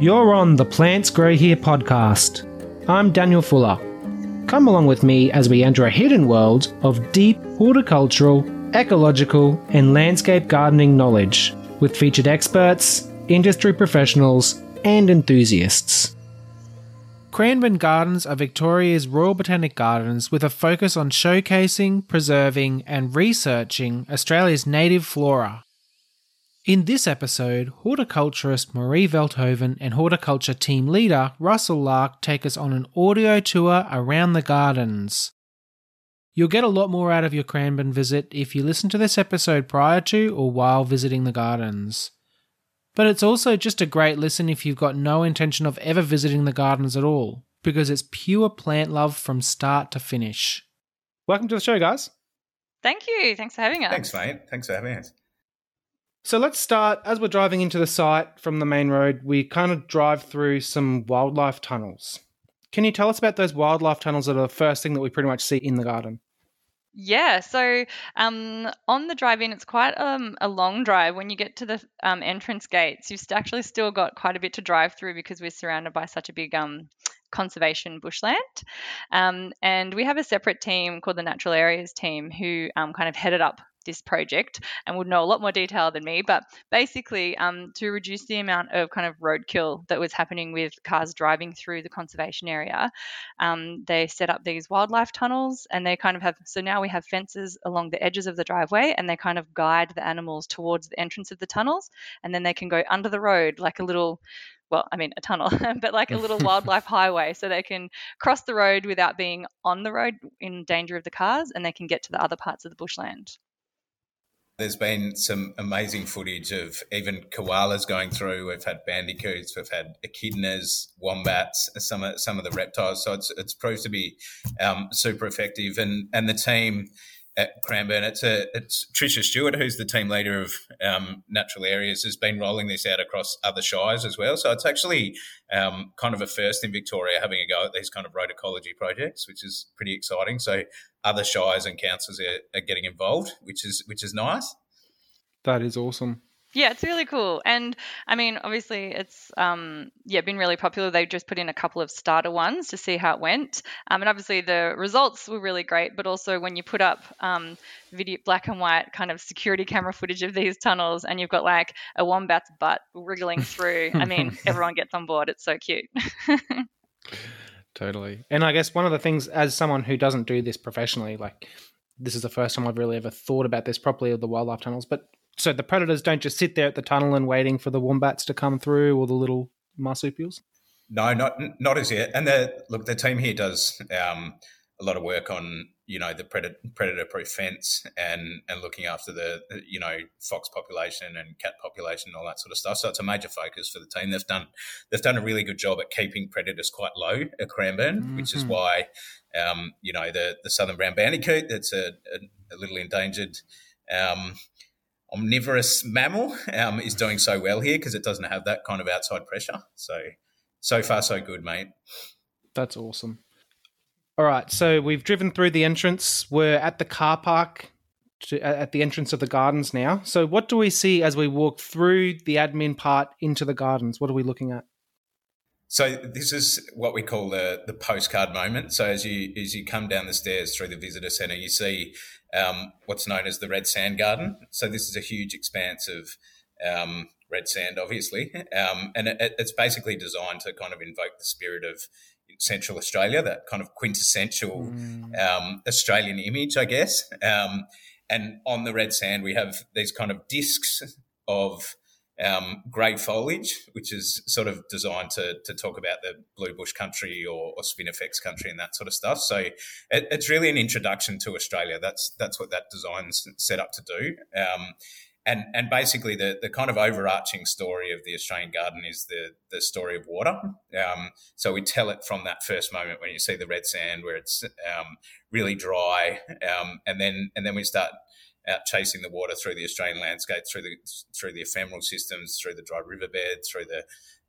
You're on the Plants Grow Here podcast. I'm Daniel Fuller. Come along with me as we enter a hidden world of deep horticultural, ecological, and landscape gardening knowledge with featured experts, industry professionals, and enthusiasts. Cranbourne Gardens are Victoria's Royal Botanic Gardens with a focus on showcasing, preserving, and researching Australia's native flora. In this episode, horticulturist Marie Velthoven and horticulture team leader Russell Larke take us on an audio tour around the gardens. You'll get a lot more out of your Cranbourne visit if you listen to this episode prior to or while visiting the gardens. But it's also just a great listen if you've got no intention of ever visiting the gardens at all, because it's pure plant love from start to finish. Welcome to the show, guys. Thank you. Thanks for having us. Thanks, mate. Thanks for having us. So let's start as we're driving into the site from the main road. We kind of drive through some wildlife tunnels. Can you tell us about those wildlife tunnels that are the first thing that we pretty much see in the garden? Yeah, so um, on the drive in, it's quite um, a long drive. When you get to the um, entrance gates, you've actually still got quite a bit to drive through because we're surrounded by such a big um, conservation bushland. Um, and we have a separate team called the Natural Areas team who um, kind of headed up this project and would know a lot more detail than me. But basically, um, to reduce the amount of kind of roadkill that was happening with cars driving through the conservation area, um, they set up these wildlife tunnels and they kind of have so now we have fences along the edges of the driveway and they kind of guide the animals towards the entrance of the tunnels and then they can go under the road like a little well, I mean, a tunnel, but like a little wildlife highway so they can cross the road without being on the road in danger of the cars and they can get to the other parts of the bushland. There's been some amazing footage of even koalas going through. We've had bandicoots, we've had echidnas, wombats, some of some of the reptiles. So it's it's proved to be um, super effective. And and the team at Cranbourne, it's a it's Tricia Stewart, who's the team leader of um, Natural Areas, has been rolling this out across other shires as well. So it's actually um, kind of a first in Victoria having a go at these kind of road ecology projects, which is pretty exciting. So other shires and councils are, are getting involved, which is which is nice. That is awesome. Yeah, it's really cool. And I mean, obviously, it's um, yeah been really popular. They just put in a couple of starter ones to see how it went. Um, and obviously, the results were really great. But also, when you put up um, video, black and white kind of security camera footage of these tunnels, and you've got like a wombat's butt wriggling through, I mean, everyone gets on board. It's so cute. totally. And I guess one of the things, as someone who doesn't do this professionally, like this is the first time I've really ever thought about this properly of the wildlife tunnels, but so the predators don't just sit there at the tunnel and waiting for the wombats to come through or the little marsupials. No, not not as yet. And the look, the team here does um, a lot of work on you know the predator proof fence and and looking after the you know fox population and cat population and all that sort of stuff. So it's a major focus for the team. They've done they've done a really good job at keeping predators quite low at Cranbourne, mm-hmm. which is mm-hmm. why um, you know the the southern brown bandicoot that's a, a, a little endangered. Um, omnivorous mammal um, is doing so well here because it doesn't have that kind of outside pressure. So, so far, so good, mate. That's awesome. All right, so we've driven through the entrance. We're at the car park to, at the entrance of the gardens now. So, what do we see as we walk through the admin part into the gardens? What are we looking at? So this is what we call the the postcard moment. So as you as you come down the stairs through the visitor centre, you see um, what's known as the red sand garden. So this is a huge expanse of um, red sand, obviously, um, and it, it's basically designed to kind of invoke the spirit of Central Australia, that kind of quintessential mm. Um, Australian image, I guess. Um, and on the red sand, we have these kind of discs of um, grey foliage, which is sort of designed to, to talk about the blue bush country or, or spinifex country and that sort of stuff. So it, it's really an introduction to Australia. That's that's what that design's set up to do. Um, and and basically the the kind of overarching story of the Australian garden is the the story of water. Um, so we tell it from that first moment when you see the red sand where it's um, really dry, um, and then and then we start out chasing the water through the Australian landscape, through the through the ephemeral systems, through the dry riverbed, through the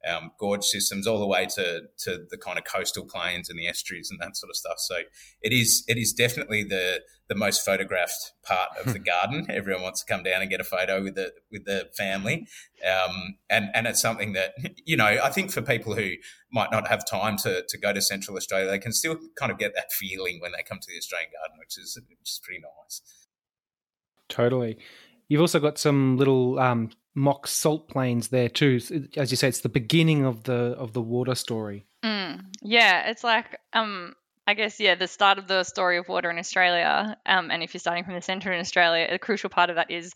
um, gorge systems, all the way to to the kind of coastal plains and the estuaries and that sort of stuff. So it is it is definitely the the most photographed part of the garden. Everyone wants to come down and get a photo with the with the family, um, and and it's something that you know I think for people who might not have time to to go to Central Australia, they can still kind of get that feeling when they come to the Australian Garden, which is which is pretty nice. Totally. You've also got some little um, mock salt plains there too. As you say, it's the beginning of the of the water story. Mm, yeah, it's like um, I guess yeah, the start of the story of water in Australia. Um, and if you're starting from the centre in Australia, a crucial part of that is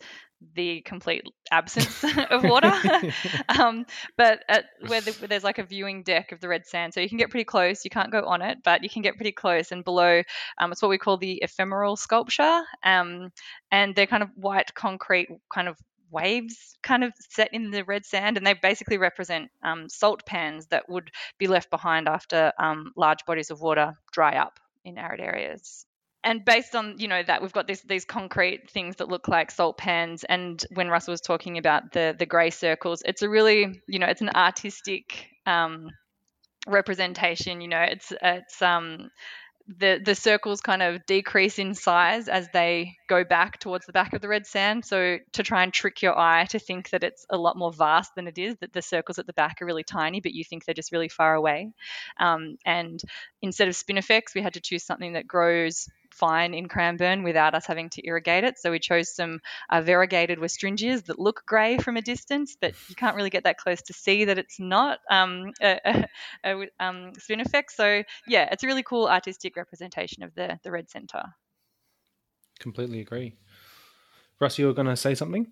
the complete absence of water. um, but at, where, the, where, there's like a viewing deck of the red sand, so you can get pretty close. You can't go on it, but you can get pretty close. And below, um, it's what we call the ephemeral sculpture, um, and they're kind of white concrete, kind of waves kind of set in the red sand, and they basically represent um, salt pans that would be left behind after um, large bodies of water dry up in arid areas and based on you know that we've got this, these concrete things that look like salt pans and when russell was talking about the the gray circles it's a really you know it's an artistic um, representation you know it's it's um the the circles kind of decrease in size as they go back towards the back of the red sand. So to try and trick your eye to think that it's a lot more vast than it is, that the circles at the back are really tiny, but you think they're just really far away. Um, and instead of spinifex, we had to choose something that grows fine in Cranbourne without us having to irrigate it. So we chose some uh, variegated Westringias that look grey from a distance, but you can't really get that close to see that it's not um, a, a, a um, spinifex. So yeah, it's a really cool artistic representation of the the red centre. Completely agree. Russ, you were going to say something?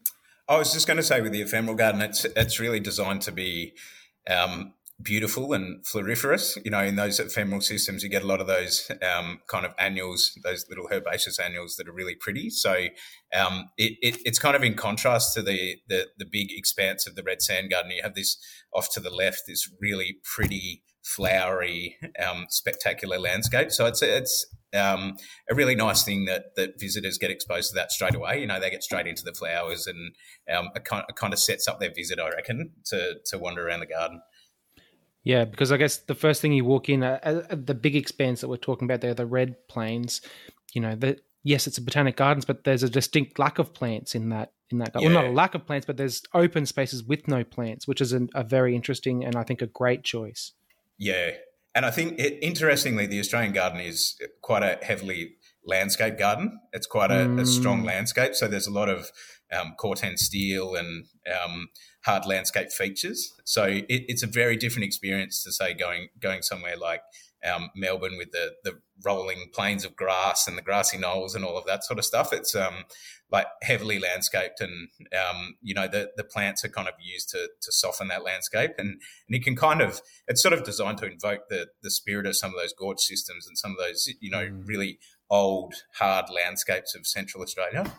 I was just going to say with the ephemeral garden, it's it's really designed to be um, beautiful and floriferous. You know, in those ephemeral systems, you get a lot of those um, kind of annuals, those little herbaceous annuals that are really pretty. So um, it, it, it's kind of in contrast to the, the, the big expanse of the red sand garden. You have this off to the left, this really pretty, flowery, um, spectacular landscape. So it's it's um, a really nice thing that that visitors get exposed to that straight away. You know, they get straight into the flowers, and um, it, kind, it kind of sets up their visit, I reckon, to to wander around the garden. Yeah, because I guess the first thing you walk in, uh, uh, the big expanse that we're talking about there, the red plains, you know, that yes, it's a botanic gardens, but there's a distinct lack of plants in that in that. Yeah. Well, not a lack of plants, but there's open spaces with no plants, which is an, a very interesting and I think a great choice. Yeah, and I think it, interestingly, the Australian garden is quite a heavily landscape garden. It's quite a, mm. a strong landscape, so there's a lot of um, Corten steel and um, hard landscape features. So it, it's a very different experience to say going going somewhere like um, Melbourne with the the rolling plains of grass and the grassy knolls and all of that sort of stuff. It's um, like heavily landscaped, and um, you know the the plants are kind of used to to soften that landscape, and and you can kind of it's sort of designed to invoke the the spirit of some of those gorge systems and some of those you know mm. really old hard landscapes of Central Australia.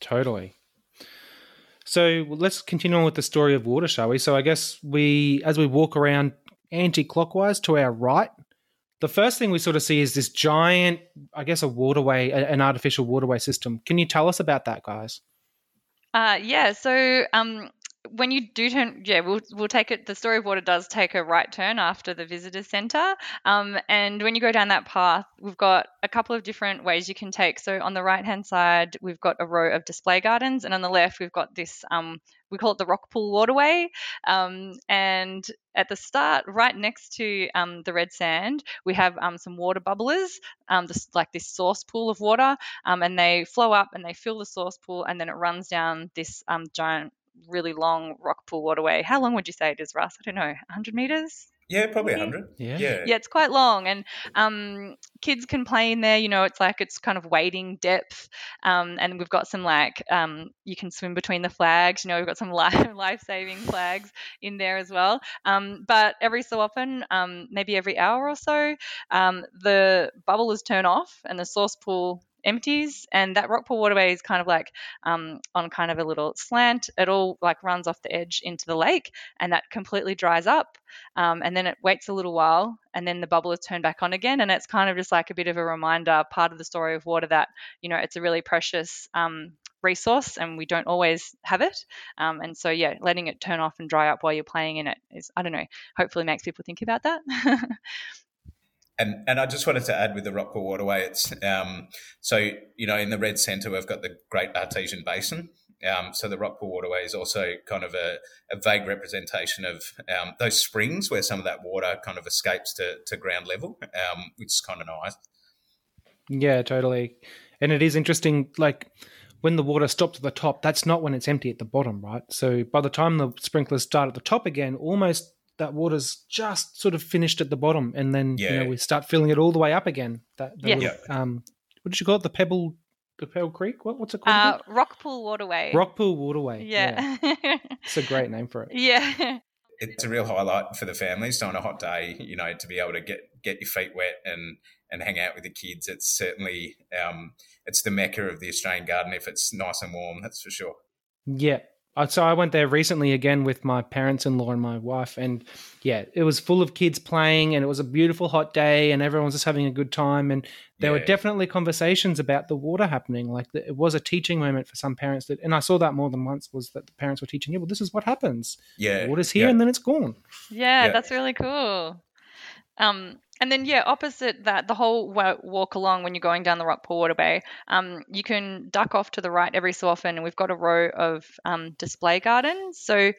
Totally. So let's continue on with the story of water, shall we? So I guess we, as we walk around anti-clockwise to our right, the first thing we sort of see is this giant, I guess, a waterway, an artificial waterway system. Can you tell us about that, guys? Uh, yeah. So um, when you do turn, yeah, we'll we'll take it. The story of water does take a right turn after the visitor centre, um, and when you go down that path, we've got a couple of different ways you can take. So on the right hand side, we've got a row of display gardens, and on the left, we've got this. Um, we call it the Rockpool Waterway, um, and at the start, right next to um, the red sand, we have um, some water bubblers, um, like this source pool of water, um, and they flow up and they fill the source pool, and then it runs down this um, giant really long rock pool waterway. How long would you say it is, Russ? I don't know, 100 meters? Yeah, probably 100. Yeah. yeah. Yeah, it's quite long. And um, kids can play in there. You know, it's like it's kind of wading depth. Um, and we've got some like, um, you can swim between the flags. You know, we've got some life saving flags in there as well. Um, but every so often, um, maybe every hour or so, um, the bubblers turned off and the source pool empties and that rockpool waterway is kind of like um, on kind of a little slant it all like runs off the edge into the lake and that completely dries up um, and then it waits a little while and then the bubble is turned back on again and it's kind of just like a bit of a reminder part of the story of water that you know it's a really precious um, resource and we don't always have it. Um, and so, yeah, letting it turn off and dry up while you're playing in it is, I don't know, hopefully makes people think about that. And, and I just wanted to add with the Rockpool Waterway, it's um, so you know in the red centre we've got the Great Artesian Basin. Um, so the Rockpool Waterway is also kind of a, a vague representation of um, those springs where some of that water kind of escapes to, to ground level, um, which is kind of nice. Yeah, totally. And it is interesting, like when the water stops at the top, that's not when it's empty at the bottom, right? So by the time the sprinklers start at the top again, almost that water's just sort of finished at the bottom, and then yeah. you know we start filling it all the way up again. That, that yeah. um, what did you call it? The Pebble, the Pebble Creek. What, what's it called? Uh, Rockpool Waterway. Rockpool Waterway. Yeah, yeah. it's a great name for it. Yeah. It's a real highlight for the families. So on a hot day, you know, to be able to get get your feet wet and and hang out with the kids. It's certainly um, it's the mecca of the Australian garden if it's nice and warm. That's for sure. Yeah, so I went there recently again with my parents-in-law and my wife, and yeah, it was full of kids playing, and it was a beautiful hot day, and everyone was just having a good time, and there yeah. were definitely conversations about the water happening. Like it was a teaching moment for some parents that, and I saw that more than once was that the parents were teaching, yeah, well, this is what happens. Yeah, the water's here, yeah. and then it's gone. Yeah, yeah, that's really cool. Um, and then, yeah, opposite that, the whole walk along when you're going down the Rockpool Waterway, um, you can duck off to the right every so often, and we've got a row of um, display gardens. So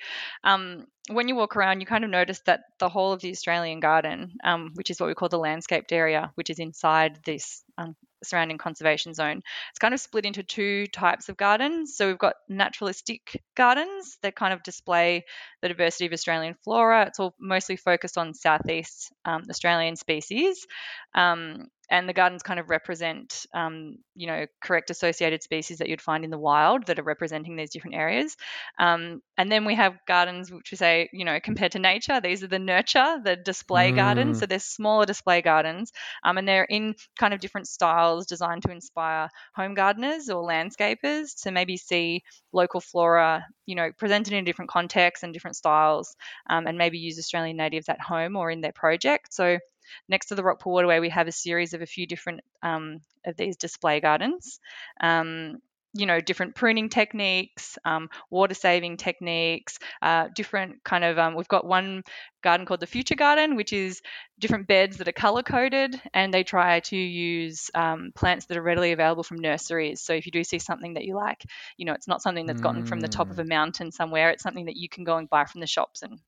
um, when you walk around, you kind of notice that the whole of the Australian garden, um, which is what we call the landscaped area, which is inside this um, surrounding conservation zone. It's kind of split into two types of gardens. So we've got naturalistic gardens that kind of display the diversity of Australian flora. It's all mostly focused on southeast um, Australian species. Um, and the gardens kind of represent, um, you know, correct associated species that you'd find in the wild that are representing these different areas. Um, and then we have gardens which we say, you know, compared to nature, these are the nurture, the display mm. gardens. So they're smaller display gardens, um, and they're in kind of different styles designed to inspire home gardeners or landscapers to maybe see local flora, you know, presented in different contexts and different styles, um, and maybe use Australian natives at home or in their project. So next to the Rockpool Waterway, we have a series of a few different um, of these display gardens. Um, you know, different pruning techniques, um, water saving techniques, uh, different kind of. Um, we've got one garden called the Future Garden, which is different beds that are color coded, and they try to use um, plants that are readily available from nurseries. So if you do see something that you like, you know, it's not something that's gotten from the top of a mm. mountain somewhere. It's something that you can go and buy from the shops and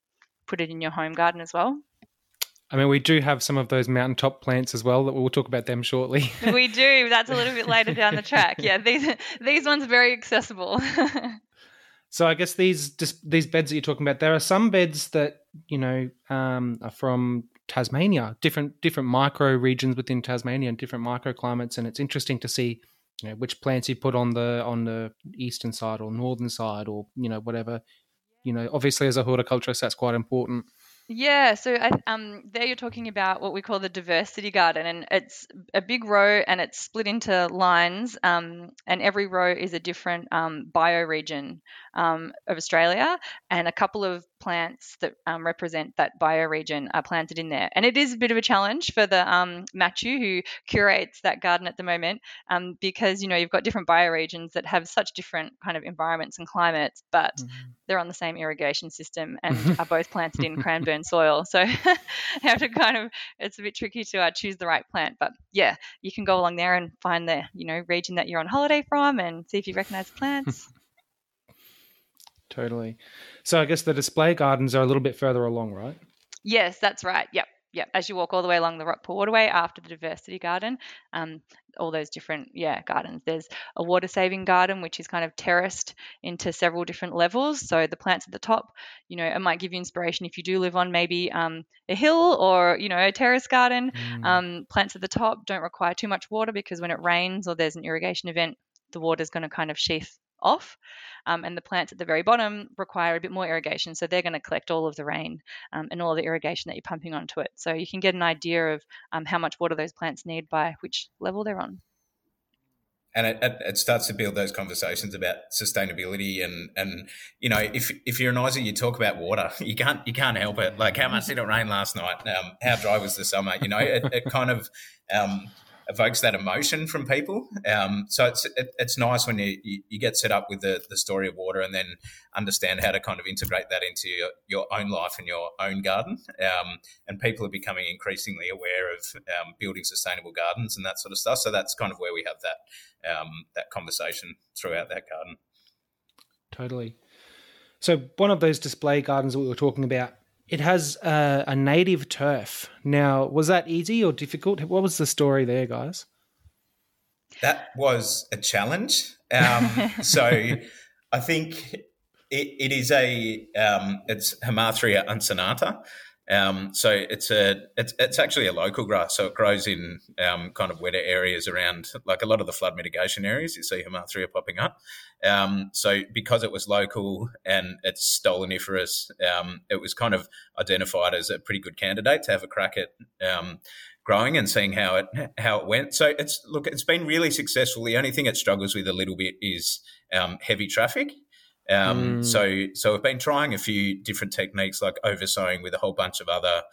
put it in your home garden as well. I mean, we do have some of those mountaintop plants as well. That we'll talk about them shortly. we do. That's a little bit later down the track. Yeah, these these ones are very accessible. so I guess these these beds that you're talking about, there are some beds that you know um, are from Tasmania, different different micro regions within Tasmania and different microclimates, and it's interesting to see you know which plants you put on the on the eastern side or northern side or you know whatever. You know, obviously as a horticulturist, that's quite important. Yeah, so I, um, there you're talking about what we call the diversity garden, and it's a big row and it's split into lines, um, and every row is a different um, bioregion um, of Australia, and a couple of plants that um, represent that bioregion are planted in there. And it is a bit of a challenge for the um, Matthew who curates that garden at the moment, um, because you know you've got different bioregions that have such different kind of environments and climates, but mm-hmm. they're on the same irrigation system and are both planted in Cranbourne soil. So have to kind of it's a bit tricky to uh, choose the right plant. But yeah, you can go along there and find the you know region that you're on holiday from and see if you recognize plants. Totally. So I guess the display gardens are a little bit further along, right? Yes, that's right. Yep. Yep. As you walk all the way along the Rockpool Waterway after the Diversity Garden, um, all those different yeah gardens. There's a water saving garden which is kind of terraced into several different levels. So the plants at the top, you know, it might give you inspiration if you do live on maybe um, a hill or you know a terrace garden. Mm. Um, plants at the top don't require too much water because when it rains or there's an irrigation event, the water is going to kind of sheath off. Um, and the plants at the very bottom require a bit more irrigation. So they're going to collect all of the rain um, and all of the irrigation that you're pumping onto it. So you can get an idea of um, how much water those plants need by which level they're on. And it, it, starts to build those conversations about sustainability and, and you know if if you're an Aussie you talk about water you can't you can't help it like how much did it rain last night um, how dry was the summer you know it, it kind of um, evokes that emotion from people. Um, so it's it, it's nice when you, you, you get set up with the the story of water and then understand how to kind of integrate that into your, your own life and your own garden. Um, and people are becoming increasingly aware of um, building sustainable gardens and that sort of stuff. So that's kind of where we have that um, that conversation throughout that garden. Totally. So one of those display gardens that we were talking about, it has a, a native turf. Now, was that easy or difficult? What was the story there, guys? That was a challenge. Um, so I think it, it is a um, it's Hemarthria uncinata, um, so it's a it's it's actually a local grass, so it grows in um, kind of wetter areas around, like a lot of the flood mitigation areas. You see Hemarthria popping up. Um, so because it was local and it's stoloniferous, um, it was kind of identified as a pretty good candidate to have a crack at um, growing and seeing how it how it went. So it's look, it's been really successful. The only thing it struggles with a little bit is um, heavy traffic. Um, mm. So, so we've been trying a few different techniques like oversowing with a whole bunch of other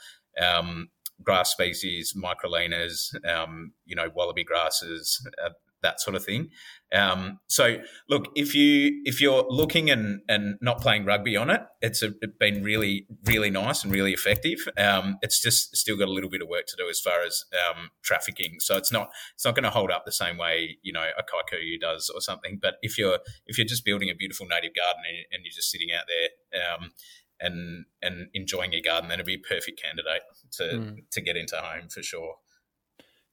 um, grass species, microlaenas, um, you know, wallaby grasses, uh, that sort of thing. Um, so look, if you if you're looking and and not playing rugby on it, it's, a, it's been really really nice and really effective. Um, it's just still got a little bit of work to do as far as um, trafficking. So it's not it's not going to hold up the same way you know a kikuyu does or something. But if you're if you're just building a beautiful native garden and, and you're just sitting out there. Um, and and enjoying your garden, then it'd be a perfect candidate to mm. to get into home for sure.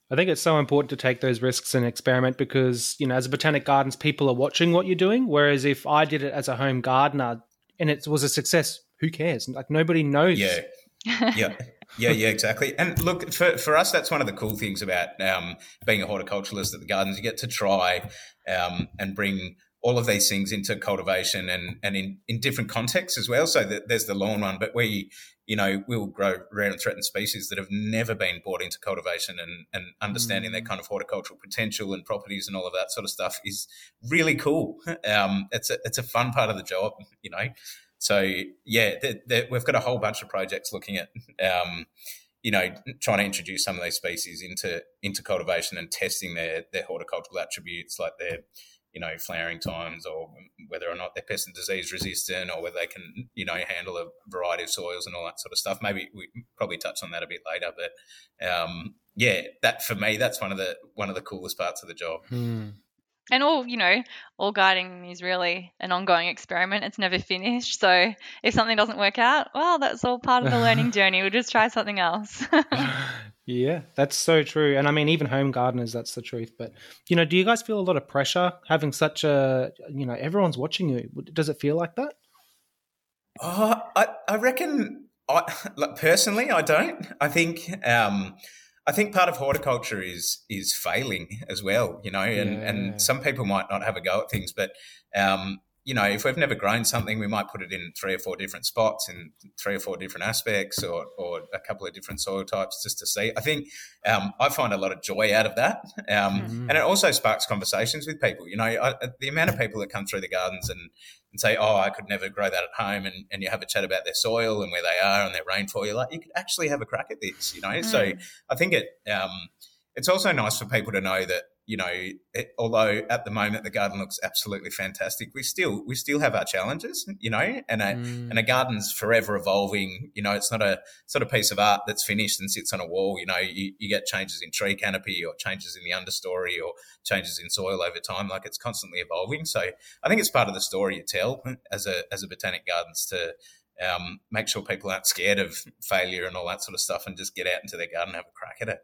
I think it's so important to take those risks and experiment because, you know, as a botanic gardens, people are watching what you're doing. Whereas if I did it as a home gardener and it was a success, who cares? Like nobody knows. Yeah. yeah. Yeah, yeah, exactly. And look, for, for us, that's one of the cool things about um, being a horticulturalist at the gardens. You get to try um, and bring all of these things into cultivation and, and in, in different contexts as well. So that there's the lawn one, but we, you know, we'll grow rare and threatened species that have never been brought into cultivation and, and understanding mm. their kind of horticultural potential and properties and all of that sort of stuff is really cool. Um, it's a, it's a fun part of the job, you know? So yeah, they're, they're, we've got a whole bunch of projects looking at, um, you know, trying to introduce some of these species into into cultivation and testing their their horticultural attributes, like their you know, flowering times or whether or not they're pest and disease resistant or whether they can, you know, handle a variety of soils and all that sort of stuff. Maybe we probably touch on that a bit later, but um, yeah, that for me, that's one of the one of the coolest parts of the job. Hmm. And all, you know, all guiding is really an ongoing experiment. It's never finished. So if something doesn't work out, well, that's all part of the learning journey. We'll just try something else. Yeah, that's so true. And I mean, even home gardeners, that's the truth. But, you know, do you guys feel a lot of pressure having such a, you know, everyone's watching you? Does it feel like that? Oh, I, I reckon, I, like, personally, I don't. I think, um, I think part of horticulture is is failing as well, you know, and, yeah. and some people might not have a go at things, but um, you know, if we've never grown something, we might put it in three or four different spots in three or four different aspects or, or a couple of different soil types just to see. I think um, I find a lot of joy out of that. Um, mm-hmm. And it also sparks conversations with people. You know, I, the amount of people that come through the gardens and, and say, oh, I could never grow that at home. And, and you have a chat about their soil and where they are and their rainfall. You're like, you could actually have a crack at this, you know? Mm. So I think it, um, it's also nice for people to know that you know, it, although at the moment the garden looks absolutely fantastic, we still we still have our challenges, you know, and a mm. and a garden's forever evolving. You know, it's not a sort of piece of art that's finished and sits on a wall. You know, you, you get changes in tree canopy or changes in the understory or changes in soil over time. Like it's constantly evolving. So I think it's part of the story you tell as a as a botanic gardens to um, make sure people aren't scared of failure and all that sort of stuff and just get out into their garden and have a crack at it.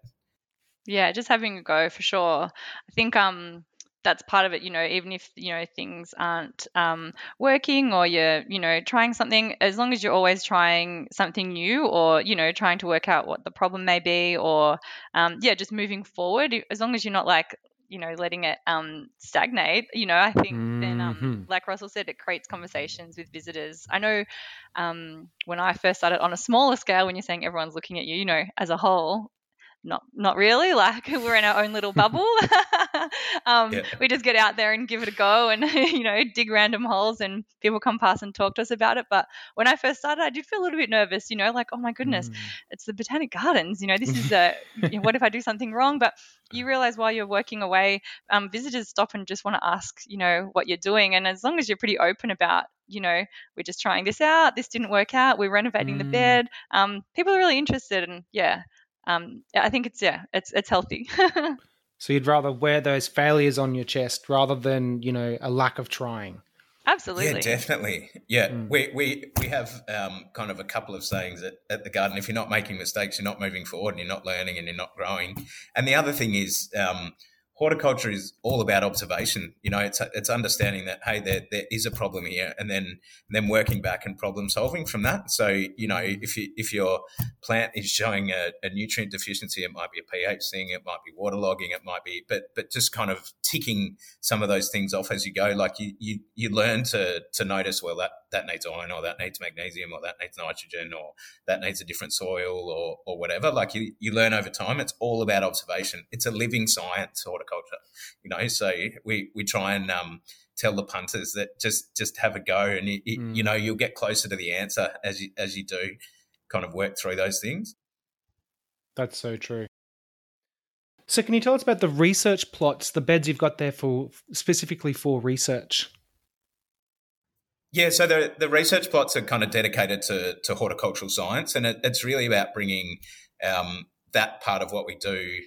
Yeah, just having a go for sure. I think um that's part of it, you know, even if, you know, things aren't um, working or you're, you know, trying something, as long as you're always trying something new or, you know, trying to work out what the problem may be or, um, yeah, just moving forward, as long as you're not like, you know, letting it um, stagnate, you know, I think mm-hmm. then, um, mm-hmm. like Russell said, it creates conversations with visitors. I know um, when I first started on a smaller scale, when you're saying everyone's looking at you, you know, as a whole, not not really like we're in our own little bubble. Um, yeah. we just get out there and give it a go and you know dig random holes and people come past and talk to us about it. But when i first started i did feel a little bit nervous you know like oh my goodness mm. it's the botanic gardens you know this is a you know, what if i do something wrong? But you realize while you're working away um, visitors stop and just want to ask you know what you're doing. And as long as you're pretty open about you know we're just trying this out. This didn't work out. We're renovating mm. the bed. Um, people are really interested and yeah um, I think it's yeah, it's it's healthy. so you'd rather wear those failures on your chest rather than you know a lack of trying. Absolutely. Yeah, definitely. Yeah, mm. we we we have um, kind of a couple of sayings at, at the garden. If you're not making mistakes, you're not moving forward, and you're not learning, and you're not growing. And the other thing is. Um, horticulture is all about observation. You know, it's it's understanding that hey, there there is a problem here, and then then working back and problem solving from that. So you know, if you if your plant is showing a, a nutrient deficiency, it might be a pH thing, it might be waterlogging, it might be, but but just kind of ticking some of those things off as you go. Like you you you learn to to notice well that that needs iron or that needs magnesium or that needs nitrogen or that needs a different soil or or whatever. Like you you learn over time. It's all about observation. It's a living science horticulture, you know. So we we try and um, tell the punters that just just have a go, and you, mm. you know you'll get closer to the answer as you as you do kind of work through those things. That's so true. So, can you tell us about the research plots, the beds you've got there for specifically for research? Yeah, so the the research plots are kind of dedicated to to horticultural science, and it, it's really about bringing um, that part of what we do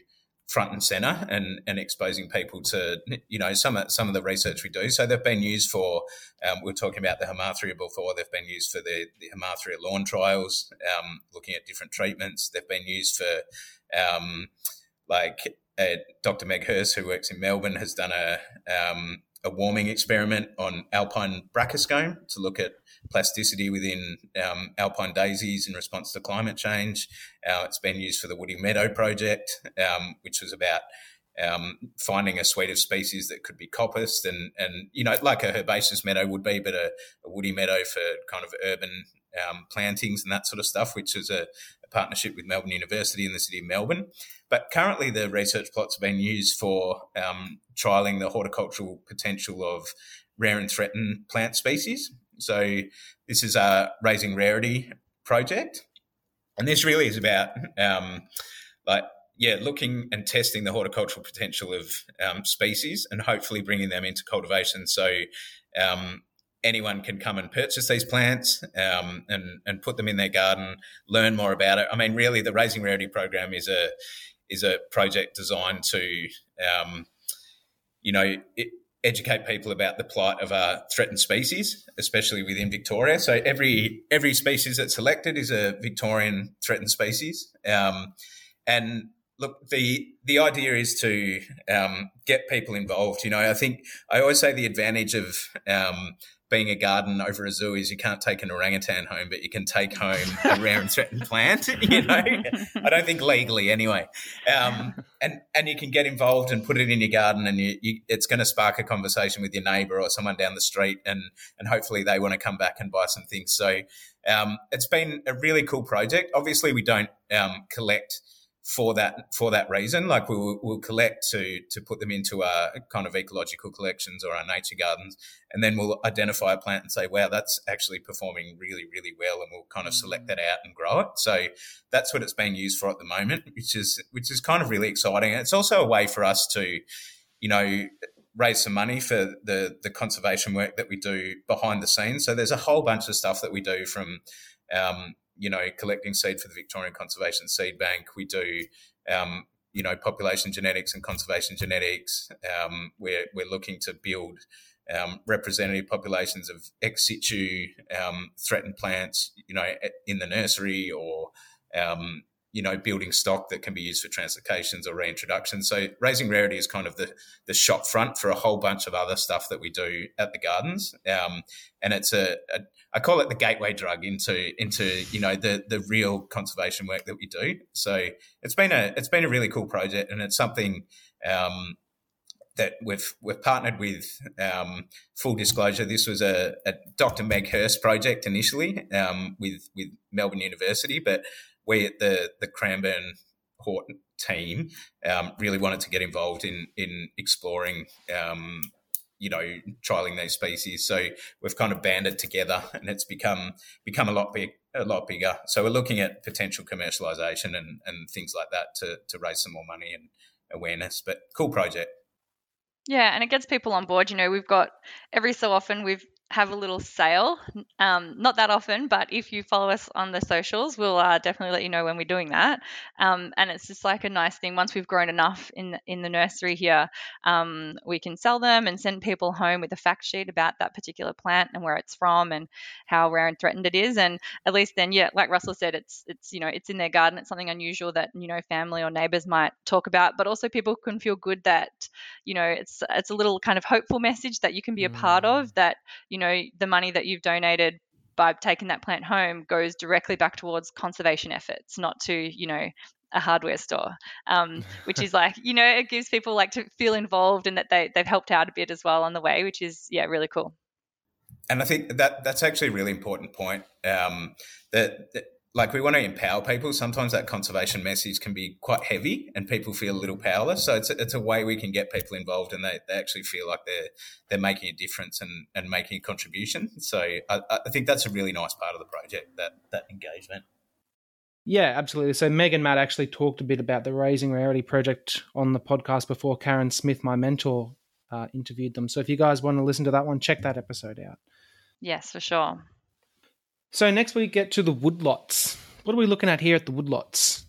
front and center and, and exposing people to you know some some of the research we do. So they've been used for um, we're talking about the Hemarthria before. They've been used for the, the lawn trials, um, looking at different treatments. They've been used for um, like uh, Dr. Meg Hirst, who works in Melbourne, has done a um, a warming experiment on alpine brachyscome to look at plasticity within um, alpine daisies in response to climate change. Uh, it's been used for the Woody Meadow project, um, which was about um, finding a suite of species that could be coppiced and, and you know, like a herbaceous meadow would be, but a, a woody meadow for kind of urban um, plantings and that sort of stuff, which is a, a, partnership with Melbourne University and the City of Melbourne. But currently, the research plots have been used for um, trialling the horticultural potential of rare and threatened plant species. So, this is a raising rarity project. And this really is about um, like yeah, looking and testing the horticultural potential of um, species and hopefully bringing them into cultivation. So um, anyone can come and purchase these plants um, and and put them in their garden, learn more about it. I mean, really, the Raising Rarity program is a is a project designed to, um, you know, it, educate people about the plight of a threatened species, especially within Victoria. So every every species that's selected is a Victorian threatened species, um, and look, the the idea is to um, get people involved. You know, I think I always say the advantage of um, being a garden over a zoo is you can't take an orangutan home, but you can take home a rare and threatened plant. You know, I don't think legally anyway. Um, and and you can get involved and put it in your garden, and you, you, it's going to spark a conversation with your neighbour or someone down the street, and and hopefully they want to come back and buy some things. So um, it's been a really cool project. Obviously, we don't um, collect for that for that reason. Like we will we'll collect to to put them into our kind of ecological collections or our nature gardens, and then we'll identify a plant and say, "Wow, that's actually performing really really well," and we'll kind of select mm. that out and grow it. So that's what it's being used for at the moment, which is which is kind of really exciting. And it's also a way for us to, you know. Raise some money for the the conservation work that we do behind the scenes. So there's a whole bunch of stuff that we do from um, you know, collecting seed for the Victorian Conservation Seed Bank. We do, um, you know, population genetics and conservation genetics. Um, we're, we're looking to build um, representative populations of ex situ um, threatened plants, you know, in the nursery or, um, you know, building stock that can be used for translocations or reintroduction. So raising rarity is kind of the, the shop front for a whole bunch of other stuff that we do at the gardens. Um, and it's a, a I call it the gateway drug into into you know the the real conservation work that we do. So it's been a it's been a really cool project, and it's something um, that we've we've partnered with. Um, full disclosure, this was a, a, Dr. Meg Hirst project initially um, with with Melbourne University, but we at the the Cranbourne Horton team um, really wanted to get involved in in exploring um, you know trialing these species. So we've kind of banded together, and it's become become a lot big, a lot bigger. So we're looking at potential commercialization and, and things like that to to raise some more money and awareness. But cool project. Yeah, and it gets people on board. You know, we've got every so often we've have a little sale. Um, not that often, but if you follow us on the socials, we'll uh, definitely let you know when we're doing that. Um, and it's just like a nice thing. Once we've grown enough in in the nursery here, um, we can sell them and send people home with a fact sheet about that particular plant and where it's from and how rare and threatened it is. And at least then, yeah, like Russell said, it's it's you know it's in their garden. It's something unusual that you know family or neighbours might talk about, but also people can feel good that you know it's it's a little kind of hopeful message that you can be a part of mm. that. You you know, the money that you've donated by taking that plant home goes directly back towards conservation efforts, not to, you know, a hardware store, um, which is like, you know, it gives people like to feel involved and that they, they've helped out a bit as well on the way, which is, yeah, really cool. And I think that that's actually a really important point. Um, that, that like we want to empower people. Sometimes that conservation message can be quite heavy, and people feel a little powerless. So it's a, it's a way we can get people involved, and they, they actually feel like they're they're making a difference and, and making a contribution. So I, I think that's a really nice part of the project that that engagement. Yeah, absolutely. So Meg and Matt actually talked a bit about the Raising Rarity project on the podcast before Karen Smith, my mentor, uh, interviewed them. So if you guys want to listen to that one, check that episode out. Yes, for sure. So next we get to the woodlots. What are we looking at here at the woodlots?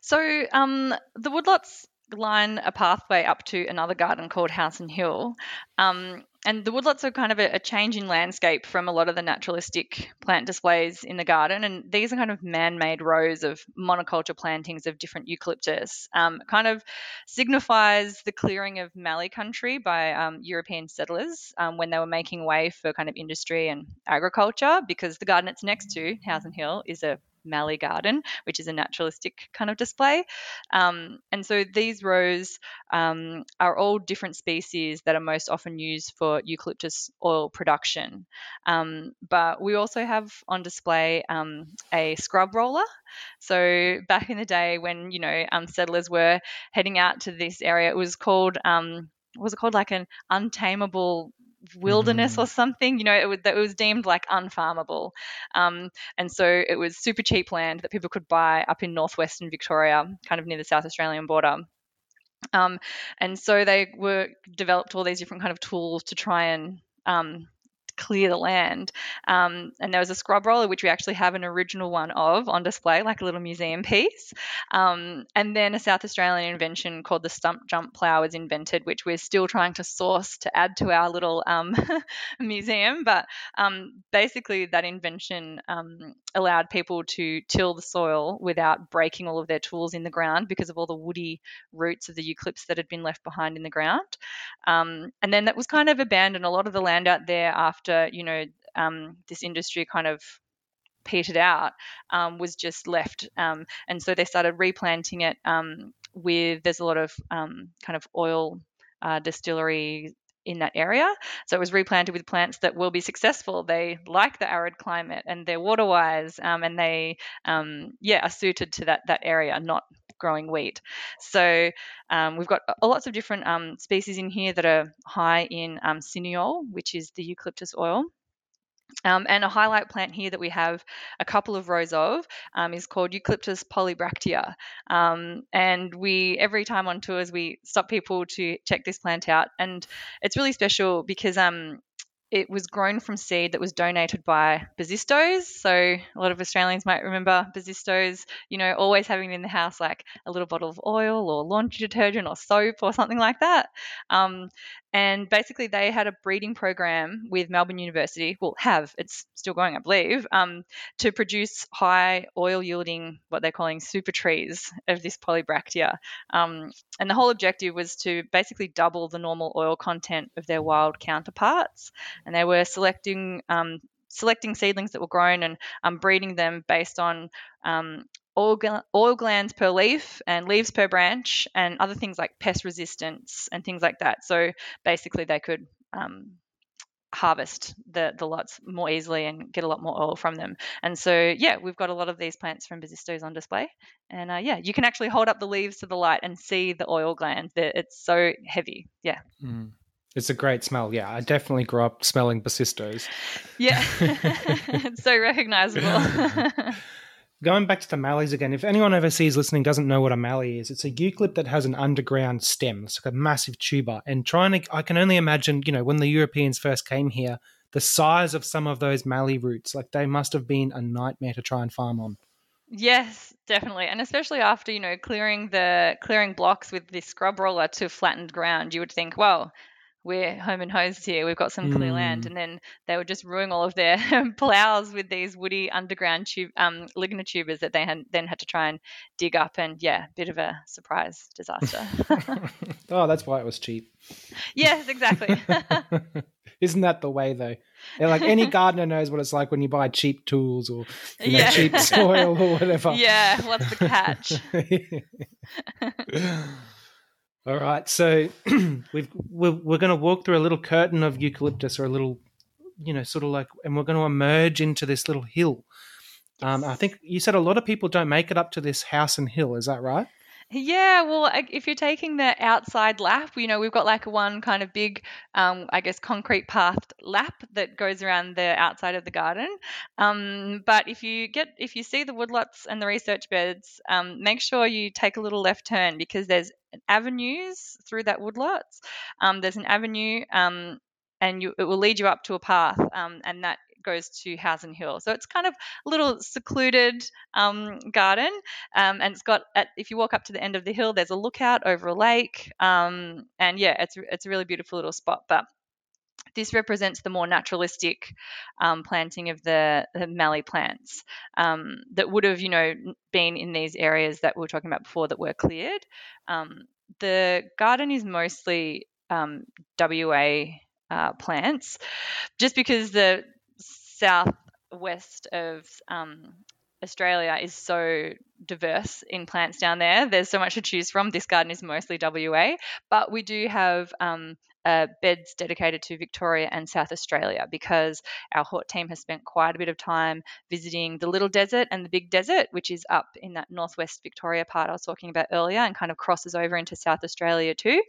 So um, the woodlots line a pathway up to another garden called Howson Hill. Um, and the woodlots are kind of a, a change in landscape from a lot of the naturalistic plant displays in the garden. And these are kind of man made rows of monoculture plantings of different eucalyptus. Um, kind of signifies the clearing of mallee country by um, European settlers um, when they were making way for kind of industry and agriculture, because the garden it's next to, Howson Hill, is a Mallee Garden, which is a naturalistic kind of display. Um, and so these rows um, are all different species that are most often used for eucalyptus oil production. Um, but we also have on display um, a scrub roller. So back in the day when, you know, um, settlers were heading out to this area, it was called um, was it called like an untamable wilderness mm-hmm. or something. You know, it was, that was deemed like unfarmable. Um, and so it was super cheap land that people could buy up in northwestern Victoria, kind of near the South Australian border. Um, and so they were developed all these different kind of tools to try and um, clear the land. Um, and there was a scrub roller, which we actually have an original one of on display, like a little museum piece. Um, and then a South Australian invention called the stump jump plough was invented, which we're still trying to source to add to our little um, museum. But um, basically, that invention um, allowed people to till the soil without breaking all of their tools in the ground because of all the woody roots of the eucalypts that had been left behind in the ground. Um, and then that was kind of abandoned. A lot of the land out there after after you know um, this industry kind of petered out um, was just left um, and so they started replanting it um, with there's a lot of um, kind of oil uh, distillery in that area. So it was replanted with plants that will be successful. They like the arid climate and they're water wise um, and they yeah are suited to that that area not growing wheat. So um, we've got lots of different um, species in here that are high in um, cineole, which is the eucalyptus oil. Um, and a highlight plant here that we have a couple of rows of um, is called Eucalyptus polybractea. Um, and we, every time on tours, we stop people to check this plant out. And it's really special because um, it was grown from seed that was donated by Bosisto's. So a lot of Australians might remember Bosisto's, you know, always having in the house like a little bottle of oil or laundry detergent or soap or something like that. Um, and basically, they had a breeding program with Melbourne University, well, have, it's still going, I believe, um, to produce high oil yielding, what they're calling super trees of this polybractea. Um, and the whole objective was to basically double the normal oil content of their wild counterparts. And they were selecting um, selecting seedlings that were grown and um, breeding them based on um, oil, oil glands per leaf and leaves per branch and other things like pest resistance and things like that. So basically, they could um, harvest the, the lots more easily and get a lot more oil from them. And so, yeah, we've got a lot of these plants from Bosisto's on display. And uh, yeah, you can actually hold up the leaves to the light and see the oil glands. It's so heavy. Yeah. Mm. It's a great smell. Yeah, I definitely grew up smelling Bosisto's. Yeah, it's so recognizable. Going back to the mallees again, if anyone overseas listening doesn't know what a mallee is, it's a eucalypt that has an underground stem. It's like a massive tuber. And trying to, I can only imagine, you know, when the Europeans first came here, the size of some of those mallee roots, like they must have been a nightmare to try and farm on. Yes, definitely, and especially after you know clearing the clearing blocks with the scrub roller to flattened ground, you would think, well, we're home and hosed here. We've got some clear mm. land, and then they were just ruining all of their plows with these woody underground tube, um, lignotubers that they had then had to try and dig up. And yeah, bit of a surprise disaster. oh, that's why it was cheap. Yes, exactly. Isn't that the way though? They're like any gardener knows what it's like when you buy cheap tools or you know, cheap soil or whatever. Yeah, what's the catch? All right, so we've we're, we're going to walk through a little curtain of eucalyptus or a little, you know, sort of like, and we're going to emerge into this little hill. Um, I think you said a lot of people don't make it up to this Howson Hill. Is that right? Yeah, well, if you're taking the outside lap, you know, we've got like one kind of big, um, I guess, concrete pathed lap that goes around the outside of the garden. Um, but if you get, if you see the woodlots and the research beds, um, make sure you take a little left turn because there's avenues through that woodlots. Um, there's an avenue um, and you, it will lead you up to a path, um, and that goes to Howson Hill. So it's kind of a little secluded um, garden, um, and it's got at, if you walk up to the end of the hill, there's a lookout over a lake, um, and yeah, it's it's a really beautiful little spot. But this represents the more naturalistic um, planting of the, the mallee plants um, that would have, you know, been in these areas that we were talking about before that were cleared. Um, the garden is mostly um, WA uh, plants, just because the southwest of um, Australia is so diverse in plants down there. There's so much to choose from. This garden is mostly WA, but we do have um, uh, beds dedicated to Victoria and South Australia because our Hort team has spent quite a bit of time visiting the Little Desert and the Big Desert, which is up in that northwest Victoria part I was talking about earlier and kind of crosses over into South Australia too.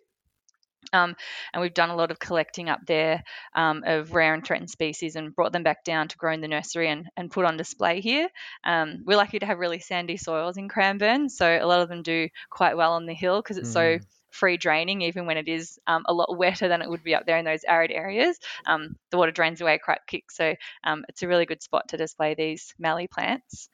Um, and we've done a lot of collecting up there um, of rare and threatened species and brought them back down to grow in the nursery and, and put on display here. Um, we're lucky to have really sandy soils in Cranbourne, so a lot of them do quite well on the hill because it's mm. so free draining, even when it is um, a lot wetter than it would be up there in those arid areas. Um, the water drains away quite quick, so um, it's a really good spot to display these mallee plants.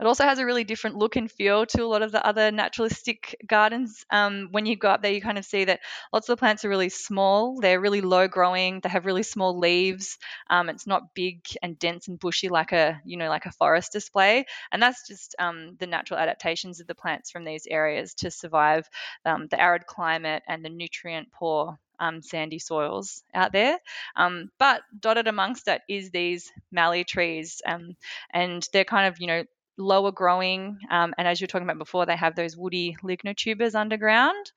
It also has a really different look and feel to a lot of the other naturalistic gardens. Um, when you go up there, you kind of see that lots of the plants are really small. They're really low growing. They have really small leaves. Um, it's not big and dense and bushy like a you know like a forest display. And that's just um, the natural adaptations of the plants from these areas to survive um, the arid climate and the nutrient poor um, sandy soils out there. Um, but dotted amongst that is these mallee trees, um, and they're kind of you know lower growing. Um, and as you were talking about before, they have those woody lignotubers underground.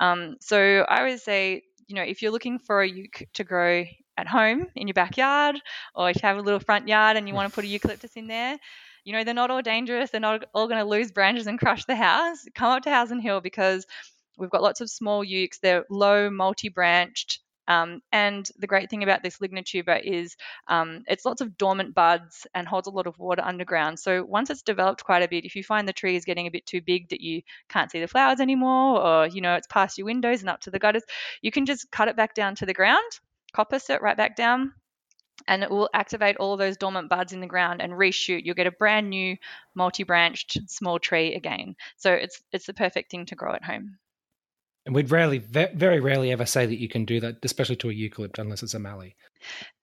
Um, so I would say, you know, if you're looking for a euc to grow at home in your backyard, or if you have a little front yard and you want to put a eucalyptus in there, you know, they're not all dangerous. They're not all going to lose branches and crush the house. Come up to Howson Hill because we've got lots of small eucs. They're low, multi-branched um, and the great thing about this lignotuber is um, it's lots of dormant buds and holds a lot of water underground. So once it's developed quite a bit, if you find the tree is getting a bit too big that you can't see the flowers anymore, or you know it's past your windows and up to the gutters, you can just cut it back down to the ground, coppice it right back down, and it will activate all those dormant buds in the ground and reshoot. You'll get a brand new multi-branched small tree again. So it's it's the perfect thing to grow at home. And we'd rarely, very rarely ever say that you can do that, especially to a eucalypt, unless it's a mallee.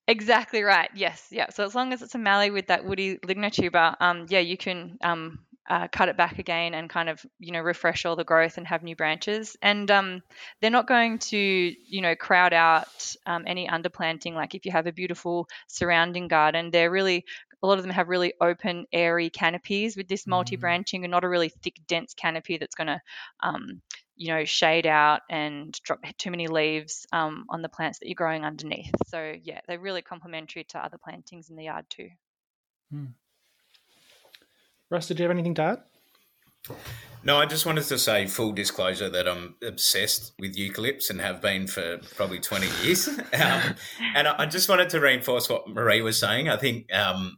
Exactly right. Yes. Yeah. So as long as it's a mallee with that woody lignotuber, um, yeah, you can um, uh, cut it back again and kind of you know refresh all the growth and have new branches and um, they're not going to you know crowd out um, any underplanting like if you have a beautiful surrounding garden they're really a lot of them have really open, airy canopies with this multi branching and not a really thick, dense canopy that's going to, um, you know, shade out and drop too many leaves um, on the plants that you're growing underneath. So, yeah, they're really complementary to other plantings in the yard too. Hmm. Russ, did you have anything to add? No, I just wanted to say full disclosure that I'm obsessed with eucalypts and have been for probably 20 years. Um, and I just wanted to reinforce what Marie was saying. I think, um,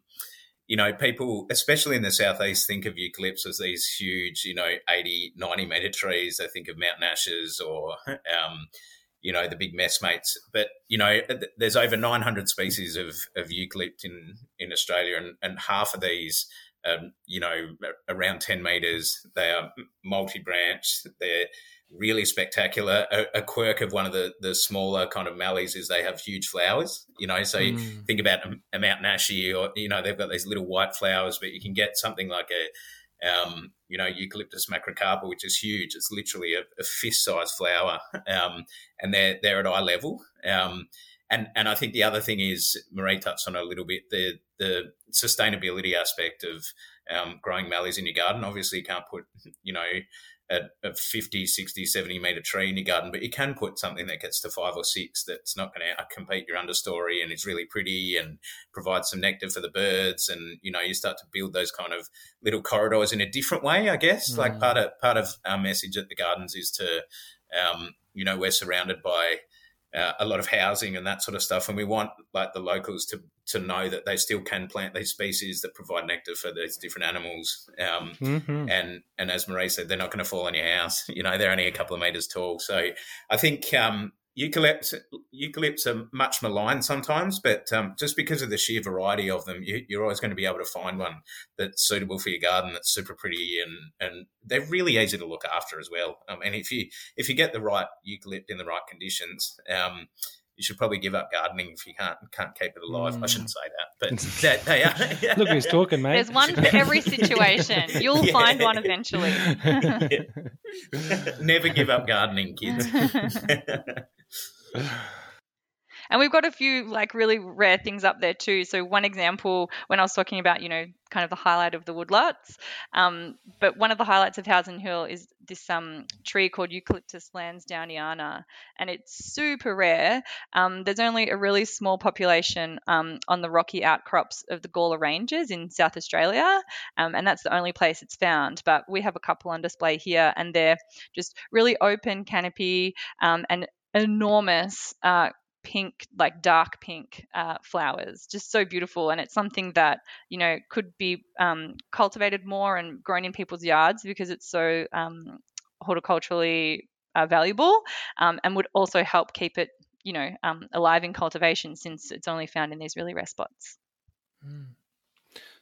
you know, people, especially in the southeast, think of eucalypts as these huge, you know, 80, 90 metre trees. They think of mountain ashes or, um, you know, the big messmates. But, you know, there's over 900 species of, of eucalypt in, in Australia, and, and half of these – um, you know, around 10 meters. They are multi branched. They're really spectacular. A, a, quirk of one of the, the smaller kind of mallees is they have huge flowers, you know. So mm. think about a, a mountain ashi or, you know, they've got these little white flowers, but you can get something like a, um, you know, Eucalyptus macrocarpa, which is huge. It's literally a, a fist-sized flower, um, and they're they're at eye level. Um, and and I think the other thing is Marie touched on a little bit the the sustainability aspect of um, growing mallees in your garden. Obviously, you can't put you know a, a 50, 60, 70 meter tree in your garden, but you can put something that gets to five or six that's not going to compete your understory and is really pretty and provides some nectar for the birds. And, you know, you start to build those kind of little corridors in a different way, I guess. Mm. Like part of, part of our message at the gardens is to, um, you know, we're surrounded by uh, a lot of housing and that sort of stuff. And we want like the locals to to know that they still can plant these species that provide nectar for these different animals. Um, mm-hmm. And and as Marie said, they're not going to fall on your house. You know, they're only a couple of meters tall. So I think um, eucalypts eucalypts are much maligned sometimes, but um, just because of the sheer variety of them, you, are always going to be able to find one that's suitable for your garden. That's super pretty and and they're really easy to look after as well. Um, and if you if you get the right eucalypt in the right conditions. Um, you should probably give up gardening if you can't can't keep it alive. Mm. I shouldn't say that, but that, they are. Look who's talking, mate. There's one for every situation. You'll yeah. find one eventually. Never give up gardening, kids. And we've got a few like really rare things up there too. So one example, when I was talking about, you know, kind of the highlight of the woodlots, um, but one of the highlights of Howson Hill is this um, tree called Eucalyptus lansdowneana, and it's super rare. Um, there's only a really small population um, on the rocky outcrops of the Gawler Ranges in South Australia, um, and that's the only place it's found. But we have a couple on display here, and they're just really open canopy um, and enormous uh, pink, like dark pink uh, flowers, just so beautiful. And it's something that, you know, could be um, cultivated more and grown in people's yards because it's so um, horticulturally uh, valuable um, and would also help keep it, you know, um, alive in cultivation since it's only found in these really rare spots. Mm.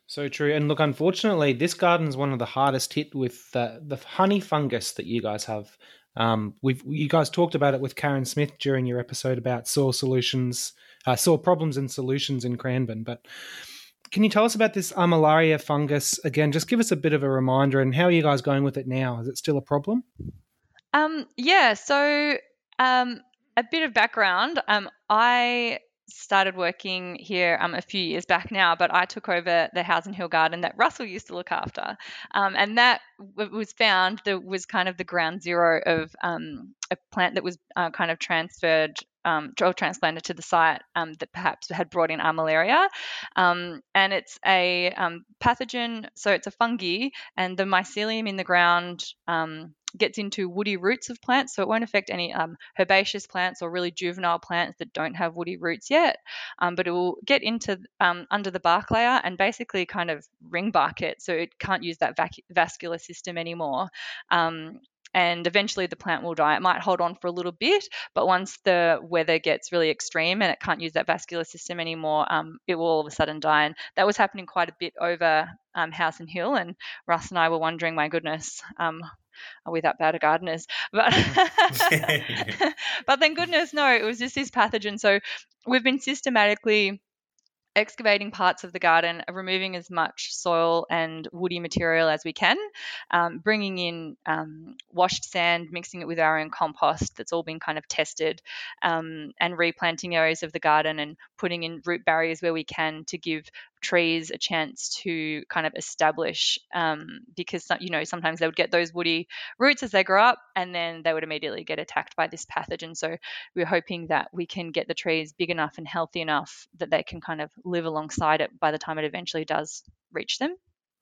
So true. And look, unfortunately, this garden is one of the hardest hit with the, the honey fungus that you guys have. Um, we've you guys talked about it with Karen Smith during your episode about soil solutions, uh, soil problems and solutions in Cranbourne. But can you tell us about this armillaria fungus again? Just give us a bit of a reminder, and how are you guys going with it now? Is it still a problem? Um, yeah. So um, a bit of background. Um, I started working here um, a few years back now, but I took over the Howson Hill Garden that Russell used to look after. Um, and that w- was found that was kind of the ground zero of um, a plant that was uh, kind of transferred um, transplanted to the site um, that perhaps had brought in armillaria. Um, and it's a um, pathogen, so it's a fungi, and the mycelium in the ground um, gets into woody roots of plants, so it won't affect any um, herbaceous plants or really juvenile plants that don't have woody roots yet. Um, but it will get into um, under the bark layer and basically kind of ring bark it, so it can't use that vac- vascular system anymore. Um, and eventually the plant will die. It might hold on for a little bit, but once the weather gets really extreme and it can't use that vascular system anymore, um, it will all of a sudden die. And that was happening quite a bit over um, and Hill. And Russ and I were wondering, my goodness, um, are we that bad at gardeners? But but thank goodness, no, it was just this pathogen. So we've been systematically excavating parts of the garden, removing as much soil and woody material as we can, um, bringing in um, washed sand, mixing it with our own compost that's all been kind of tested, um, and replanting areas of the garden and putting in root barriers where we can to give trees a chance to kind of establish um, because you know sometimes they would get those woody roots as they grow up and then they would immediately get attacked by this pathogen so we're hoping that we can get the trees big enough and healthy enough that they can kind of live alongside it by the time it eventually does reach them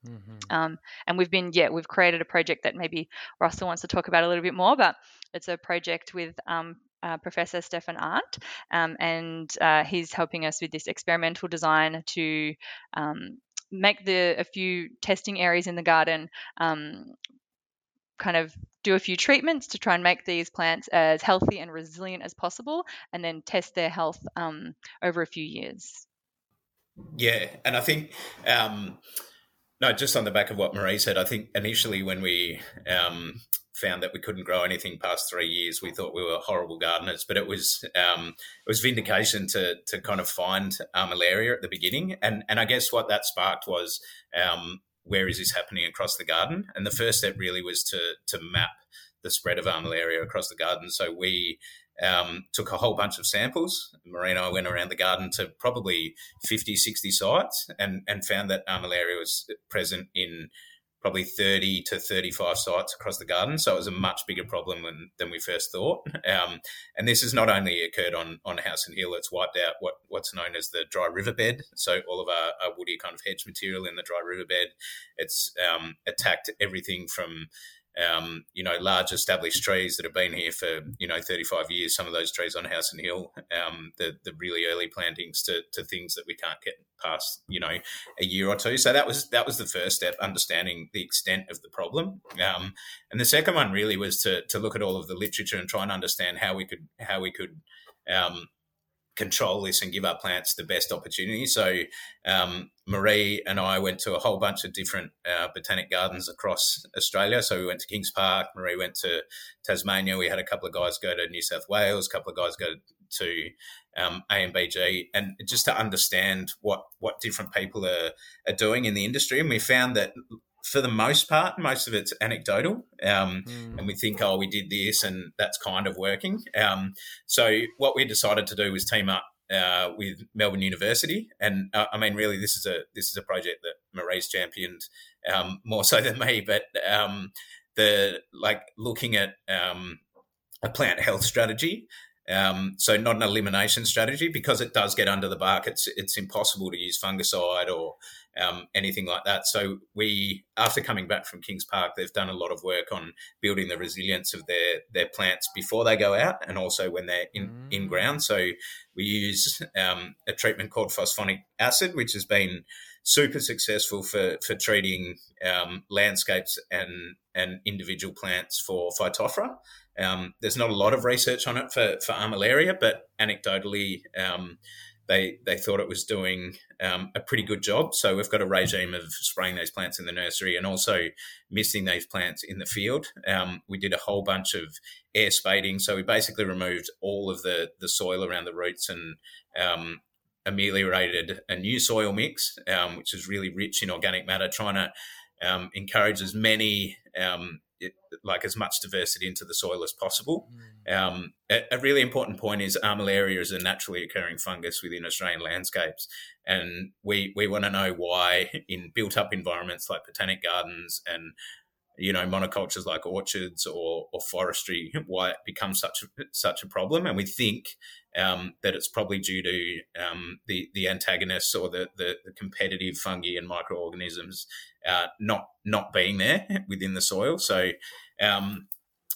Mm-hmm. Um, and we've been, yeah, we've created a project that maybe Russell wants to talk about a little bit more, but it's a project with um, uh, Professor Stefan Arndt, um, and uh, he's helping us with this experimental design to um, make the a few testing areas in the garden um, kind of do a few treatments to try and make these plants as healthy and resilient as possible, and then test their health um, over a few years. Yeah, and I think. Um, no, just on the back of what Marie said, I think initially when we um, found that we couldn't grow anything past three years. We thought we were horrible gardeners, but it was um, it was vindication to to kind of find armillaria at the beginning, and and I guess what that sparked was um, where is this happening across the garden, and the first step really was to to map the spread of armillaria across the garden. So we um, took a whole bunch of samples. Marina and I went around the garden to probably 50, 60 sites and, and found that armillaria was present in probably 30 to 35 sites across the garden. So it was a much bigger problem than, than we first thought. Um, and this has not only occurred on, on Howson Hill, it's wiped out what, what's known as the dry riverbed. So all of our, our woody kind of hedge material in the dry riverbed. It's um, attacked everything from um, you know, large established trees that have been here for, you know, 35 years, some of those trees on Howson Hill, um, the, the really early plantings to, to things that we can't get past, you know, a year or two. So that was, that was the first step, understanding the extent of the problem. Um, and the second one really was to, to look at all of the literature and try and understand how we could, how we could, um, control this and give our plants the best opportunity. So um, Marie and I went to a whole bunch of different uh, botanic gardens across Australia. So we went to Kings Park. Marie went to Tasmania. We had a couple of guys go to New South Wales. A couple of guys go to um, ANBG, and just to understand what what different people are are doing in the industry. And we found that for the most part, most of it's anecdotal, um, mm. and we think, oh, we did this, and that's kind of working. Um, so what we decided to do was team up uh, with Melbourne University, and uh, I mean, really, this is a this is a project that Marie's championed um, more so than me, but um, the like looking at um, a plant health strategy um, so not an elimination strategy because it does get under the bark. It's it's impossible to use fungicide or um, anything like that. So we, after coming back from Kings Park, they've done a lot of work on building the resilience of their their plants before they go out and also when they're in mm. in ground. So we use um, a treatment called phosphonic acid, which has been super successful for for treating um, landscapes and and individual plants for phytophthora. Um, there's not a lot of research on it for, for armillaria, but anecdotally, um, they they thought it was doing um, a pretty good job. So we've got a regime of spraying those plants in the nursery and also misting these plants in the field. Um, we did a whole bunch of air spading, so we basically removed all of the the soil around the roots and um, ameliorated a new soil mix, um, which is really rich in organic matter, trying to um, encourage as many um, it, like as much diversity into the soil as possible. Mm. Um, a, a, really important point is armillaria is a naturally occurring fungus within Australian landscapes, and we we want to know why in built up environments like botanic gardens and you know monocultures like orchards or, or forestry why it becomes such a, such a problem and we think um, that it's probably due to um, the the antagonists or the, the, the competitive fungi and microorganisms uh, not not being there within the soil. So, um,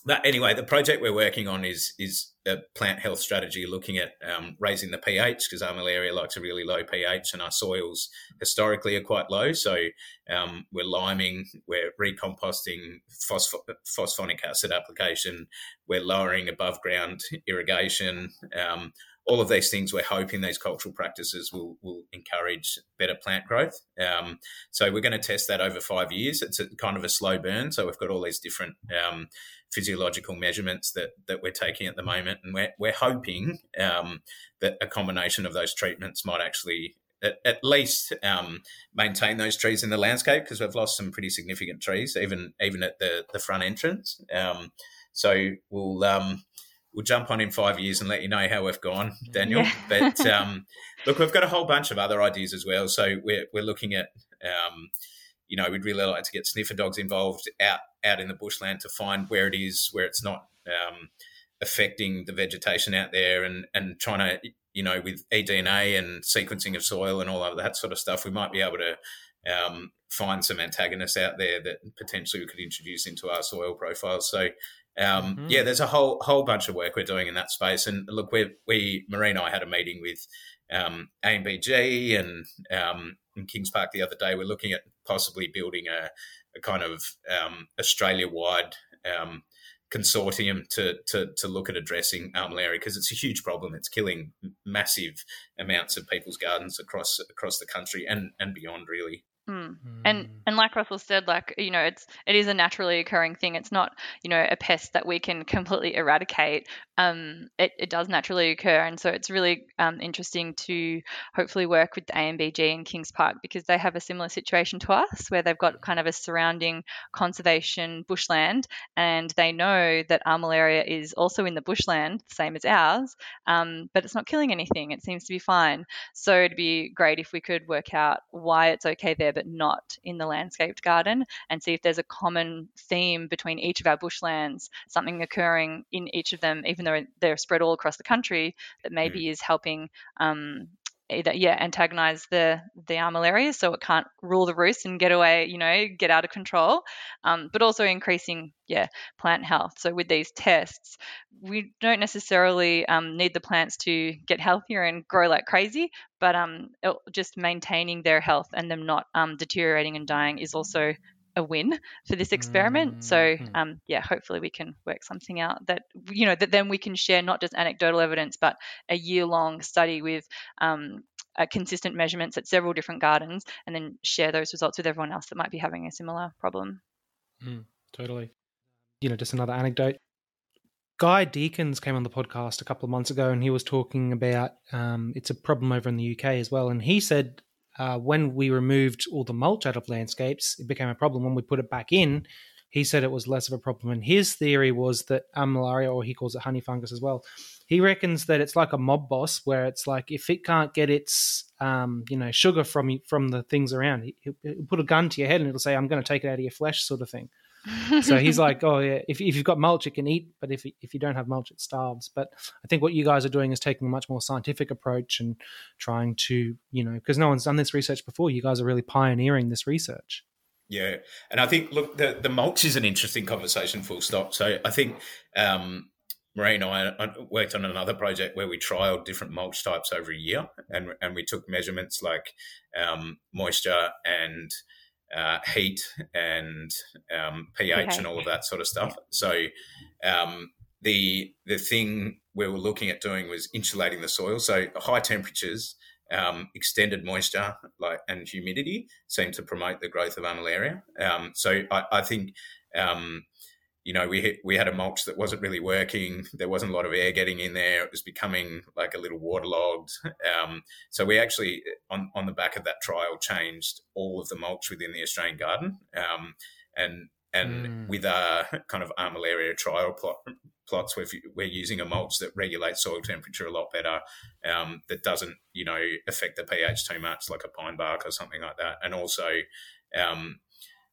but anyway, the project we're working on is is a plant health strategy looking at um, raising the pH because armillaria likes a really low pH and our soils historically are quite low. So um, we're liming, we're recomposting phosphor- phosphonic acid application, we're lowering above ground irrigation. Um, all of these things, we're hoping these cultural practices will, will encourage better plant growth. Um, so we're going to test that over five years. It's a, kind of a slow burn. So we've got all these different um, physiological measurements that, that we're taking at the moment. And we're, we're hoping um, that a combination of those treatments might actually at, at least um, maintain those trees in the landscape because we've lost some pretty significant trees, even even at the the front entrance. Um, so we'll um, we'll jump on in five years and let you know how we've gone, Daniel. Yeah. but um, look, we've got a whole bunch of other ideas as well. So we're we're looking at um, you know, we'd really like to get sniffer dogs involved out out in the bushland to find where it is, where it's not um, affecting the vegetation out there, and and trying to, you know, with eDNA and sequencing of soil and all of that sort of stuff, we might be able to um, find some antagonists out there that potentially we could introduce into our soil profiles. So. Um, mm-hmm. Yeah, there's a whole whole bunch of work we're doing in that space, and look, we we Marie and I had a meeting with um, ANBG and um, in Kings Park the other day. We're looking at possibly building a, a kind of um, Australia wide um, consortium to, to, to look at addressing armillaria because it's a huge problem. It's killing massive amounts of people's gardens across across the country and, and beyond, really. Mm. And and like Russell said, like you know, it's it is a naturally occurring thing. It's not you know a pest that we can completely eradicate. Um, it, it does naturally occur, and so it's really um, interesting to hopefully work with the ANBG in Kings Park because they have a similar situation to us, where they've got kind of a surrounding conservation bushland, and they know that armillaria is also in the bushland, same as ours, um, but it's not killing anything. It seems to be fine. So it'd be great if we could work out why it's okay there but not in the landscaped garden, and see if there's a common theme between each of our bushlands, something occurring in each of them, even though they're spread all across the country, that maybe mm. is helping um, either yeah antagonize the the armillaria so it can't rule the roost and get away you know get out of control um, but also increasing yeah plant health. So with these tests we don't necessarily um, need the plants to get healthier and grow like crazy but um, just maintaining their health and them not um, deteriorating and dying is also a win for this experiment. So mm-hmm. um, yeah, hopefully we can work something out that you know that then we can share not just anecdotal evidence, but a year-long study with um, uh, consistent measurements at several different gardens, and then share those results with everyone else that might be having a similar problem. Mm, totally. You know, just another anecdote. Guy Deacons came on the podcast a couple of months ago, and he was talking about um, it's a problem over in the UK as well. And he said uh, when we removed all the mulch out of landscapes, it became a problem. When we put it back in, he said it was less of a problem. And his theory was that armillaria, or he calls it honey fungus as well, he reckons that it's like a mob boss, where it's like if it can't get its um, you know sugar from from the things around, he, will put a gun to your head and it'll say, "I'm going to take it out of your flesh," sort of thing so he's like, oh yeah, if, if you've got mulch, it can eat, but if if you don't have mulch, it starves. But I think what you guys are doing is taking a much more scientific approach and trying to, you know, because no one's done this research before. You guys are really pioneering this research. Yeah, and I think look, the the mulch is an interesting conversation. Full stop. So I think. Um, Marie and I worked on another project where we trialed different mulch types over a year, and and we took measurements like um, moisture and uh, heat and um, pH okay. and all of that sort of stuff. So um, the the thing we were looking at doing was insulating the soil. So high temperatures, um, extended moisture, like and humidity seem to promote the growth of armillaria. Um, so I, I think um, you know, we hit, we had a mulch that wasn't really working. There wasn't a lot of air getting in there. It was becoming like a little waterlogged. Um, so we actually, on on the back of that trial, changed all of the mulch within the Australian garden. Um, and and mm. with our kind of armillaria trial plot, plots, we're, we're using a mulch that regulates soil temperature a lot better, um, that doesn't, you know, affect the pH too much, like a pine bark or something like that, and also um,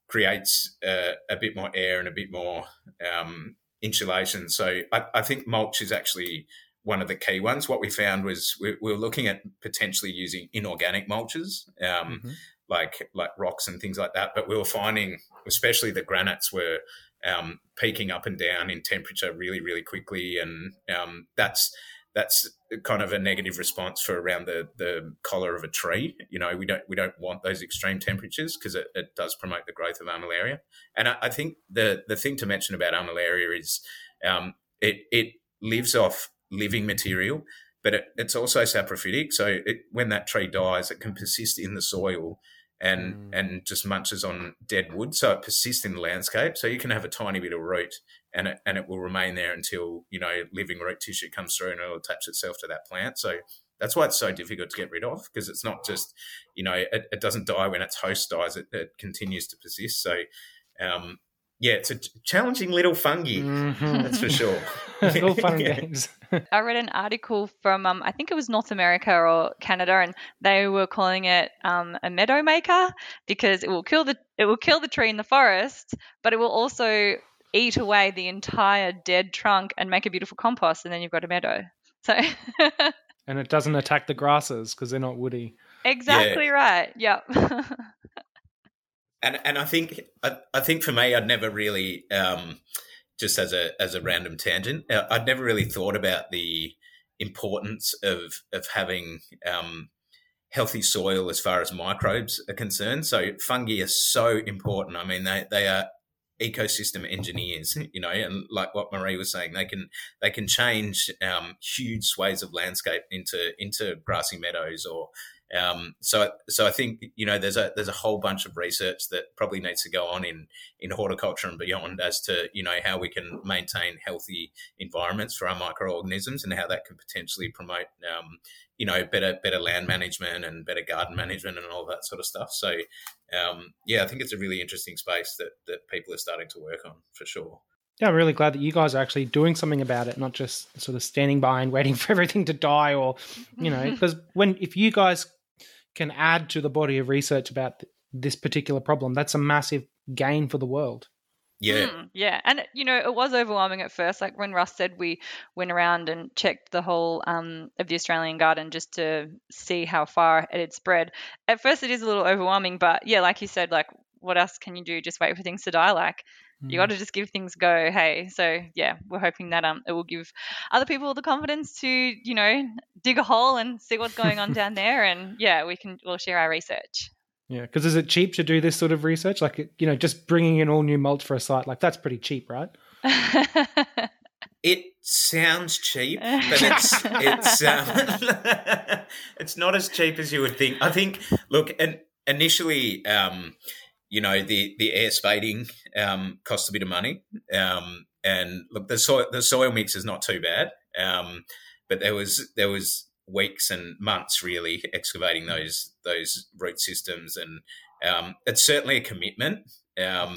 creates uh, a bit more air and a bit more um, insulation. So I, I, think mulch is actually one of the key ones. What we found was we, we were looking at potentially using inorganic mulches, um, mm-hmm. like like rocks and things like that. But we were finding, especially the granites, were um, peaking up and down in temperature really, really quickly, and um, that's that's kind of a negative response for around the, the collar of a tree. You know, we don't we don't want those extreme temperatures because it, it does promote the growth of armillaria. And I, I think the the thing to mention about armillaria is um, it it lives off living material, but it, it's also saprophytic. So it, when that tree dies, it can persist in the soil and mm. and just munches on dead wood, so it persists in the landscape. So you can have a tiny bit of root, and it and it will remain there until you know living root tissue comes through and it'll attach itself to that plant. So That's why it's so difficult to get rid of because it's not just, you know, it, it doesn't die when its host dies; it, it continues to persist. So, um, yeah, it's a challenging little fungi, mm-hmm. that's for sure. little fun yeah. games. I read an article from, um, I think it was North America or Canada, and they were calling it um, a meadow maker because it will kill the it will kill the tree in the forest, but it will also eat away the entire dead trunk and make a beautiful compost, and then you've got a meadow. So. and it doesn't attack the grasses because they're not woody. Exactly yeah. right. Yep. and and I think I, I, think for me, I'd never really um, just as a as a random tangent, uh, I'd never really thought about the importance of of having um, healthy soil as far as microbes are concerned. So fungi are so important. I mean, they they are ecosystem engineers, you know, and like what Marie was saying, they can they can change um, huge swathes of landscape into into grassy meadows or um, so, so I think you know there's a there's a whole bunch of research that probably needs to go on in in horticulture and beyond as to you know how we can maintain healthy environments for our microorganisms and how that can potentially promote um, you know better better land management and better garden management and all that sort of stuff. So, um, yeah, I think it's a really interesting space that that people are starting to work on for sure. Yeah, I'm really glad that you guys are actually doing something about it, not just sort of standing by and waiting for everything to die, or you know, because when if you guys can add to the body of research about th- this particular problem, that's a massive gain for the world. Yeah. Mm, yeah. And, you know, it was overwhelming at first. Like when Russ said we went around and checked the whole um, of the Australian garden just to see how far it had spread. At first, it is a little overwhelming. But yeah, like you said, like, what else can you do? Just wait for things to die. Like, you mm. got to just give things go. Hey, so yeah, we're hoping that um it will give other people the confidence to you know dig a hole and see what's going on down there, and yeah, we can we'll share our research. Yeah, because is it cheap to do this sort of research? Like you know, just bringing in all new mulch for a site like that's pretty cheap, right? it sounds cheap, but it's it's um, it's not as cheap as you would think. I think. Look, and initially. Um, you know the the air spading um, costs a bit of money, um, and look the soil the soil mix is not too bad, um, but there was there was weeks and months really excavating those those root systems, and um, it's certainly a commitment, um,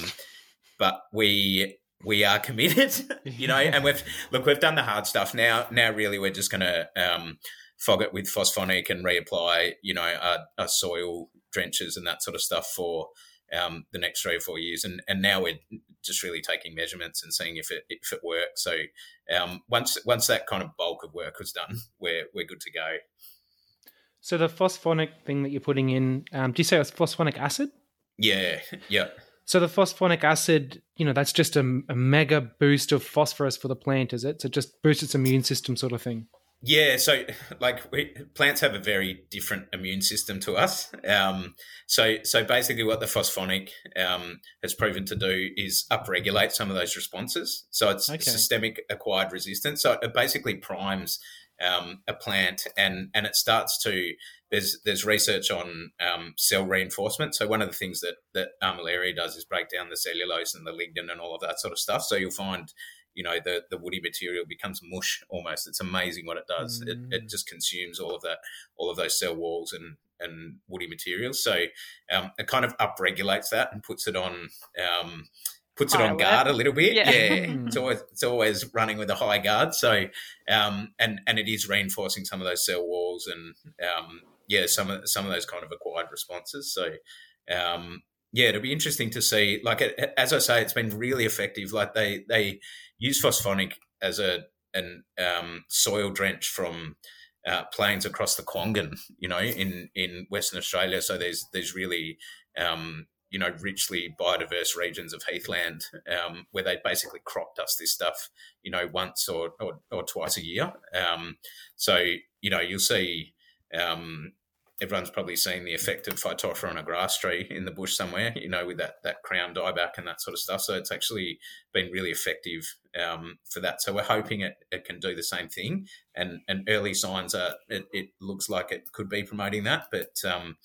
but we we are committed, you know, and we've look we've done the hard stuff now. Now really we're just going to um, fog it with phosphonic and reapply, you know, our, our soil drenches and that sort of stuff for um, the next three or four years. And, and now we're just really taking measurements and seeing if it if it works. So um, once once that kind of bulk of work was done, we're we're good to go. So the phosphonic thing that you're putting in, um, do you say it's phosphonic acid? Yeah, yeah. So the phosphonic acid, you know, that's just a, a mega boost of phosphorus for the plant, is it? So just boosts its immune system, sort of thing. Yeah, so like we, plants have a very different immune system to us. Um, so so basically, what the phosphonic um, has proven to do is upregulate some of those responses. So it's okay. systemic acquired resistance. So it basically primes um, a plant, and and it starts to there's there's research on um, cell reinforcement. So one of the things that that Armillaria does is break down the cellulose and the lignin and all of that sort of stuff. So you'll find you know the the woody material becomes mush almost. It's amazing what it does. Mm. It, it mm. just consumes all of that, all of those cell walls and and woody materials. So um, it kind of upregulates that and puts it on. Um, puts it on guard a little bit. Yeah, yeah. it's always it's always running with a high guard. So, um, and and it is reinforcing some of those cell walls and um, yeah, some of some of those kind of acquired responses. So, um, yeah, it'll be interesting to see. Like as I say, it's been really effective. Like they they use phosphonic as a an um, soil drench from uh, planes across the Kwongan, you know, in in Western Australia. So there's there's really um, you know richly biodiverse regions of heathland um, where they basically crop dust this stuff, you know, once or or, or twice a year. Um, so you know you'll see um, everyone's probably seen the effect of phytophthora on a grass tree in the bush somewhere, you know, with that, that crown dieback and that sort of stuff. So it's actually been really effective um, for that. So we're hoping it, it can do the same thing. And, and early signs are it, it looks like it could be promoting that, but um,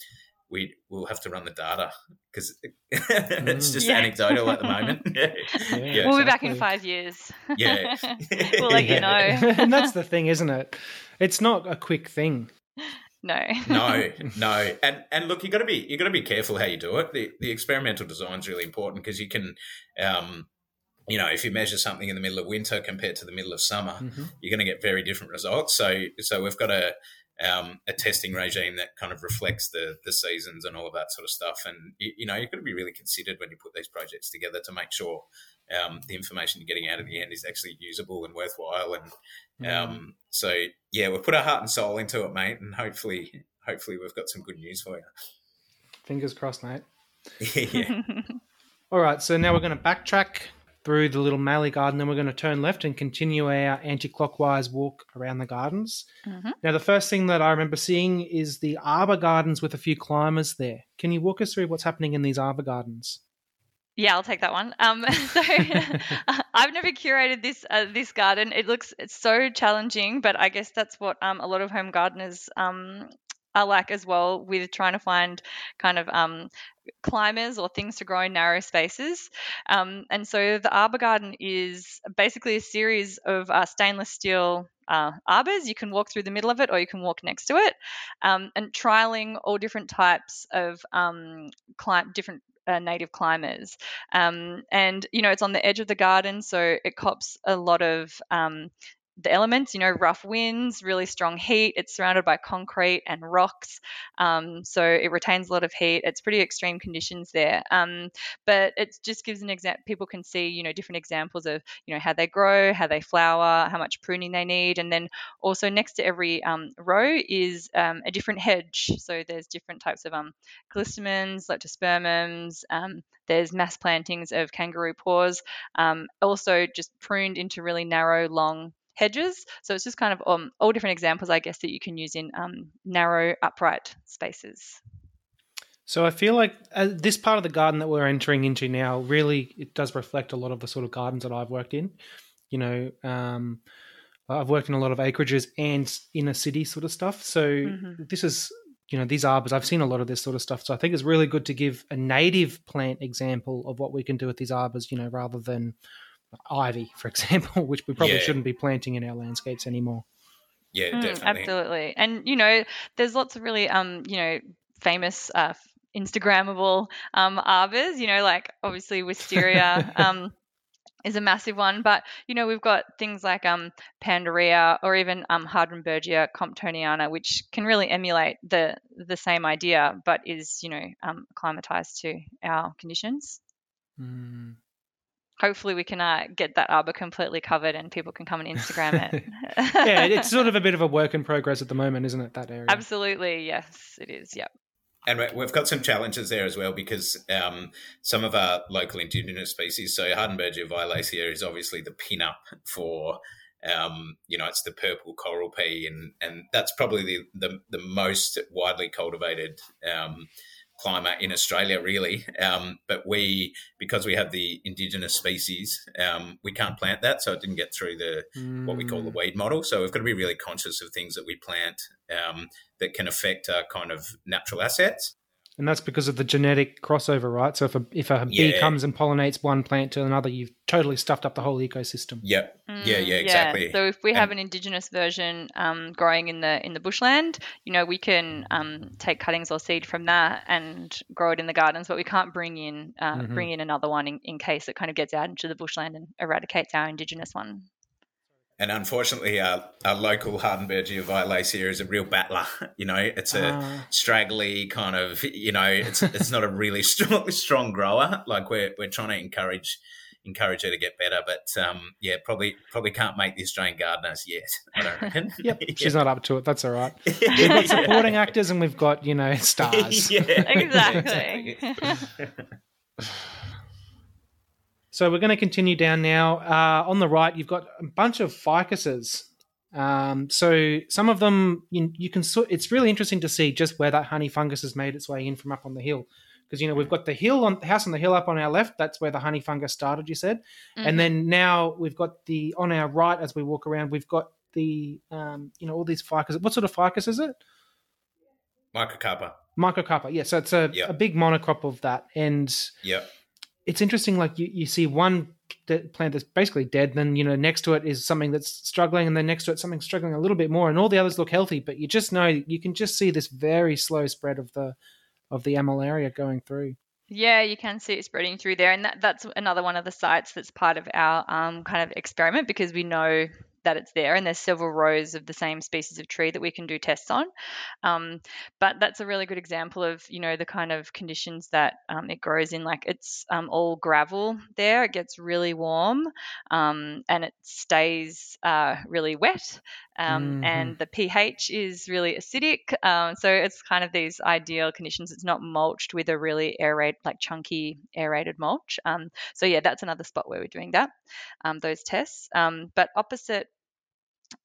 we will have to run the data because it's just yeah. anecdotal at the moment. yeah. Yeah, we'll exactly. be back in five years. Yeah, we'll let you know. and that's the thing, isn't it? It's not a quick thing no, no, no. And and look, you've got to be you got to be careful how you do it. The the experimental design is really important because you can. Um, you know, if you measure something in the middle of winter compared to the middle of summer, mm-hmm. you're going to get very different results. So, so we've got a um, a testing regime that kind of reflects the the seasons and all of that sort of stuff. And you, you know, you've got to be really considered when you put these projects together to make sure um, the information you're getting out of the end is actually usable and worthwhile. And mm. um, so, yeah, we've put our heart and soul into it, mate, and hopefully, hopefully, we've got some good news for you. Fingers crossed, mate. yeah. All right, so now we're going to backtrack through the little mallee garden, then we're going to turn left and continue our anti-clockwise walk around the gardens. Mm-hmm. Now, the first thing that I remember seeing is the arbor gardens with a few climbers there. Can you walk us through what's happening in these arbor gardens? Yeah, I'll take that one. Um, so I've never curated this uh, this garden. It looks it's so challenging, but I guess that's what um, a lot of home gardeners um, are like as well with trying to find kind of um, climbers or things to grow in narrow spaces. Um, and so the arbor garden is basically a series of uh, stainless steel uh, arbors. You can walk through the middle of it or you can walk next to it. Um, and trialing all different types of um, climb, different uh, native climbers. Um, and, you know, it's on the edge of the garden, so it cops a lot of um, the elements, you know, rough winds, really strong heat. It's surrounded by concrete and rocks, um, so it retains a lot of heat. It's pretty extreme conditions there, um, but it just gives an example. People can see, you know, different examples of, you know, how they grow, how they flower, how much pruning they need, and then also next to every um, row is um, a different hedge. So there's different types of um, callistemons, leptospermums. Um, there's mass plantings of kangaroo paws, um, also just pruned into really narrow, long hedges. So it's just kind of um, all different examples, I guess, that you can use in um, narrow, upright spaces. So I feel like uh, this part of the garden that we're entering into now really it does reflect a lot of the sort of gardens that I've worked in. You know, um, I've worked in a lot of acreages and inner city sort of stuff. So mm-hmm. this is you know these arbors i've seen a lot of this sort of stuff so i think it's really good to give a native plant example of what we can do with these arbors you know rather than ivy, for example, which we probably yeah. shouldn't be planting in our landscapes anymore. Yeah, mm, definitely. absolutely. And you know, there's lots of really um, you know, famous uh, Instagrammable um, arbors. You know, like obviously wisteria. um, is a massive one, but you know we've got things like um, Pandorea or even um, Hardenbergia comptoniana, which can really emulate the the same idea, but is you know um, acclimatized to our conditions. Mm hopefully we can uh, get that arbor completely covered and people can come and Instagram it. yeah, it's sort of a bit of a work in progress at the moment, isn't it? That area. Absolutely, yes, it is. Yep. And we've got some challenges there as well because um, some of our local indigenous species, so Hardenbergia violacea is obviously the pin-up for, um, you know, it's the purple coral pea, and and that's probably the the, the most widely cultivated um, climate in Australia, really. Um, but we, because we have the indigenous species, um, we can't plant that, so it didn't get through the mm. what we call the hmm. weed model. So we've got to be really conscious of things that we plant um, that can affect our kind of natural assets and that's because of the genetic crossover, right? So if a if a bee comes and pollinates one plant to another, you've totally stuffed up the whole ecosystem. Yep. Mm, yeah, yeah, exactly. Yeah. So if we have and, an indigenous version um, growing in the in the bushland, you know, we can um, take cuttings or seed from that and grow it in the gardens, but we can't bring in uh, mm-hmm. bring in another one in, in case it kind of gets out into the bushland and eradicates our indigenous one. And unfortunately, our, our local Hardenbergia violacea is a real battler. You know, it's a uh. straggly kind of, you know, it's it's not a really strong strong grower. Like we're we're trying to encourage encourage her to get better, but um, yeah, probably probably can't make the Australian gardeners yet. I don't reckon. yep, yeah. she's not up to it. That's all right. We've got supporting actors and we've got you know stars. yeah, exactly. So we're going to continue down now. Uh, on the right, you've got a bunch of ficuses. Um, so some of them you, you can. It's really interesting to see just where that honey fungus has made its way in from up on the hill, because you know we've got the hill on the house on the hill up on our left. That's where the honey fungus started. You said, mm-hmm. and then now we've got the on our right as we walk around. We've got the um, you know all these ficus. What sort of ficus is it? Microcarpa. Microcarpa. Yeah, so it's a, yep. a big monocrop of that, and yeah it's interesting like you, you see one plant that's basically dead. Then you know next to it is something that's struggling, and then next to it something struggling a little bit more, and all the others look healthy. But you just know you can just see this very slow spread of the of the armillaria going through. Yeah, you can see it spreading through there, and that, that's another one of the sites that's part of our um, kind of experiment because we know that it's there and there's several rows of the same species of tree that we can do tests on. Um, but that's a really good example of you know the kind of conditions that um, it grows in. Like it's um, all gravel there it gets really warm um, and it stays uh, really wet um, mm-hmm. and the pH is really acidic. Um, so it's kind of these ideal conditions. It's not mulched with a really aerated, like chunky aerated mulch. Um, so yeah, that's another spot where we're doing that, um, those tests. Um, but opposite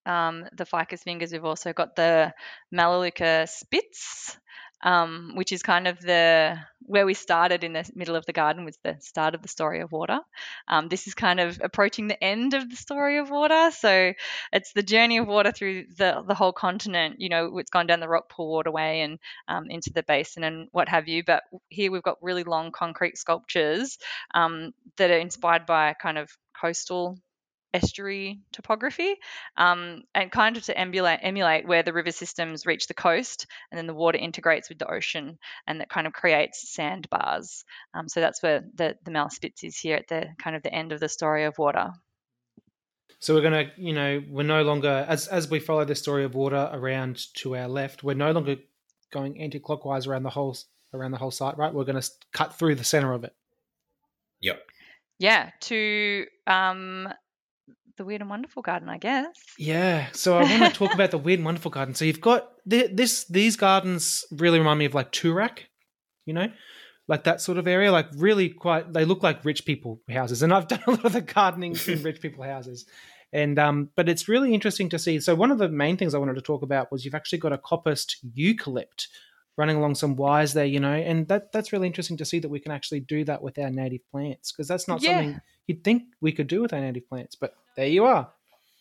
um, the ficus fingers, we've also got the Melaleuca Spits, um, which is kind of the where we started in the middle of the garden was the start of the story of water. Um, this is kind of approaching the end of the story of water. So it's the journey of water through the the whole continent. You know, it's gone down the Rockpool waterway and um, into the basin and what have you. But here we've got really long concrete sculptures um, that are inspired by kind of coastal estuary topography um, and kind of to emulate, emulate where the river systems reach the coast and then the water integrates with the ocean and that kind of creates sandbars. Um, so that's where the, the Mal Spits is here at the kind of the end of the story of water. So we're gonna, you know, we're no longer as as we follow the story of water around to our left, we're no longer going anti-clockwise around the whole around the whole site, right? We're going to cut through the center of it. Yep. Yeah, to um, the Weird and Wonderful Garden, I guess. Yeah. So I want to talk about the Weird and Wonderful Garden. So you've got this; these gardens really remind me of like Toorak, you know, like that sort of area. Like really quite, they look like rich people houses. And I've done a lot of the gardening in rich people houses. And um, but it's really interesting to see. So one of the main things I wanted to talk about was you've actually got a coppiced eucalypt running along some wires there, you know, and that that's really interesting to see that we can actually do that with our native plants because that's not yeah. something you'd think we could do with our native plants, but there you are.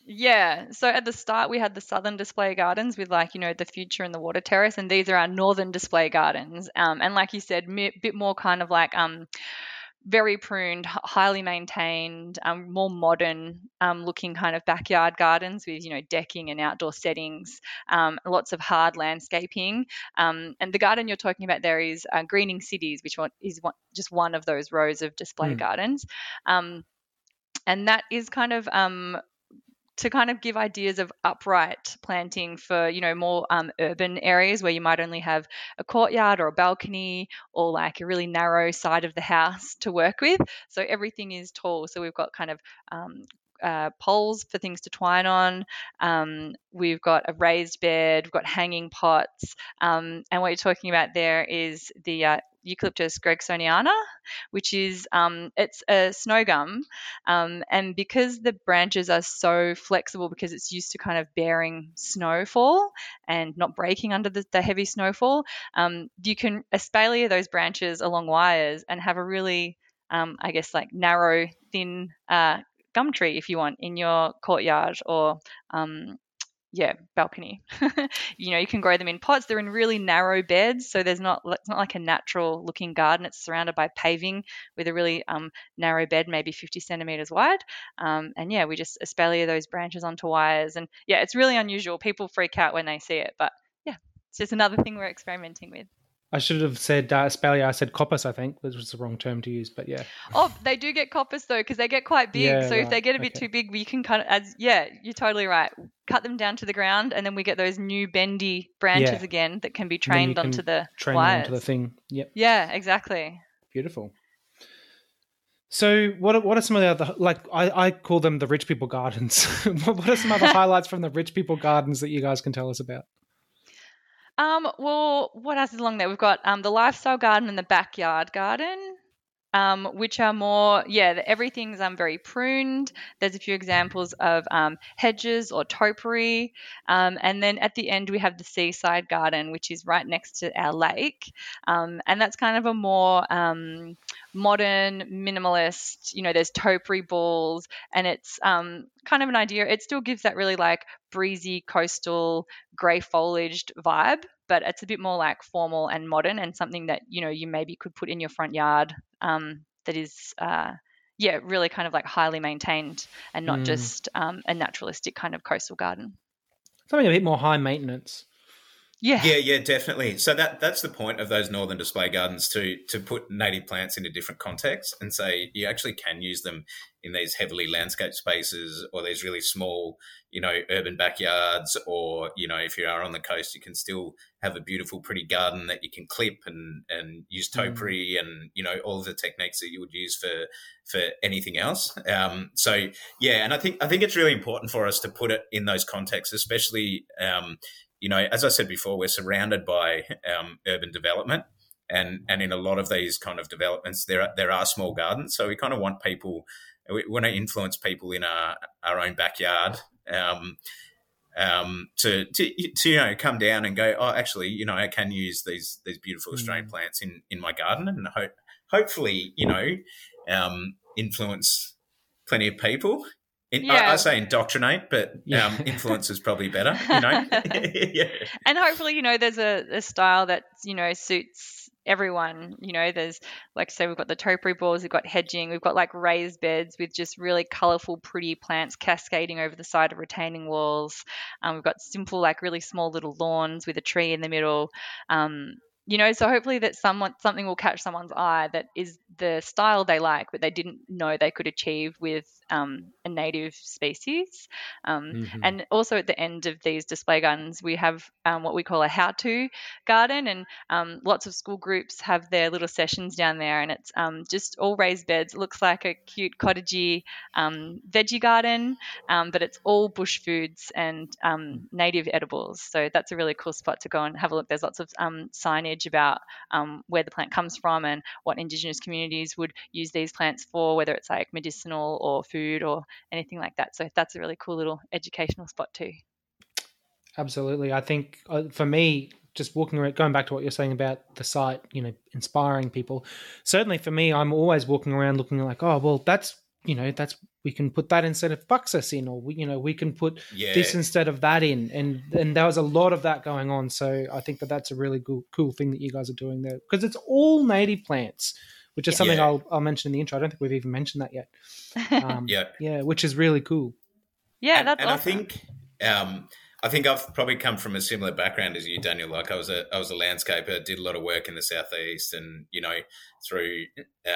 Yeah. So at the start, we had the southern display gardens with like, you know, the future and the water terrace. And these are our northern display gardens. Um, and like you said, a bit more kind of like um, very pruned, highly maintained, um, more modern um, looking kind of backyard gardens with you know decking and outdoor settings, um, lots of hard landscaping. Um, and the garden you're talking about there is uh, Greening Cities, which is one, just one of those rows of display mm. gardens. Um, and that is kind of um, to kind of give ideas of upright planting for you know more um, urban areas where you might only have a courtyard or a balcony or like a really narrow side of the house to work with. So everything is tall. So we've got kind of um, uh, poles for things to twine on. Um, we've got a raised bed. We've got hanging pots. Um, and what you're talking about there is the uh, Eucalyptus gregsoniana, which is um, it's a snow gum, um, and because the branches are so flexible, because it's used to kind of bearing snowfall and not breaking under the, the heavy snowfall, um, you can espalier those branches along wires and have a really, um, I guess, like narrow, thin uh, gum tree if you want in your courtyard or um, yeah, balcony. you know, you can grow them in pots. They're in really narrow beds, so there's not it's not like a natural looking garden. It's surrounded by paving with a really um, narrow bed, maybe 50 centimeters wide. Um, and yeah, we just espalier those branches onto wires, and yeah, it's really unusual. People freak out when they see it, but yeah, it's just another thing we're experimenting with. I should have said uh, I said coppice, I think, which was the wrong term to use, but yeah. Oh, they do get coppice though, because they get quite big. Yeah, so right. if they get a bit okay. too big, we can cut as yeah, you're totally right. Cut them down to the ground, and then we get those new bendy branches yeah. again that can be trained can onto the train wires. onto the thing. Yep. Yeah, exactly. Beautiful. So what are, what are some of the other like I, I call them the rich people gardens. what are some other highlights from the rich people gardens that you guys can tell us about? Um, well, what else is along there? We've got um, the lifestyle garden and the backyard garden, um, which are more, yeah, everything's um, very pruned. There's a few examples of um, hedges or topiary. Um, and then at the end, we have the seaside garden, which is right next to our lake. Um, and that's kind of a more um, modern, minimalist, you know, there's topiary balls, and it's kind of an idea. It still gives that really like breezy, coastal, grey foliaged vibe, but it's a bit more like formal and modern and something that, you know, you maybe could put in your front yard um, that is, uh, yeah, really kind of like highly maintained and not mm. just um, a naturalistic kind of coastal garden. Something a bit more high maintenance. Yeah. Yeah, yeah, definitely. So that that's the point of those northern display gardens to to put native plants into different contexts and say you actually can use them in these heavily landscape spaces or these really small, you know, urban backyards or, you know, if you are on the coast you can still have a beautiful pretty garden that you can clip and and use mm. topiary mm. and, you know, all of the techniques that you would use for for anything else. Um, so yeah, and I think I think it's really important for us to put it in those contexts, especially um, you know, as I said before, we're surrounded by um, urban development, and and in a lot of these kind of developments, there are, there are small gardens. So we kind of want people, we want to influence people in our our own backyard. Um, um, to, to, to you know come down and go oh actually you know I can use these these beautiful Australian mm. plants in in my garden and ho- hopefully you know um, influence plenty of people in, yeah. I, I, say indoctrinate, but yeah. um, influence is probably better, you know. yeah. And hopefully, you know, there's a, a style that you know suits everyone. You know, there's like say we've got the topiary balls, we've got hedging, we've got like raised beds with just really colourful, pretty plants cascading over the side of retaining walls. Um, we've got simple, like really small little lawns with a tree in the middle. Um, you know so hopefully that someone something will catch someone's eye that is the style they like but they didn't know they could achieve with um, a native species. Um, mm-hmm. And also at the end of these display gardens, we have um, what we call a how to garden, and um, lots of school groups have their little sessions down there, and it's um, just all raised beds. It looks like a cute cottagey um, veggie garden, but it's all bush foods and native edibles. So that's a really cool spot to go and have a look. There's lots of signage about where the plant comes from and what Indigenous communities would use these plants for, whether it's like medicinal or food food or anything like that. So that's a really cool little educational spot too. Absolutely. I think uh, for me, just walking around, going back to what you're saying about the site, you know, inspiring people. Certainly for me, I'm always walking around looking like, oh, well, that's, you know, that's, we can put that instead of Buxus in, or we, you know, we can put yeah. this instead of that in. And, and there was a lot of that going on. So I think that that's a really cool, cool thing that you guys are doing there because it's all native plants which is yeah. something I'll, I'll mention in the intro. I don't think we've even mentioned that yet. Um, yeah, yeah, which is really cool. Yeah, that's and, and awesome. I think um, I think I've probably come from a similar background as you, Daniel. Like I was a I was a landscaper, did a lot of work in the southeast, and you know through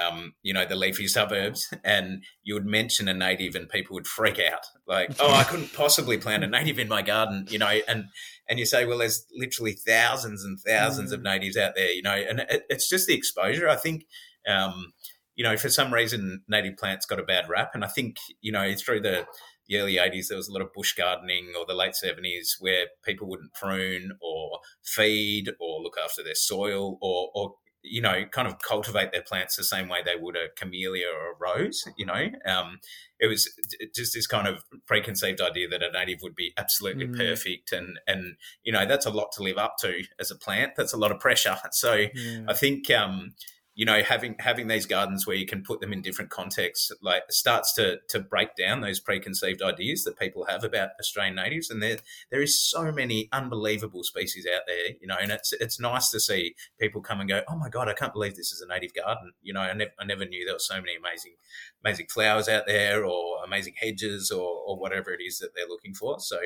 um, you know the leafy suburbs. And you would mention a native, and people would freak out, like, "Oh, I couldn't possibly plant a native in my garden," you know. And and you say, "Well, there's literally thousands and thousands mm. of natives out there," you know. And it, it's just the exposure. I think um, you know, for some reason, native plants got a bad rap, and I think you know through the the early 80s, there was a lot of bush gardening, or the late 70s, where people wouldn't prune or feed or look after their soil or, or you know, kind of cultivate their plants the same way they would a camellia or a rose. You know, um, it was just this kind of preconceived idea that a native would be absolutely mm. perfect, and and you know that's a lot to live up to as a plant. That's a lot of pressure. So yeah. I think um, you know having having these gardens where you can put them in different contexts like starts to to break down those preconceived ideas that people have about Australian natives. And there there is so many unbelievable species out there you know and it's it's nice to see people come and go oh my god I can't believe this is a native garden. You know I, I never knew there were so many amazing amazing flowers out there or amazing hedges or, or whatever it is that they're looking for. So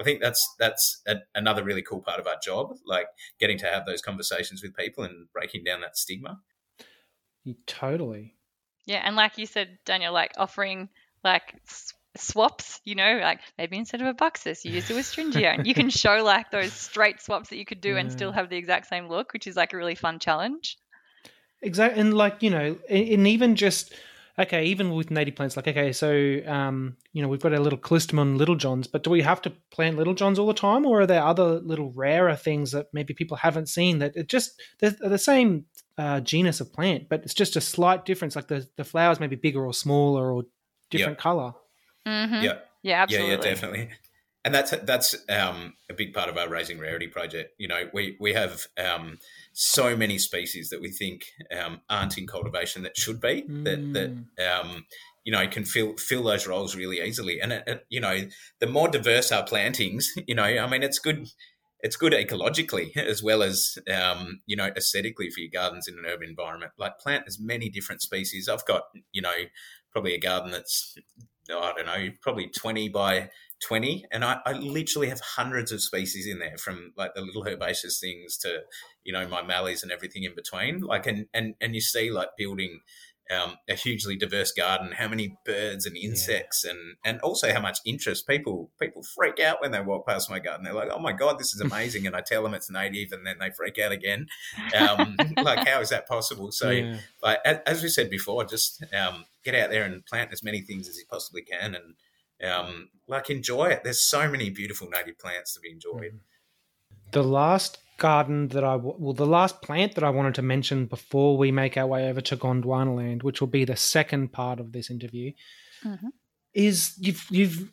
I think that's that's a, another really cool part of our job, like getting to have those conversations with people and breaking down that stigma. Totally. Yeah, and like you said, Daniel, like offering like swaps, you know, like maybe instead of a Buxus, you use a Westringia. and you can show like those straight swaps that you could do yeah. and still have the exact same look, which is like a really fun challenge. Exactly. And like, you know, and even just okay, even with native plants, like okay, so um, you know, we've got our little callistemon little johns, but do we have to plant little johns all the time, or are there other little rarer things that maybe people haven't seen that it just they're the same uh, genus of plant, but it's just a slight difference. Like the the flowers may be bigger or smaller or different yep. color. Mm-hmm. Yeah, yeah, absolutely. Yeah, yeah, definitely. And that's that's um, a big part of our raising rarity project. You know, we we have um, so many species that we think um, aren't in cultivation that should be mm. that that um, you know can fill fill those roles really easily. And it, it, you know, the more diverse our plantings, you know, I mean, it's good it's good ecologically as well as um, you know aesthetically for your gardens in an urban environment. Like plant as many different species. I've got you know probably a garden that's I don't know, probably twenty by 20 and I, I, literally have hundreds of species in there from like the little herbaceous things to you know my mallees and everything in between like and and, and you see like building um, a hugely diverse garden, how many birds and insects, yeah. and and also how much interest people people freak out when they walk past my garden. They're like, "Oh my god, this is amazing!" and I tell them it's native, and then they freak out again. Um, like, how is that possible? So, yeah. like as we said before, just um, get out there and plant as many things as you possibly can, and um, like enjoy it. There's so many beautiful native plants to be enjoyed. The last garden that I well, the last plant that I wanted to mention before we make our way over to Gondwana land, which will be the second part of this interview, mm-hmm. is you've you've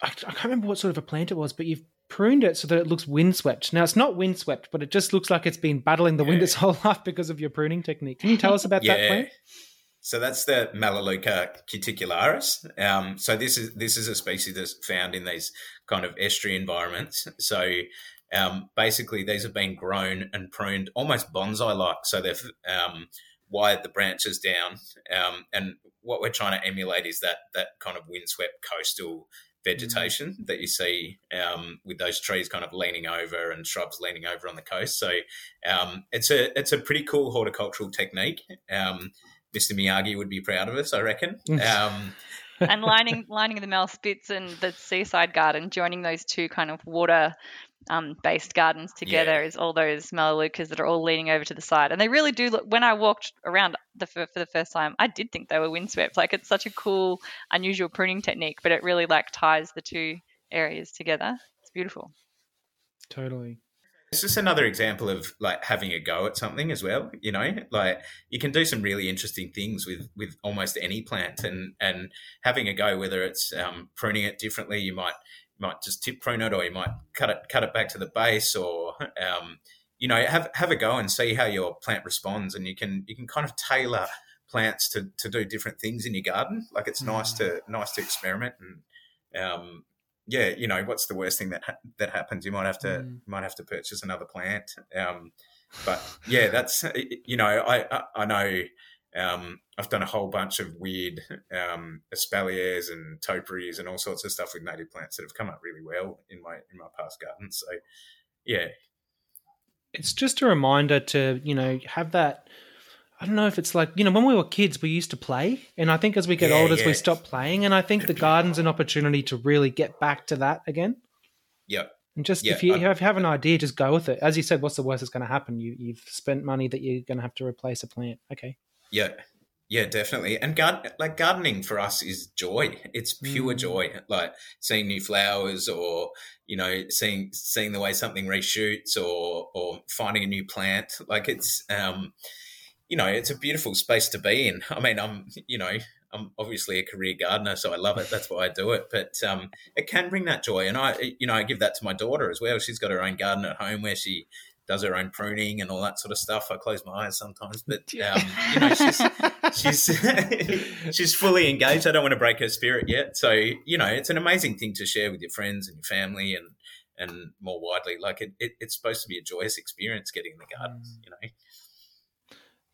I, I can't remember what sort of a plant it was, but you've pruned it so that it looks windswept. Now it's not windswept, but it just looks like it's been battling the yeah. wind its whole life because of your pruning technique. Can you tell us about yeah. that plant? So that's the Melaleuca cuticularis. Um, so this is this is a species that's found in these kind of estuary environments. So um, basically, these have been grown and pruned almost bonsai like. So they've um, wired the branches down. Um, and what we're trying to emulate is that, that kind of windswept coastal vegetation mm-hmm. that you see um, with those trees kind of leaning over and shrubs leaning over on the coast. So um, it's a it's a pretty cool horticultural technique. Um, Mr. Miyagi would be proud of us, I reckon. Um, and lining lining the Mel spits and the seaside garden, joining those two kind of water um, based gardens together yeah. is all those melaleucas that are all leaning over to the side. And they really do look, when I walked around the, for the first time, I did think they were windswept. Like it's such a cool, unusual pruning technique, but it really like ties the two areas together. It's beautiful. Totally. It's just another example of like having a go at something as well. You know, like you can do some really interesting things with with almost any plant, and and having a go. Whether it's um, pruning it differently, you might might just tip prune it, or you might cut it cut it back to the base, or um, you know have have a go and see how your plant responds, and you can you can kind of tailor plants to, to do different things in your garden. Like it's mm. nice to nice to experiment and um, yeah, you know what's the worst thing that ha- that happens? You might have to mm. might have to purchase another plant. Um, but yeah, that's you know I I, I know um, I've done a whole bunch of weird um, espaliers and topiaries and all sorts of stuff with native plants that have come up really well in my in my past garden. So, yeah, it's just a reminder to you know have that. I don't know if it's like you know when we were kids we used to play, and I think as we get yeah, older, yeah. we stop playing, and I think the garden's an opportunity to really get back to that again. Yep. And just yeah, if you, I, if you have an idea, just go with it. As you said, what's the worst that's going to happen? You you've spent money that you're going to have to replace a plant. Okay. Yeah, yeah, definitely. And garden, like gardening for us is joy. It's pure mm. joy. Like seeing new flowers, or you know, seeing seeing the way something reshoots, or or finding a new plant. Like it's, um, you know, it's a beautiful space to be in. I mean, I'm, you know, I'm obviously a career gardener, so I love it. That's why I do it. But um, it can bring that joy, and I, you know, I give that to my daughter as well. She's got her own garden at home where she does her own pruning and all that sort of stuff. I close my eyes sometimes, but um, you know, she's she's she's fully engaged. I don't want to break her spirit yet. So you know, it's an amazing thing to share with your friends and your family and and more widely. Like it, it it's supposed to be a joyous experience getting in the garden. Mm. You know.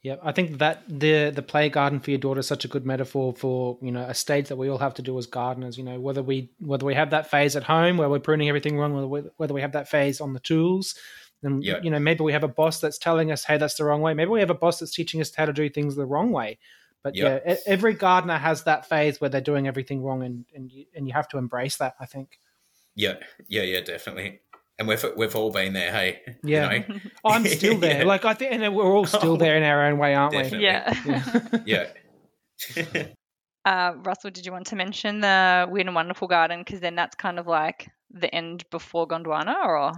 Yeah, I think that the the play garden for your daughter is such a good metaphor for you know a stage that we all have to do as gardeners. You know whether we whether we have that phase at home where we're pruning everything wrong, whether whether we have that phase on the tools, and yeah. you know, maybe we have a boss that's telling us, "Hey, that's the wrong way." Maybe we have a boss that's teaching us how to do things the wrong way. But yeah, yeah every gardener has that phase where they're doing everything wrong, and and you, and you have to embrace that. I think. Yeah, yeah, yeah, definitely. And we've we've all been there. Hey, yeah, you know? I'm still there. yeah. Like I think, and we're all still oh, there in our own way, aren't definitely. we? Yeah, yeah. yeah. uh, Russell, did you want to mention the Weird and Wonderful Garden? Because then that's kind of like the end before Gondwana, or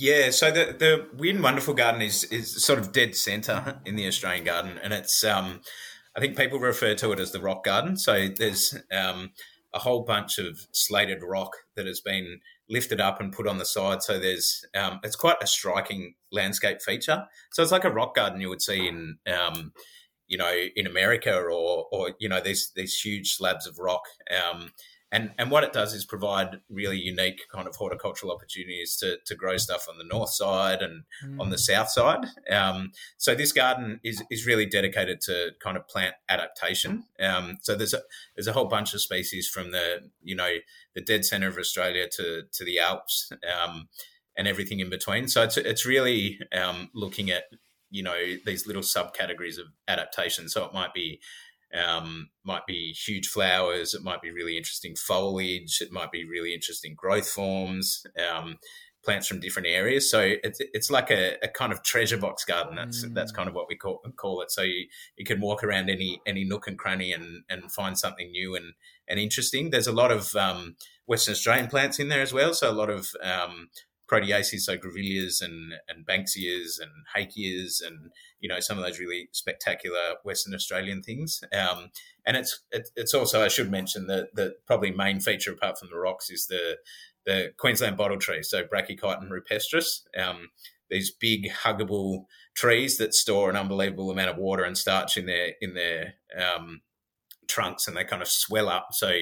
yeah, so the the Weird and Wonderful Garden is is sort of dead centre in the Australian garden, and it's um, I think people refer to it as the rock garden. So there's um, a whole bunch of slated rock that has been lifted up and put on the side. So there's um, it's quite a striking landscape feature. So it's like a rock garden you would see in um, you know in America or or you know these these huge slabs of rock. Um, and and what it does is provide really unique kind of horticultural opportunities to, to grow stuff on the north side and mm. on the south side. Um, so this garden is is really dedicated to kind of plant adaptation. Um, so there's a there's a whole bunch of species from the you know the dead center of Australia to to the Alps um, and everything in between. So it's it's really um, looking at you know these little subcategories of adaptation. So it might be um, might be huge flowers. It might be really interesting foliage. It might be really interesting growth forms. Um, plants from different areas. So it's it's like a, a kind of treasure box garden. That's mm. that's kind of what we call call it. So you, you can walk around any any nook and cranny and, and find something new and, and interesting. There's a lot of um, Western Australian plants in there as well. So a lot of proteaceae, so grevilleas and, and banksias and hakeas and, you know, some of those really spectacular Western Australian things. Um, and it's, it's also, I should mention that the probably main feature apart from the rocks is the, the Queensland bottle tree, so Brachychiton rupestris. Um, these big huggable trees that store an unbelievable amount of water and starch in their in their um, trunks, and they kind of swell up. So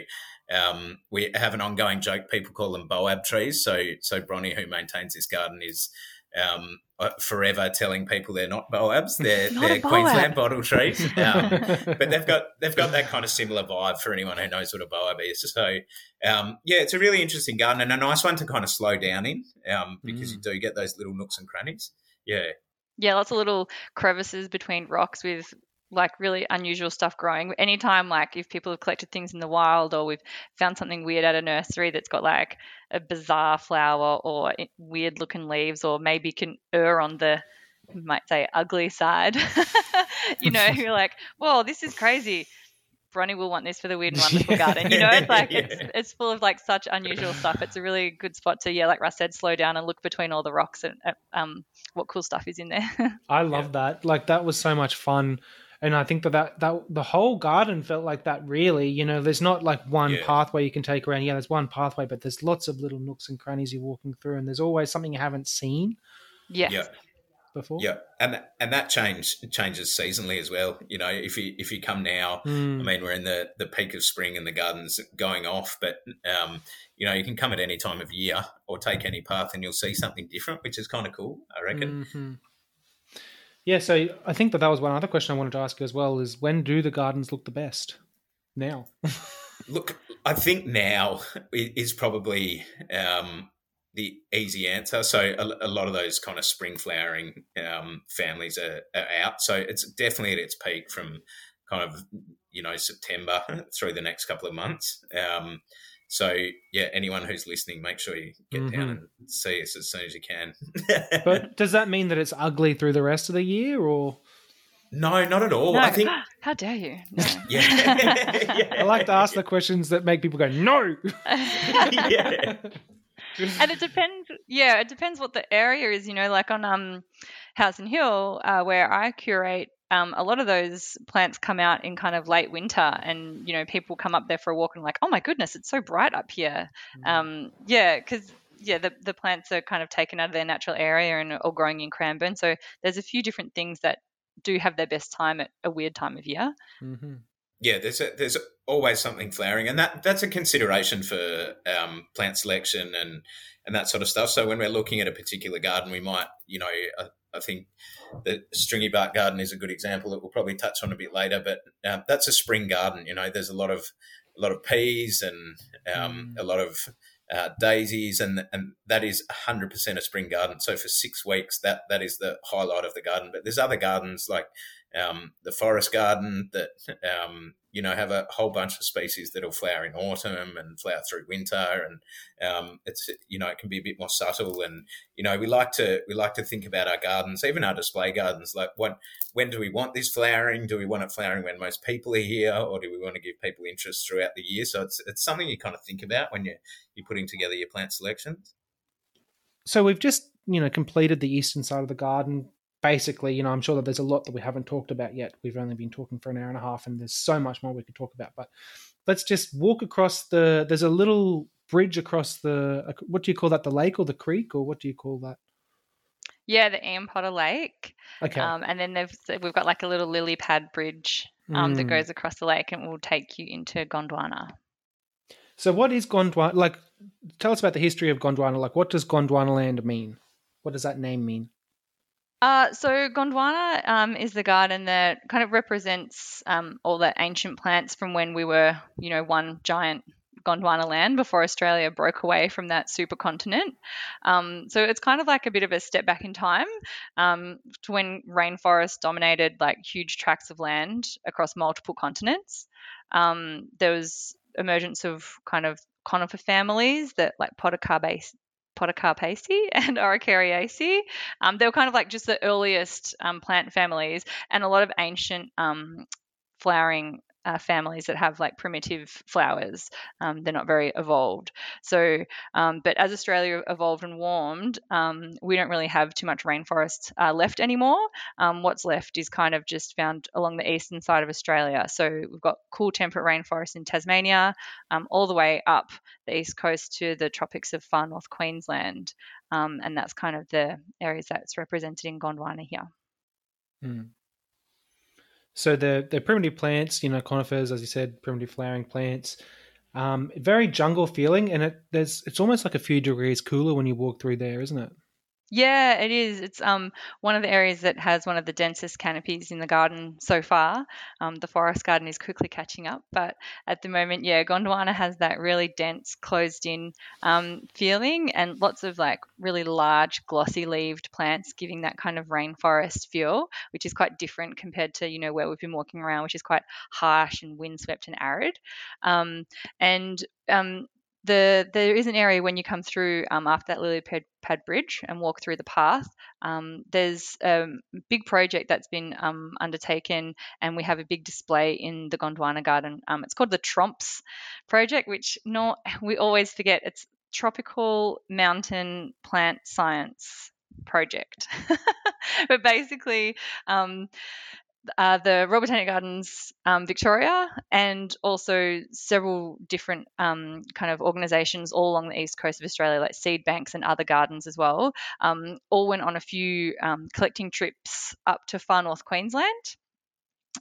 um, we have an ongoing joke. People call them boab trees. So, so Bronnie, who maintains this garden, is um, uh, forever telling people they're not boabs. They're, they're Queensland bottle trees. Um, but they've got they've got that kind of similar vibe for anyone who knows what a boab is. So, um, yeah, it's a really interesting garden and a nice one to kind of slow down in um, because mm. you do get those little nooks and crannies. Yeah. Yeah, lots of little crevices between rocks with like really unusual stuff growing. Anytime, like if people have collected things in the wild or we've found something weird at a nursery that's got like a bizarre flower or weird looking leaves, or maybe can err on the, might say, ugly side, you know, you're like, whoa, this is crazy. Bronnie will want this for the weird and wonderful garden. You know, it's like yeah. it's, it's full of like such unusual stuff. It's a really good spot to yeah, like Russ said, slow down and look between all the rocks and um, what cool stuff is in there. I love yeah. that. Like that was so much fun and I think that, that that the whole garden felt like that. Really, you know, there's not like one yeah. pathway you can take around. Yeah, there's one pathway, but there's lots of little nooks and crannies you're walking through, and there's always something you haven't seen. Yeah. Yeah. Before. Yeah, and and that change changes seasonally as well. You know, if you if you come now, mm. I mean, we're in the the peak of spring and the garden's going off, but um, you know, you can come at any time of year or take any path, and you'll see something different, which is kind of cool. I reckon. Mm-hmm. Yeah, so I think that that was one other question I wanted to ask you as well is when do the gardens look the best? Now. look, I think now is probably um, the easy answer. So a, a, lot of those kind of spring flowering um, families are, are, out. So it's definitely at its peak from kind of you know September through the next couple of months. Um, so yeah, anyone who's listening, make sure you get mm-hmm. down and see us as soon as you can. but does that mean that it's ugly through the rest of the year, or? No, not at all. No. I think. How dare you? No. yeah. yeah. I like to ask the questions that make people go no. yeah. and it depends. Yeah, it depends what the area is. You know, like on um, Howson Hill, uh, where I curate um, a lot of those plants come out in kind of late winter, and you know people come up there for a walk and like, oh my goodness, it's so bright up here. Mm. Um, yeah, because yeah, the, the plants are kind of taken out of their natural area and are growing in Cranbourne. So there's a few different things that do have their best time at a weird time of year. Mm-hmm. Yeah, there's a, there's always something flowering, and that that's a consideration for um, plant selection and and that sort of stuff. So when we're looking at a particular garden, we might, you know, I, I think the stringy bark garden is a good example that we'll probably touch on a bit later. But um, that's a spring garden. You know, there's a lot of a lot of peas and um, mm. a lot of uh, daisies, and and that is 100% a spring garden. So for six weeks, that that is the highlight of the garden. But there's other gardens like um, the forest garden that um, you know have a whole bunch of species that'll flower in autumn and flower through winter, and um, it's you know it can be a bit more subtle. And you know we like to we like to think about our gardens, even our display gardens, like what when do we want this flowering? Do we want it flowering when most people are here, or do we want to give people interest throughout the year? So it's it's something you kind of think about when you're you're putting together your plant selections. So we've just you know completed the eastern side of the garden basically, you know, I'm sure that there's a lot that we haven't talked about yet. We've only been talking for an hour and a half, and there's so much more we could talk about. But let's just walk across the. There's a little bridge across the. What do you call that? The lake or the creek, or what do you call that? Yeah, the Ian Potter Lake. Okay. Um, and then we've got like a little lily pad bridge um, mm. that goes across the lake and will take you into Gondwana. So, what is Gondwana? Like, tell us about the history of Gondwana. Like, what does Gondwana land mean? What does that name mean? Uh, so Gondwana um, is the garden that kind of represents um, all the ancient plants from when we were, you know, one giant Gondwana land before Australia broke away from that supercontinent. Um, so it's kind of like a bit of a step back in time um, to when rainforest dominated like huge tracts of land across multiple continents. Um, there was emergence of kind of conifer families that like Podocarpaceae Podocarpaceae and Araucariaceae. Um, they were kind of like just the earliest um, plant families, and a lot of ancient um, flowering uh, families that have like primitive flowers. Um, they're not very evolved. So, um, but as Australia evolved and warmed, um, we don't really have too much rainforest uh, left anymore. Um, what's left is kind of just found along the eastern side of Australia. So we've got cool temperate rainforest in Tasmania, um, all the way up the east coast to the tropics of far north Queensland. Um, and that's kind of the areas that's represented in Gondwana here. Mm. So the the primitive plants, you know, conifers, as you said, primitive flowering plants, um, very jungle feeling, and it there's it's almost like a few degrees cooler when you walk through there, isn't it? Yeah, it is. It's um one of the areas that has one of the densest canopies in the garden so far. Um, the forest garden is quickly catching up, but at the moment, yeah, Gondwana has that really dense, closed-in um, feeling, and lots of like really large, glossy-leaved plants, giving that kind of rainforest feel, which is quite different compared to you know where we've been walking around, which is quite harsh and windswept and arid. Um, and um, the there is an area when you come through um, after that lily pad, pad, bridge and walk through the path. Um, there's a big project that's been um, undertaken, and we have a big display in the Gondwana Garden. Um, it's called the Tromps Project, which not we always forget. It's Tropical Mountain Plant Science project. but basically, um, uh, the Royal Botanic Gardens um, Victoria and also several different um, kind of organisations all along the east coast of Australia, like seed banks and other gardens as well, um, all went on a few um, collecting trips up to far north Queensland.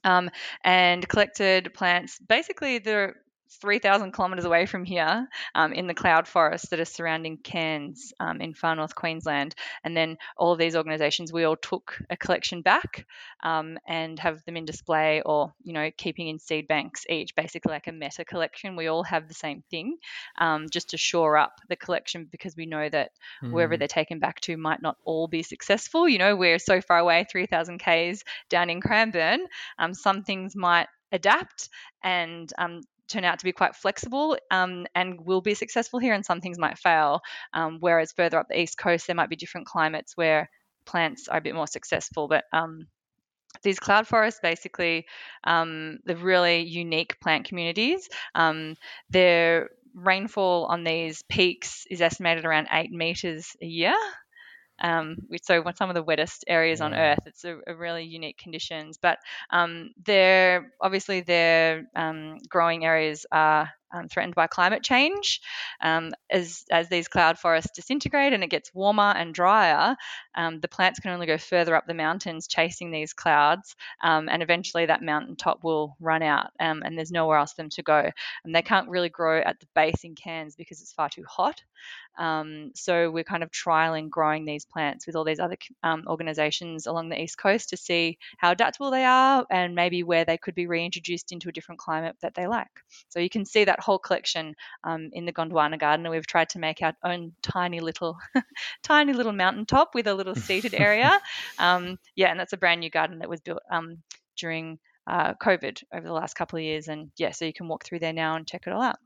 Um, and collected plants basically the 3,000 kilometres away from here um, in the cloud forests that are surrounding Cairns um, in far north Queensland. And then all of these organisations, we all took a collection back um, and have them in display or, you know, keeping in seed banks each, basically like a meta collection. We all have the same thing um, just to shore up the collection because we know that mm. wherever hmm. they're taken back to might not all be successful. You know, we're so far away, 3,000 Ks down in Cranbourne. Um, some things might adapt and um, turn out to be quite flexible um, and will be successful here, and some things might fail. Um, whereas further up the east coast, there might be different climates where plants are a bit more successful. But um, these cloud forests, basically, um, really unique plant communities, um, their rainfall on these peaks is estimated around eight meters a year um, so some of the wettest areas yeah. on Earth. It's a, a, really unique conditions, but um, they're obviously their um, growing areas are um, threatened by climate change. Um, as, as these cloud forests disintegrate and it gets warmer and drier, um, the plants can only go further up the mountains chasing these clouds, um, and eventually that mountaintop will run out um, and there's nowhere else for them to go. And they can't really grow at the base in Cairns because it's far too hot. Um, so we're kind of trialing growing these plants with all these other organisations along the east coast to see how adaptable they are and maybe where they could be reintroduced into a different climate that they like. So you can see that that whole collection um, in the Gondwana Garden, and we've tried to make our own tiny little, tiny little mountaintop with a little seated area. Um, yeah, and that's a brand new garden that was built um, during uh, COVID over the last couple of years, and yeah, so you can walk through there now and check it all out.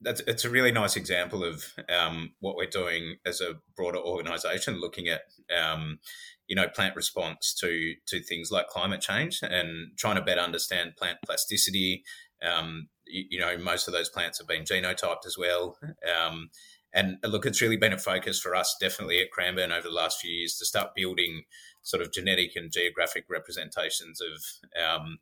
That's it's a really nice example of um, what we're doing as a broader organisation, looking at um, you know plant response to to things like climate change and trying to better understand plant plasticity, um, you, know, most of those plants have been genotyped as well. Um, and look, it's really been a focus for us, definitely at Cranbourne over the last few years, to start building sort of genetic and geographic representations of, um,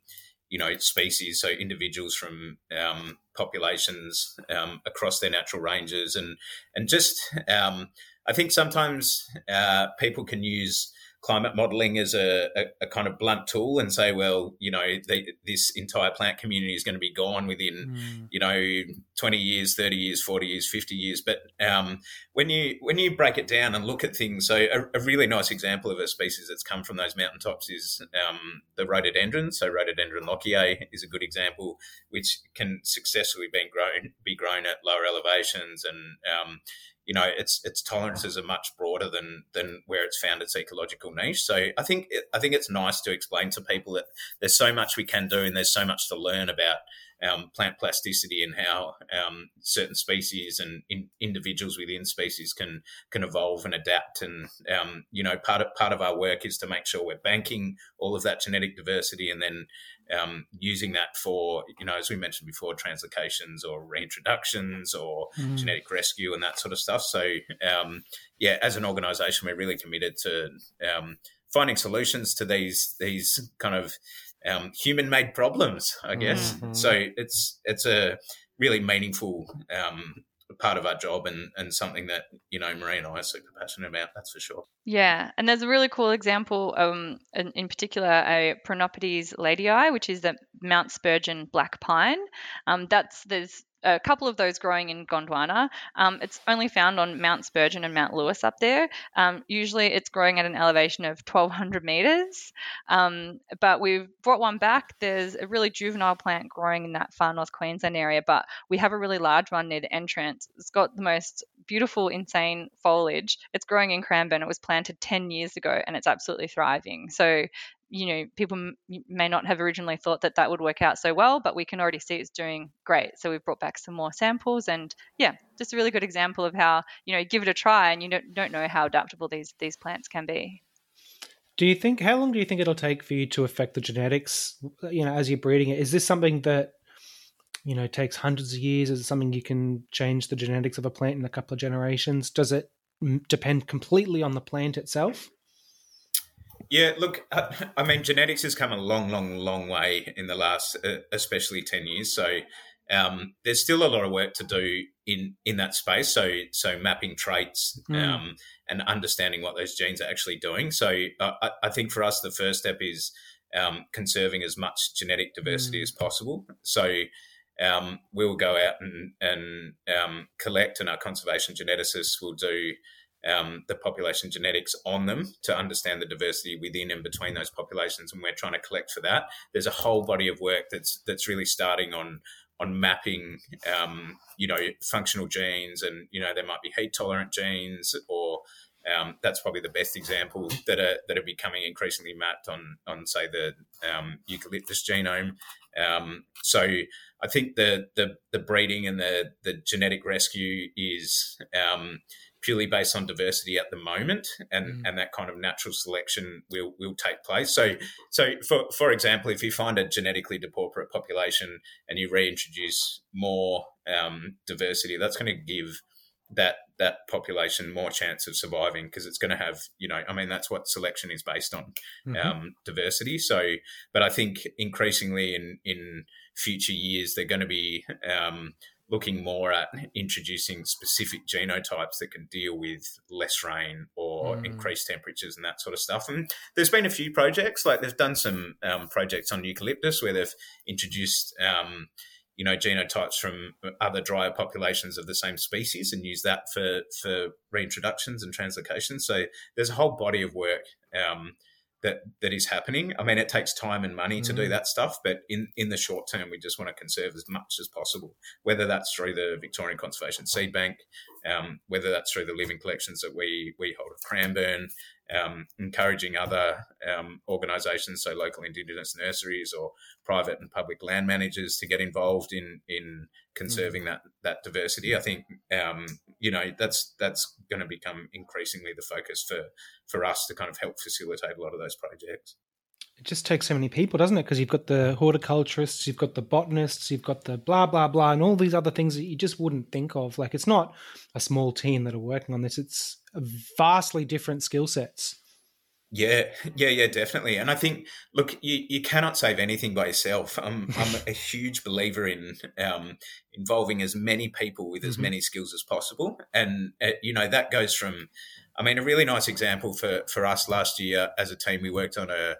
you know, species, so individuals from um, populations um, across their natural ranges, and and just um, I think sometimes uh, people can use climate modeling as a, a, a, kind of blunt tool and say, well, you know, they, this entire plant community is going to be gone within, mm. you know, 20 years, 30 years, 40 years, 50 years. But um, when you when you break it down and look at things, so a, a, really nice example of a species that's come from those mountaintops is um, the rhododendron. So rhododendron lochiae is a good example, which can successfully be grown be grown at lower elevations and um, you know its its tolerances are much broader than than where it's found its ecological niche. So I think I think it's nice to explain to people that there's so much we can do and there's so much to learn about um, plant plasticity and how um, certain species and in, individuals within species can can evolve and adapt. And um, you know, part of part of our work is to make sure we're banking all of that genetic diversity and then um, using that for, you know, as we mentioned before, translocations or reintroductions or mm. genetic rescue and that sort of stuff. So, um, yeah, as an organisation, we're really committed to um, finding solutions to these these kind of um, human-made problems, I guess. Mm-hmm. So it's it's a really meaningful um, part of our job and, and something that you know Marie and I are super passionate about. That's for sure. Yeah, and there's a really cool example, um, in, in particular, a Prumnopitys ladei, which is the Mount Spurgeon black pine. Um, that's there's a couple of those growing in Gondwana. Um, it's only found on Mount Spurgeon and Mount Lewis up there. Um, usually it's growing at an elevation of 1200 meters. Um, but we've brought one back. There's a really juvenile plant growing in that far north Queensland area, but we have a really large one near the entrance. It's got the most beautiful, insane foliage. It's growing in Cranbourne. It was planted 10 years ago and it's absolutely thriving. So you know, people may not have originally thought that that would work out so well, but we can already see it's doing great. So we've brought back some more samples, and yeah, just a really good example of how you know give it a try, and you don't, don't know how adaptable these these plants can be. Do you think how long do you think it'll take for you to affect the genetics? You know, as you're breeding it, is this something that you know takes hundreds of years? Is it something you can change the genetics of a plant in a couple of generations? Does it depend completely on the plant itself? Yeah, look, I mean, genetics has come a long, long, long way in the last, uh, especially ten years. So um, there's still a lot of work to do in in that space. So so mapping traits mm. um, and understanding what those genes are actually doing. So uh, I, I, think for us, the first step is um, conserving as much genetic diversity mm. as possible. So um, we'll go out and and um, collect, and our conservation geneticists will do um, the population genetics on them to understand the diversity within and between those populations, and we're trying to collect for that. There's a whole body of work that's that's really starting on on mapping, um, you know, functional genes, and you know there might be heat tolerant genes, or um, that's probably the best example that are that are becoming increasingly mapped on on say the um, eucalyptus genome. Um, so I think the the the breeding and the the genetic rescue is um, purely based on diversity at the moment, and, mm. and that kind of natural selection will will take place. So so for for example, if you find a genetically depauperate population and you reintroduce more um, diversity, that's going to give that that population more chance of surviving because it's going to have you know i mean that's what selection is based on mm-hmm. um, diversity so but i think increasingly in in future years they're going to be um, looking more at introducing specific genotypes that can deal with less rain or mm. increased temperatures and that sort of stuff. And there's been a few projects, like they've done some um, projects on eucalyptus where they've introduced, um, you know, genotypes from other drier populations of the same species and use that for for reintroductions and translocations. So there's a whole body of work. Um, that that is happening. I mean, it takes time and money to do mm. that stuff, but in in the short term, we just want to conserve as much as possible. Whether that's through the Victorian Conservation Seed Bank, um, whether that's through the living collections that we we hold at Cranbourne, um, encouraging other um, organisations, so local Indigenous nurseries or private and public land managers, to get involved in in conserving mm. that that diversity. I think um, you know that's that's going to become increasingly the focus for for us to kind of help facilitate a lot of those projects. It just takes so many people, doesn't it? Because you've got the horticulturists, you've got the botanists, you've got the blah blah blah, and all these other things that you just wouldn't think of. Like it's not a small team that are working on this; it's vastly different skill sets. Yeah, yeah, yeah, definitely. And I think, look, you, you cannot save anything by yourself. I'm, I'm a huge believer in um, involving as many people with as mm-hmm. many skills as possible. And, uh, you know, that goes from I mean, a really nice example for for us last year as a team, we worked on a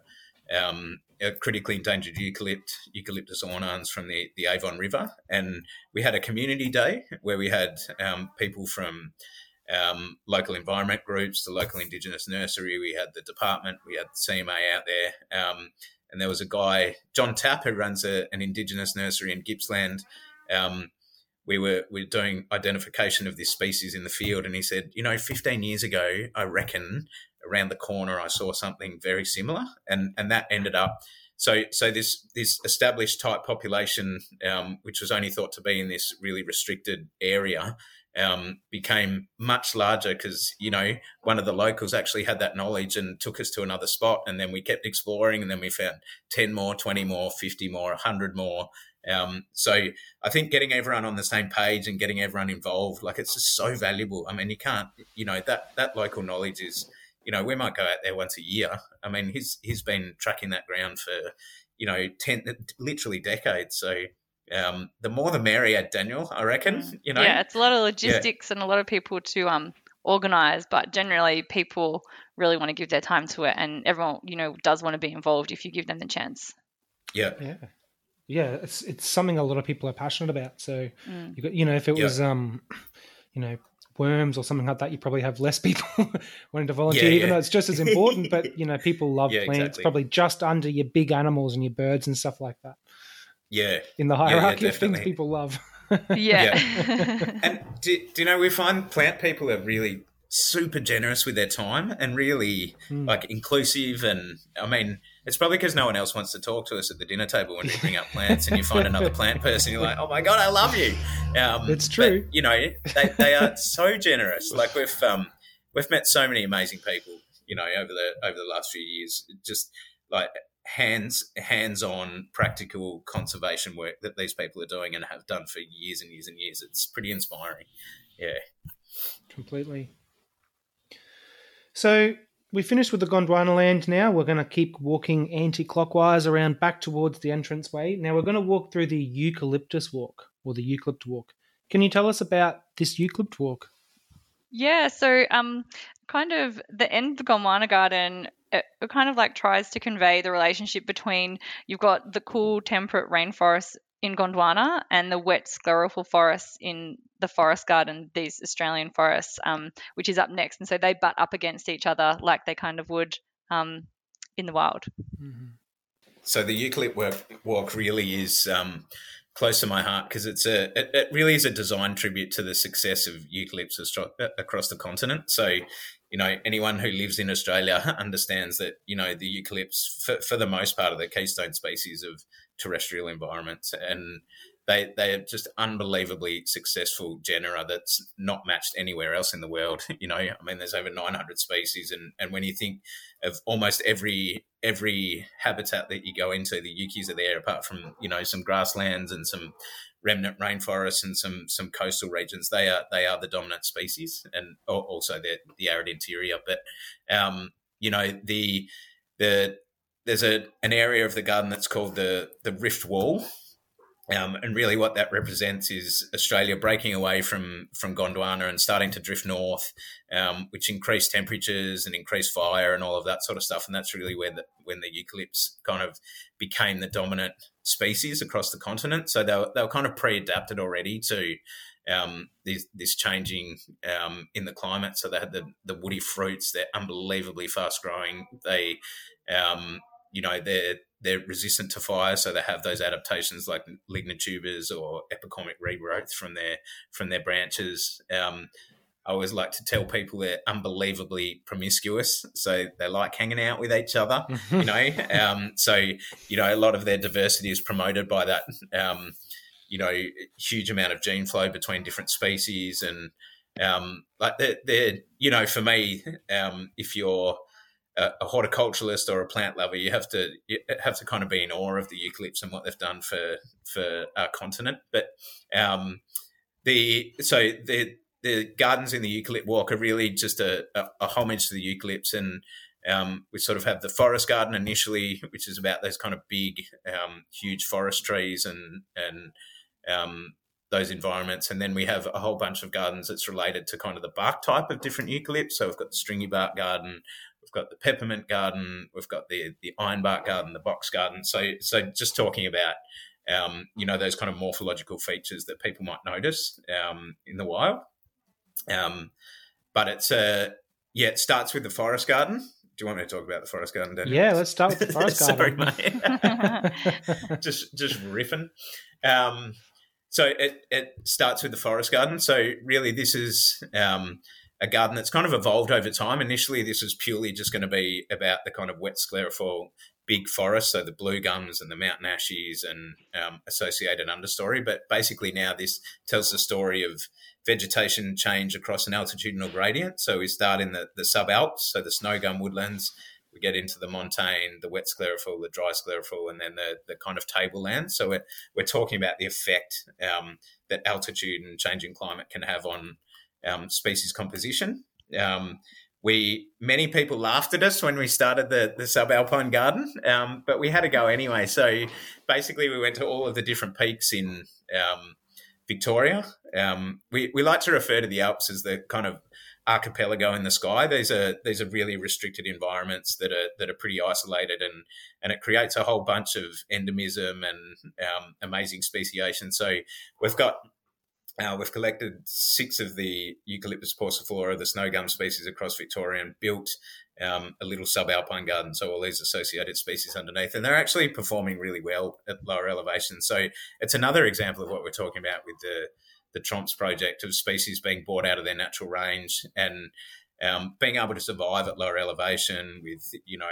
um, a critically endangered eucalypt, Eucalyptus ornans from the, the Avon River. And we had a community day where we had um, people from um, local environment groups, the local Indigenous nursery, we had the department, we had the CMA out there. Um, and there was a guy, John Tapp, who runs a, an Indigenous nursery in Gippsland. Um, we were we were doing identification of this species in the field, and he said, you know, 15 years ago, I reckon around the corner I saw something very similar, and and that ended up. So, so this this established type population, um, which was only thought to be in this really restricted area, um, became much larger because you know one of the locals actually had that knowledge and took us to another spot, and then we kept exploring, and then we found ten more, twenty more, fifty more, hundred more. Um, so I think getting everyone on the same page and getting everyone involved, like it's just so valuable. I mean, you can't, you know, that that local knowledge is you know, we might go out there once a year. I mean, he's he's been tracking that ground for, you know, ten literally decades. So um, the more the merrier, Daniel. I reckon. Mm. You know, yeah, it's a lot of logistics yeah. and a lot of people to um organize, but generally people really want to give their time to it, and everyone you know does want to be involved if you give them the chance. Yeah. Yeah. Yeah, it's it's something a lot of people are passionate about. So, mm. you, got, you know, if it was, um, you know, worms or something like that, you probably have less people wanting to volunteer, yeah, even yeah. though it's just as important. but you know, people love yeah, plants, exactly. probably just under your big animals and your birds and stuff like that. Yeah, in the hierarchy of things people love. yeah. and do, do you know we find plant people are really super generous with their time and really mm. like inclusive and I mean it's probably because no one else wants to talk to us at the dinner table when we bring up plants and you find another plant person. You're like, oh my God, I love you. Um, it's true. But, you know, they, they are so generous. Like we've, um, we've met so many amazing people, you know, over the, over the last few years, just like hands, hands-on practical conservation work that these people are doing and have done for years and years and years. It's pretty inspiring. Yeah. Completely. So we finished with the Gondwana land now. We're going to keep walking anti clockwise around back towards the entranceway. Now we're going to walk through the eucalyptus walk or the eucalypt walk. Can you tell us about this eucalypt walk? Yeah, so um, kind of the end of the Gondwana garden it kind of like tries to convey the relationship between you've got the cool temperate rainforest in Gondwana and the wet sclerophyll forests in the forest garden, these Australian forests, um, which is up next. And so they butt up against each other like they kind of would um, in the wild. Mm-hmm. So the eucalypt walk really is um, close to my heart because it's a it, it, really is a design tribute to the success of eucalypts across the continent. So you know anyone who lives in Australia understands that you know the eucalypts for, for the most part are the keystone species of terrestrial environments and they they are just unbelievably successful genera that's not matched anywhere else in the world. You know, I mean, there's over 900 species, and and when you think of almost every every habitat that you go into, the Yukis are there, apart from you know some grasslands and some remnant rainforests and some some coastal regions. They are they are the dominant species, and also the the arid interior. But um, you know the the there's a an area of the garden that's called the the Rift Wall, um, and really, what that represents is Australia breaking away from from Gondwana and starting to drift north, um, which increased temperatures and increased fire and all of that sort of stuff. And that's really where the, when the eucalypts kind of became the dominant species across the continent. So they were, they were kind of pre-adapted already to um, this, this changing um, in the climate. So they had the, the woody fruits. They're unbelievably fast growing. They, um, you know, they're they're resistant to fire, so they have those adaptations like lignotubers or epicormic regrowth from their from their branches. Um, I always like to tell people they're unbelievably promiscuous, so they like hanging out with each other. you know, um, so you know a lot of their diversity is promoted by that. Um, you know, huge amount of gene flow between different species, and um, like they're, they're, you know, for me, um, if you're a, a, horticulturalist or a plant lover, you have to you have to kind of be in awe of the eucalypts and what they've done for for our continent. But um, the so the the gardens in the eucalypt walk are really just a, a, a homage to the eucalypts and um, we sort of have the forest garden initially, which is about those kind of big, um, huge forest trees and and um, those environments. And then we have a whole bunch of gardens that's related to kind of the bark type of different eucalypts. So we've got the stringy bark garden, got the peppermint garden, we've got the the ironbark garden, the box garden. So so just talking about um, you know those kind of morphological features that people might notice um, in the wild. Um, but it's a uh, yeah, it starts with the forest garden. Do you want me to talk about the forest garden? Daniel? Yeah, let's start with the forest Sorry, garden. mate. just just riffing. Um, so it it starts with the forest garden. So really, this is um, a garden that's kind of evolved over time. Initially, this was purely just going to be about the kind of wet sclerophyll big forests, so the blue gums and the mountain ashes and um, associated understory. But basically, now this tells the story of vegetation change across an altitudinal gradient. So we start in the, the subalps, so the snow gum woodlands. We get into the montane, the wet sclerophyll, the dry sclerophyll, and then the, the kind of tableland. So we're, we're talking about the effect um, that altitude and changing climate can have on um, species composition. Um, we many people laughed at us when we started the, the subalpine garden, um, but we had to go anyway. So basically, we went to all of the different peaks in um, Victoria. Um, we, we like to refer to the Alps as the kind of archipelago in the sky. These are these are really restricted environments that are that are pretty isolated, and and it creates a whole bunch of endemism and um, amazing speciation. So we've got. Uh, we've collected six of the Eucalyptus pauciflora, the snow gum species across Victoria, and built um, a little subalpine garden, so all these associated species underneath, and they're actually performing really well at lower elevations. So it's another example of what we're talking about with the the Tromps project of species being brought out of their natural range and um, being able to survive at lower elevation with you know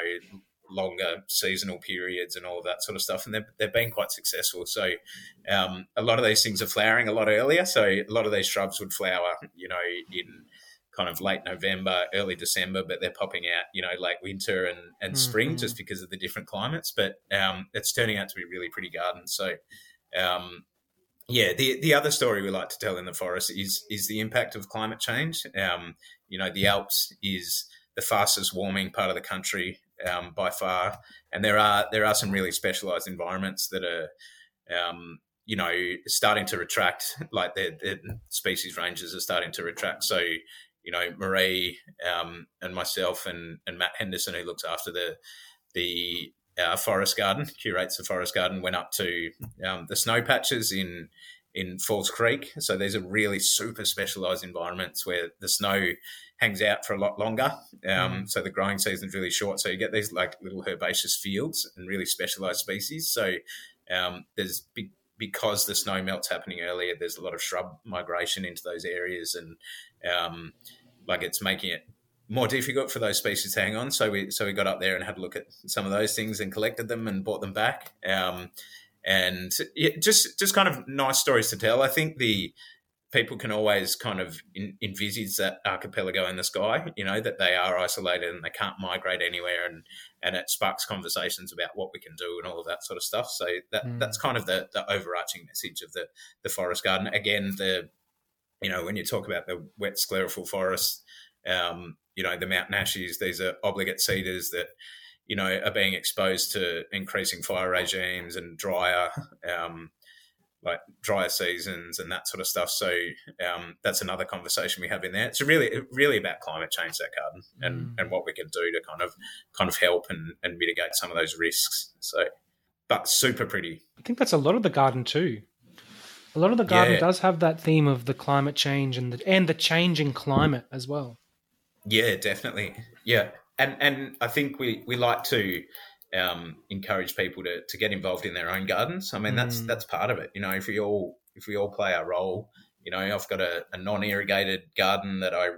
longer seasonal periods and all of that sort of stuff, and they've, they've been quite successful. So um, a lot of these things are flowering a lot earlier. So a lot of these shrubs would flower, you know, in kind of late November, early December, but they're popping out, you know, late winter and, and mm-hmm. spring just because of the different climates. But um, it's turning out to be really pretty gardens. So, um, yeah, the the other story we like to tell in the forest is is the impact of climate change. Um, you know, the Alps is the fastest warming part of the country um, by far, and there are there are some really specialised environments that are um, you know starting to retract like the, species ranges are starting to retract so you know, Marie um, and myself and, and Matt Henderson, who looks after the the uh, forest garden, curates the forest garden, went up to um, the snow patches in in Falls Creek. So these are really super specialized environments where the snow hangs out for a lot longer. Um, mm. So the growing season's really short. So you get these like little herbaceous fields and really specialized species. So um, there's big because the snow melt's happening earlier. There's a lot of shrub migration into those areas, and um, like it's making it more difficult for those species to hang on. So we so we got up there and had a look at some of those things and collected them and brought them back. Um, and yeah, just just kind of nice stories to tell. I think the people can always kind of in, envisage that archipelago in the sky, you know, that they are isolated and they can't migrate anywhere, and and it sparks conversations about what we can do and all of that sort of stuff. So that mm. that's kind of the the overarching message of the the forest garden. Again, the you know, when you talk about the wet sclerophyll forest, um, you know, the mountain ashes, these are obligate seeders that, you know, are being exposed to increasing fire regimes and drier, um, like drier seasons and that sort of stuff. So um, that's another conversation we have in there. It's really, really about climate change, that garden, and, mm. and what we can do to kind of, kind of help and, and mitigate some of those risks. So, but super pretty. I think that's a lot of the garden too. A lot of the garden Yeah. does have that theme of the climate change and the and the changing climate as well. Yeah, definitely. Yeah, and and I think we we like to um, encourage people to to get involved in their own gardens. I mean, that's Mm. that's part of it. You know, if we all if we all play our role, you know, I've got a, a non irrigated garden that I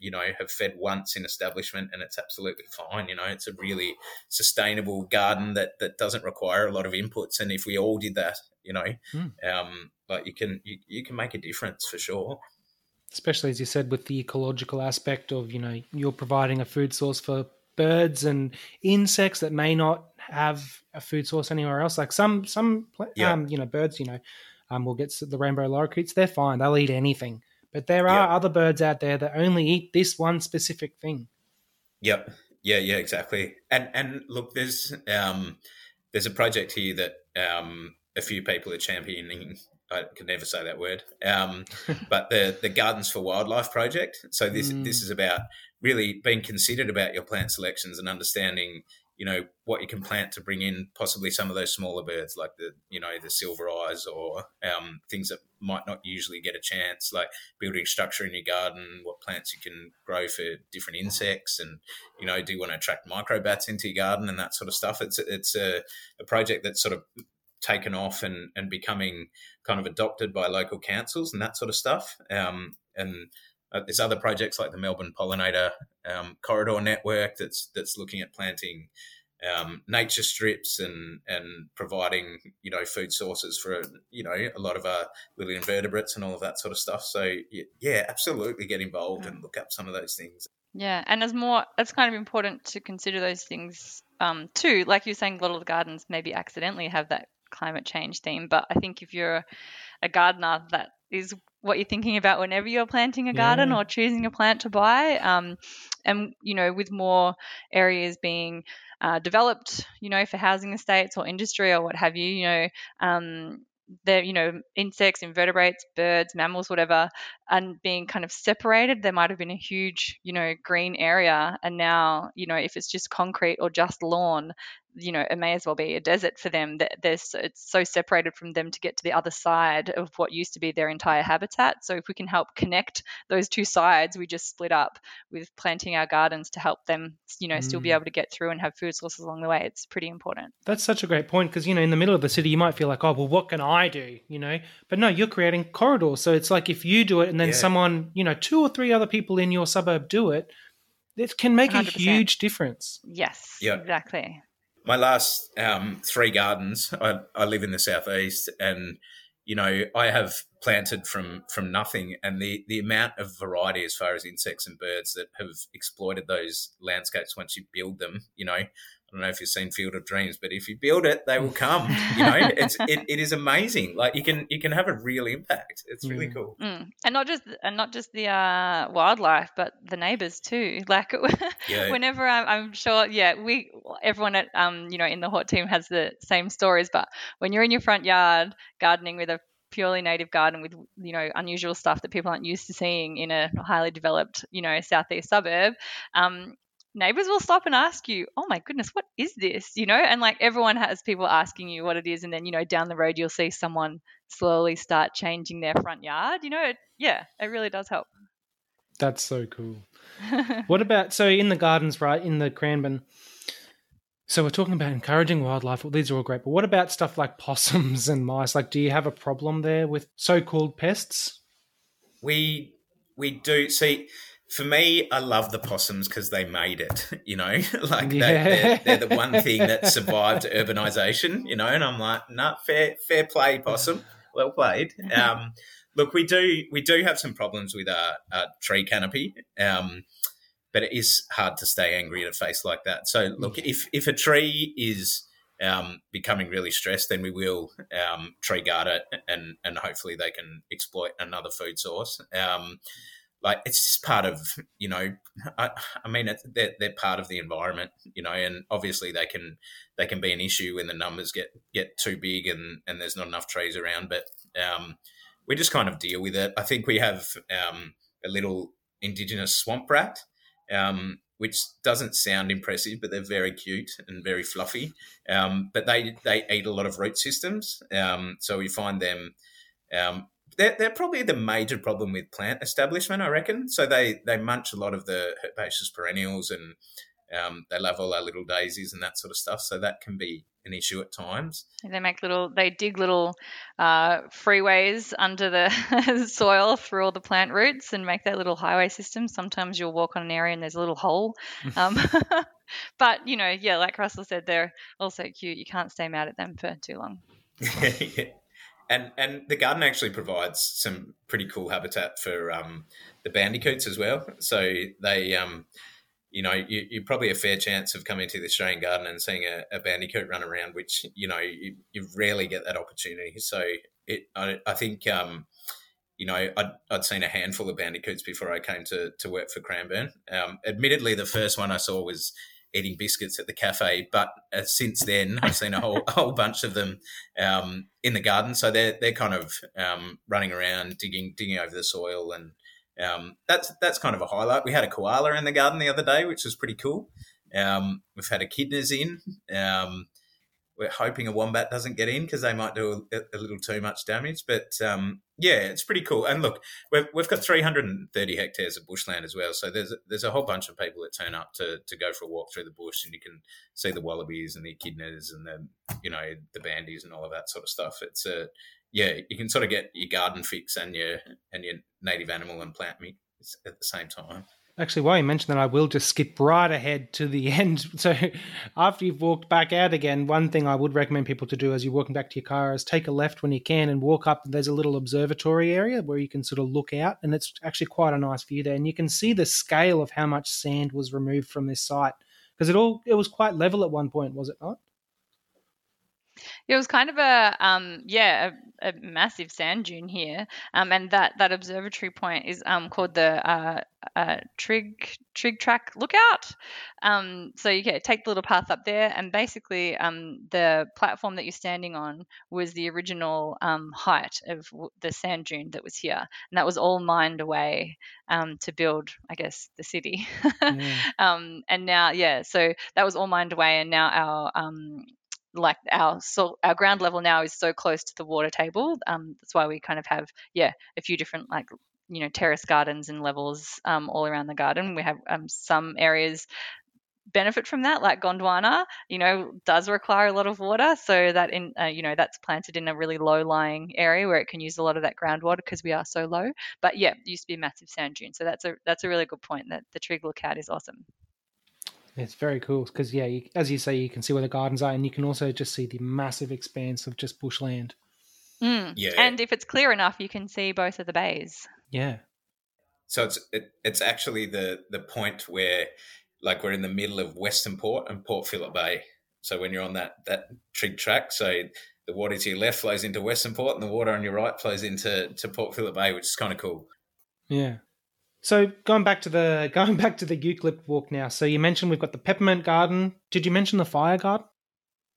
you know have fed once in establishment and it's absolutely fine you know it's a really sustainable garden that that doesn't require a lot of inputs and if we all did that you know Mm. um like you can you, you can make a difference for sure Especially as you said with the ecological aspect of, you know, you're providing a food source for birds and insects that may not have a food source anywhere else. Like some some Yeah. um, you know, birds, you know, um will get the rainbow lorikeets, they're fine. They'll eat anything. But there are Yeah. other birds out there that only eat this one specific thing. Yep. Yeah, yeah, exactly. And and look, there's um there's a project here that um a few people are championing I can never say that word. Um, but the the Gardens for Wildlife project. So this mm. this is about really being considered about your plant selections and understanding you know what you can plant to bring in possibly some of those smaller birds like the you know the silver eyes or um, things that might not usually get a chance like building structure in your garden what plants you can grow for different insects and you know do you want to attract microbats into your garden and that sort of stuff? It's it's a, a project that's sort of taken off and and becoming kind of adopted by local councils and that sort of stuff. Um, and uh, there's other projects like the Melbourne Pollinator um, Corridor Network that's that's looking at planting um, nature strips and and providing you know food sources for you know a lot of our little invertebrates and all of that sort of stuff. So yeah, absolutely get involved and look up some of those things. Yeah, and as more, it's kind of important to consider those things um, too. Like you're saying, a lot of the gardens maybe accidentally have that climate change theme, but I think if you're a gardener that is what you're thinking about whenever you're planting a garden yeah. or choosing a plant to buy. Um, and, you know, with more areas being uh, developed, you know, for housing estates or industry or what have you, you know, um, the you know insects invertebrates birds mammals whatever and being kind of separated there might have been a huge you know green area and now you know if it's just concrete or just lawn you know it may as well be a desert for them that there's it's so separated from them to get to the other side of what used to be their entire habitat so if we can help connect those two sides we just split up with planting our gardens to help them you know mm. still be mm. able to get through and have food sources along the way it's pretty important that's such a great point because you know in the middle of the city you might feel like oh well what can i do you know but no you're creating corridors so it's like if you do it and then yeah. someone you know two or three other people in your suburb do it it can make 100%. a huge difference yes yeah. exactly my last um, three gardens, I, I live in the southeast, and you know I have planted from from nothing, and the the amount of variety as far as insects and birds that have exploited those landscapes once you build them, you know, don't know if you've seen Field of Dreams, but if you build it, they will come. You know, it's it, it is amazing. Like you can you can have a real impact. It's really mm. cool. Mm. And not just and not just the uh, wildlife, but the neighbours too. Like yeah. whenever I'm, I'm, sure, yeah, we everyone at um you know in the Hort team has the same stories. But when you're in your front yard gardening with a purely native garden with you know unusual stuff that people aren't used to seeing in a highly developed you know southeast suburb um, neighbors will stop and ask you, "Oh my goodness, what is this?" You know, and like everyone has people asking you what it is, and then you know down the road you'll see someone slowly start changing their front yard. You know, it, yeah, it really does help. That's so cool. what about so in the gardens, right in the Cranbourne? So we're talking about encouraging wildlife. Well, these are all great, but what about stuff like possums and mice? Like, do you have a problem there with so-called pests? We we do see for me, I love the possums because they made it. You know, like yeah. they, are they're the one thing that survived urbanization. You know, and I'm like, nah, fair fair play, possum, well played. Um, look, we do we do have some problems with our, our tree canopy. Um, but it is hard to stay angry at a face like that. So, look, if if a tree is um, becoming really stressed, then we will um, tree guard it, and and hopefully they can exploit another food source. Um, like it's just part of you know i, I mean they're, they're part of the environment you know and obviously they can they can be an issue when the numbers get get too big and and there's not enough trees around but um, we just kind of deal with it i think we have um, a little indigenous swamp rat um, which doesn't sound impressive, but they're very cute and very fluffy. Um, but they they eat a lot of root systems, um, so we find them um, they're, they're probably the major problem with plant establishment, I reckon. So they, they munch a lot of the herbaceous perennials and um, they love all our little daisies and that sort of stuff. So that can be an issue at times. They make little, they dig little uh, freeways under the soil through all the plant roots and make that little highway system. Sometimes you'll walk on an area and there's a little hole. Um, but, you know, yeah, like Russell said, they're also cute. You can't stay mad at them for too long. yeah and and the garden actually provides some pretty cool habitat for um, the bandicoots as well. So they, um, you know, you, you probably a fair chance of coming to the Australian garden and seeing a, a bandicoot run around, which you know you, you rarely get that opportunity. So it, I, I think. Um, you know, I'd, I'd seen a handful of bandicoots before I came to, to work for Cranbourne. Um, admittedly, the first one I saw was eating biscuits at the cafe. But uh, since then, I've seen a whole whole bunch of them um, in the garden. So they're they're kind of um, running around, digging digging over the soil, and um, that's that's kind of a highlight. We had a koala in the garden the other day, which was pretty cool. Um, we've had echidnas in. We're hoping a wombat doesn't get in because they might do a, a, little too much damage. But um, yeah, it's pretty cool. And look, we've, we've got 330 hectares of bushland as well. So there's there's a whole bunch of people that turn up to, to go for a walk through the bush, and you can see the wallabies and the echidnas and the you know the bandies and all of that sort of stuff. It's a yeah, you can sort of get your garden fix and your and your native animal and plant mix at the same time. Actually, while you mention that, I will just skip right ahead to the end. So, after you've walked back out again, one thing I would recommend people to do as you're walking back to your car is take a left when you can and walk up. There's a little observatory area where you can sort of look out, and it's actually quite a nice view there. And you can see the scale of how much sand was removed from this site because it all it was quite level at one point, was it not? It was kind of a um, yeah a, a, massive sand dune here, um, and that that observatory point is um, called the uh, uh, Trig Trig Track Lookout. Um, so you can take the little path up there, and basically um, the platform that you're standing on was the original um, height of the sand dune that was here, and that was all mined away um, to build, I guess, the city. mm. um, and now, yeah, so that was all mined away, and now our um, like our so our ground level now is so close to the water table. Um, that's why we kind of have yeah a few different like you know terrace gardens and levels um, all around the garden. We have um, some areas benefit from that like gondwana you know does require a lot of water so that in uh, you know that's planted in a really low lying area where it can use a lot of that groundwater because we are so low but yeah used to be a massive sand dune so that's a that's a really good point that the trig lookout is awesome it's very cool because, yeah, you, as you say, you can see where the gardens are, and you can also just see the massive expanse of just bushland. Mm. Yeah, and if it's clear enough, you can see both of the bays. Yeah. So it's it, it's actually the the point where, like, we're in the middle of Western Port and Port Phillip Bay. So when you're on that that trig track, so the water to your left flows into Western Port, and the water on your right flows into to Port Phillip Bay, which is kind of cool. Yeah. So going back to the going back to the eucalypt walk now. So you mentioned we've got the peppermint garden. Did you mention the fire garden?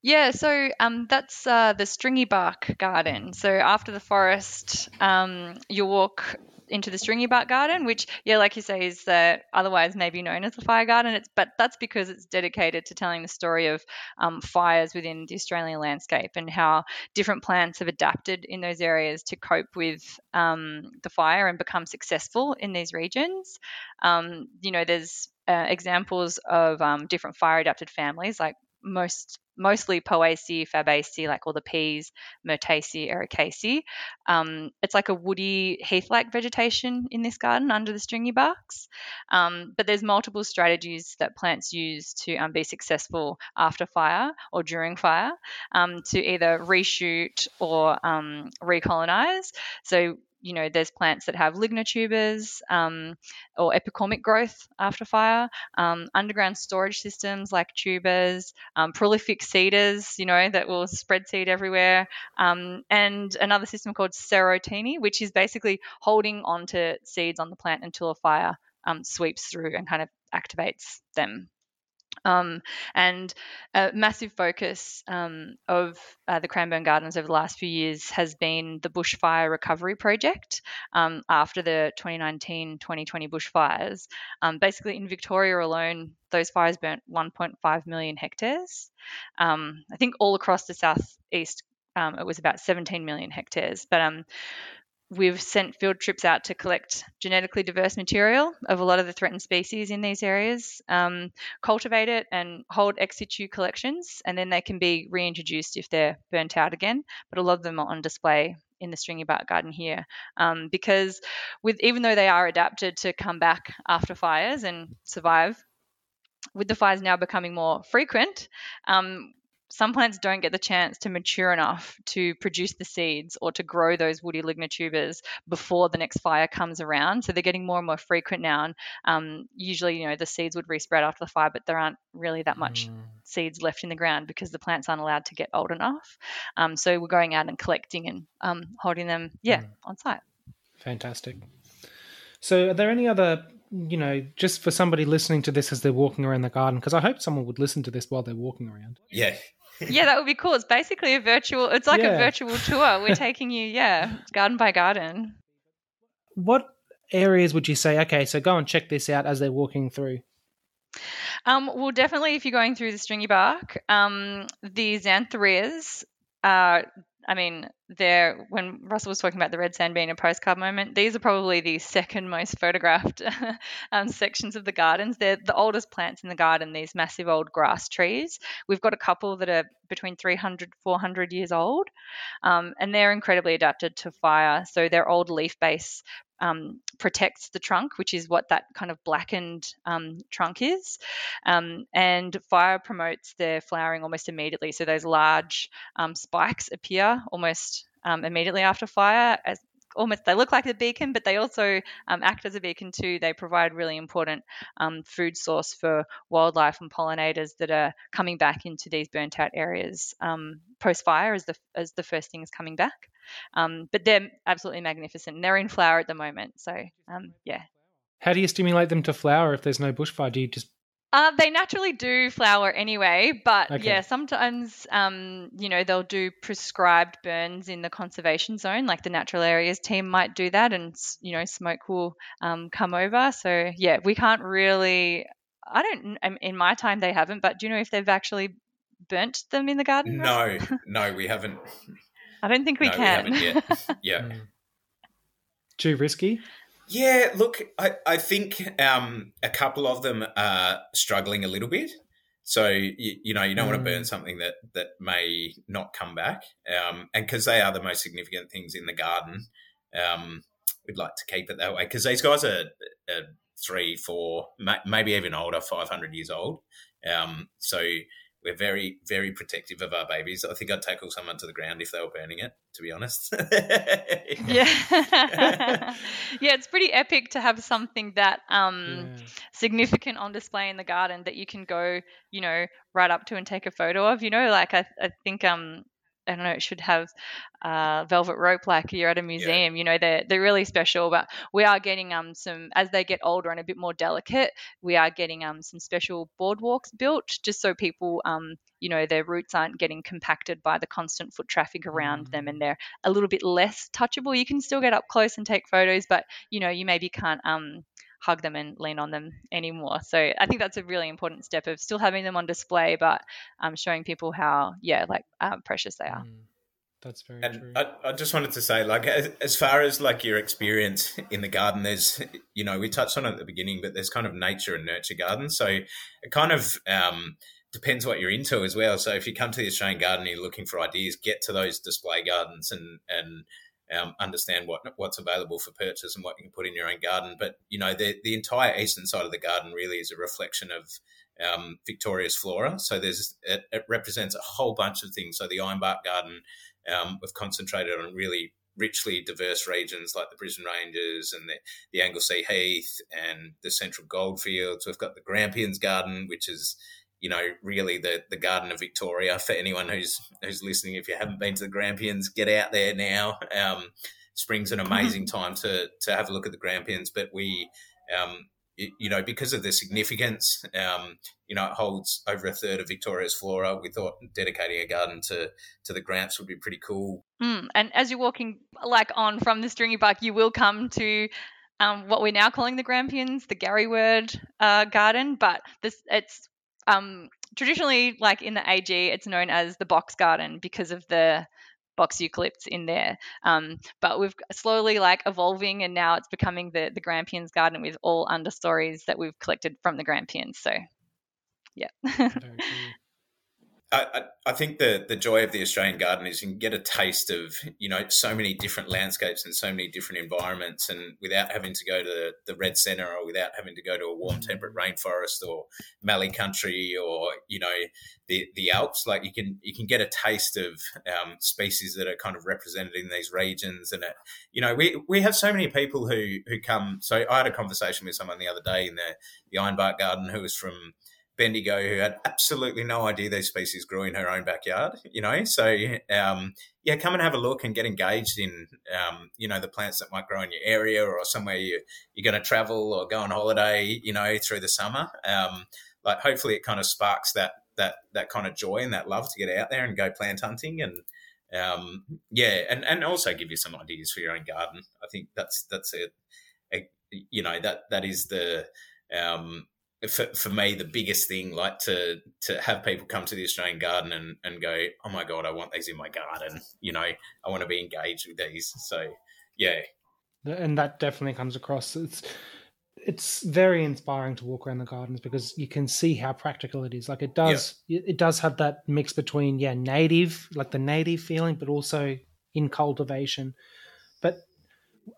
Yeah, so um, that's uh, the stringy bark garden. So after the forest, um, you walk into the stringy bark garden, which, yeah, like you say, is uh, otherwise maybe known as the fire garden. It's but that's because it's dedicated to telling the story of um, fires within the Australian landscape and how different plants have adapted in those areas to cope with um, the fire and become successful in these regions. Um, you know, there's uh, examples of um, different fire adapted families like most mostly Poaceae, Fabaceae, like all the peas, Myrtaceae, Ericaceae. Um, it's like a woody heath-like vegetation in this garden under the stringy barks. Um, but there's multiple strategies that plants use to um, be successful after fire or during fire um, to either reshoot or um, recolonize. So you know, there's plants that have lignotubers um, or epicormic growth after fire, um, underground storage systems like tubers, um, prolific seeders, you know, that will spread seed everywhere, um, and another system called serotiny, which is basically holding onto seeds on the plant until a fire um, sweeps through and kind of activates them. Um, and a massive focus um, of uh, the Cranbourne Gardens over the last few years has been the bushfire recovery project um, after the 2019 2020 bushfires. Um, basically, in Victoria alone, those fires burnt 1.5 million hectares. Um, I think all across the southeast, um, it was about 17 million hectares. But We've sent field trips out to collect genetically diverse material of a lot of the threatened species in these areas, um, cultivate it, and hold ex situ collections, and then they can be reintroduced if they're burnt out again. But a lot of them are on display in the stringy bark garden here um, because with even though they are adapted to come back after fires and survive with the fires now becoming more frequent, um, some plants don't get the chance to mature enough to produce the seeds or to grow those woody lignotubers before the next fire comes around. So they're getting more and more frequent now. And um, usually, you know, the seeds would respread after the fire, but there aren't really that much mm. seeds left in the ground because the plants aren't allowed to get old enough. Um, so we're going out and collecting and um, holding them, yeah, mm. on site. Fantastic. So, are there any other you know, just for somebody listening to this as they're walking around the garden, because I hope someone would listen to this while they're walking around. Yeah. Yeah, that would be cool. It's basically a virtual. It's like yeah. a virtual tour. We're taking you, yeah, garden by garden. What areas would you say? Okay, so go and check this out as they're walking through. Um, well, definitely if you're going through the stringy bark, um, the xanthorrhoeas are I mean, there when Russell was talking about the red sand being a postcard moment, these are probably the second most photographed um, sections of the gardens. They're the oldest plants in the garden, these massive old grass trees. We've got a couple that are between 300, 400 years old, um, and they're incredibly adapted to fire. So their old leaf base um, protects the trunk, which is what that kind of blackened um, trunk is. Um, and fire promotes their flowering almost immediately. So those large um, spikes appear almost um, immediately after fire as almost they look like a beacon, but they also um, act as a beacon too. They provide really important food source for wildlife and pollinators that are coming back into these burnt out areas post fire as the as the first things coming back. Um, but they're absolutely magnificent. They're in flower at the moment, so um, yeah. How do you stimulate them to flower if there's no bushfire? Do you just uh, they naturally do flower anyway, but okay. yeah, sometimes um, you know they'll do prescribed burns in the conservation zone, like the natural areas team might do that, and you know smoke will um, come over. So yeah, we can't really. I don't. In my time, they haven't. But do you know if they've actually burnt them in the garden? No, no, we haven't. I don't think we no, can. We yet. Yeah. Hmm. Too risky. Yeah, look, I, I think um, a couple of them are struggling a little bit. So you, you know you don't mm. want to burn something that that may not come back, um, and because they are the most significant things in the garden, um, we'd like to keep it that way. Because these guys are, are, three, four, maybe even older, five hundred years old. Um, so we're very, very protective of our babies. I think I'd tackle someone to the ground if they were burning it, to be honest. yeah. yeah, it's pretty epic to have something that um, yeah. significant on display in the garden that you can go, you know, right up to and take a photo of. You know, like I, I think um, I don't know, it should have uh, velvet rope like you're at a museum. Yeah. You know, they're they're really special. But we are getting um some as they get older and a bit more delicate, we are getting um some special boardwalks built just so people um you know their roots aren't getting compacted by the constant foot traffic around mm. them and they're a little bit less touchable. You can still get up close and take photos, but you know you maybe can't um hug them and lean on them anymore. So I think that's a really important step of still having them on display, but um, showing people how, yeah, like uh, precious they are. Mm, that's very and true. I, I, just wanted to say, like, as, as, far as like your experience in the garden, there's, you know, we touched on it at the beginning, but there's kind of nature and nurture gardens. So it kind of, um, depends what you're into as well. So if you come to the Australian garden and you're looking for ideas, get to those display gardens and and um, understand what what's available for purchase and what you can put in your own garden. But you know, the the entire eastern side of the garden really is a reflection of um, Victoria's flora. So there's it, it, represents a whole bunch of things. So the Ironbark Garden, um, we've concentrated on really richly diverse regions like the Brisbane Ranges and the, the Anglesea Heath and the Central Goldfields. We've got the Grampians Garden, which is you know, really the, the Garden of Victoria. For anyone who's who's listening, if you haven't been to the Grampians, get out there now. Um, spring's an amazing time to to have a look at the Grampians, but we, um, you know, because of the significance, um, you know, it holds over a third of Victoria's flora. We thought dedicating a garden to to the Gramps would be pretty cool. Mm, and as you're walking like on from the stringy bark, you will come to um, what we're now calling the Grampians, the Gariwerd uh, Garden, but this it's um, traditionally, like in the AG, it's known as the box garden because of the box eucalypts in there. Um, but we've slowly like evolving, and now it's becoming the the Grampians garden with all understories that we've collected from the Grampians. So, yeah. I, I think the the joy of the Australian garden is you can get a taste of you know so many different landscapes and so many different environments, and without having to go to the red centre or without having to go to a warm temperate rainforest or Mallee country or you know the the Alps, like you can you can get a taste of um, species that are kind of represented in these regions, and it, you know we we have so many people who who come. So I had a conversation with someone the other day in the the Ironbark Garden who was from Bendigo who had absolutely no idea these species grew in her own backyard. You know, so um, yeah, come and have a look and get engaged in um, you know the plants that might grow in your area or somewhere you you're going to travel or go on holiday. You know, through the summer. Um, like hopefully it kind of sparks that that that kind of joy and that love to get out there and go plant hunting and um, yeah, and, and also give you some ideas for your own garden. I think that's that's a you know that that is the um, for, for me the biggest thing like to to have people come to the australian garden and, and go oh my god i want these in my garden you know i want to be engaged with these so yeah and that definitely comes across it's it's very inspiring to walk around the gardens because you can see how practical it is. Like it does, yep. it does have that mix between yeah, native, like the native feeling, but also in cultivation.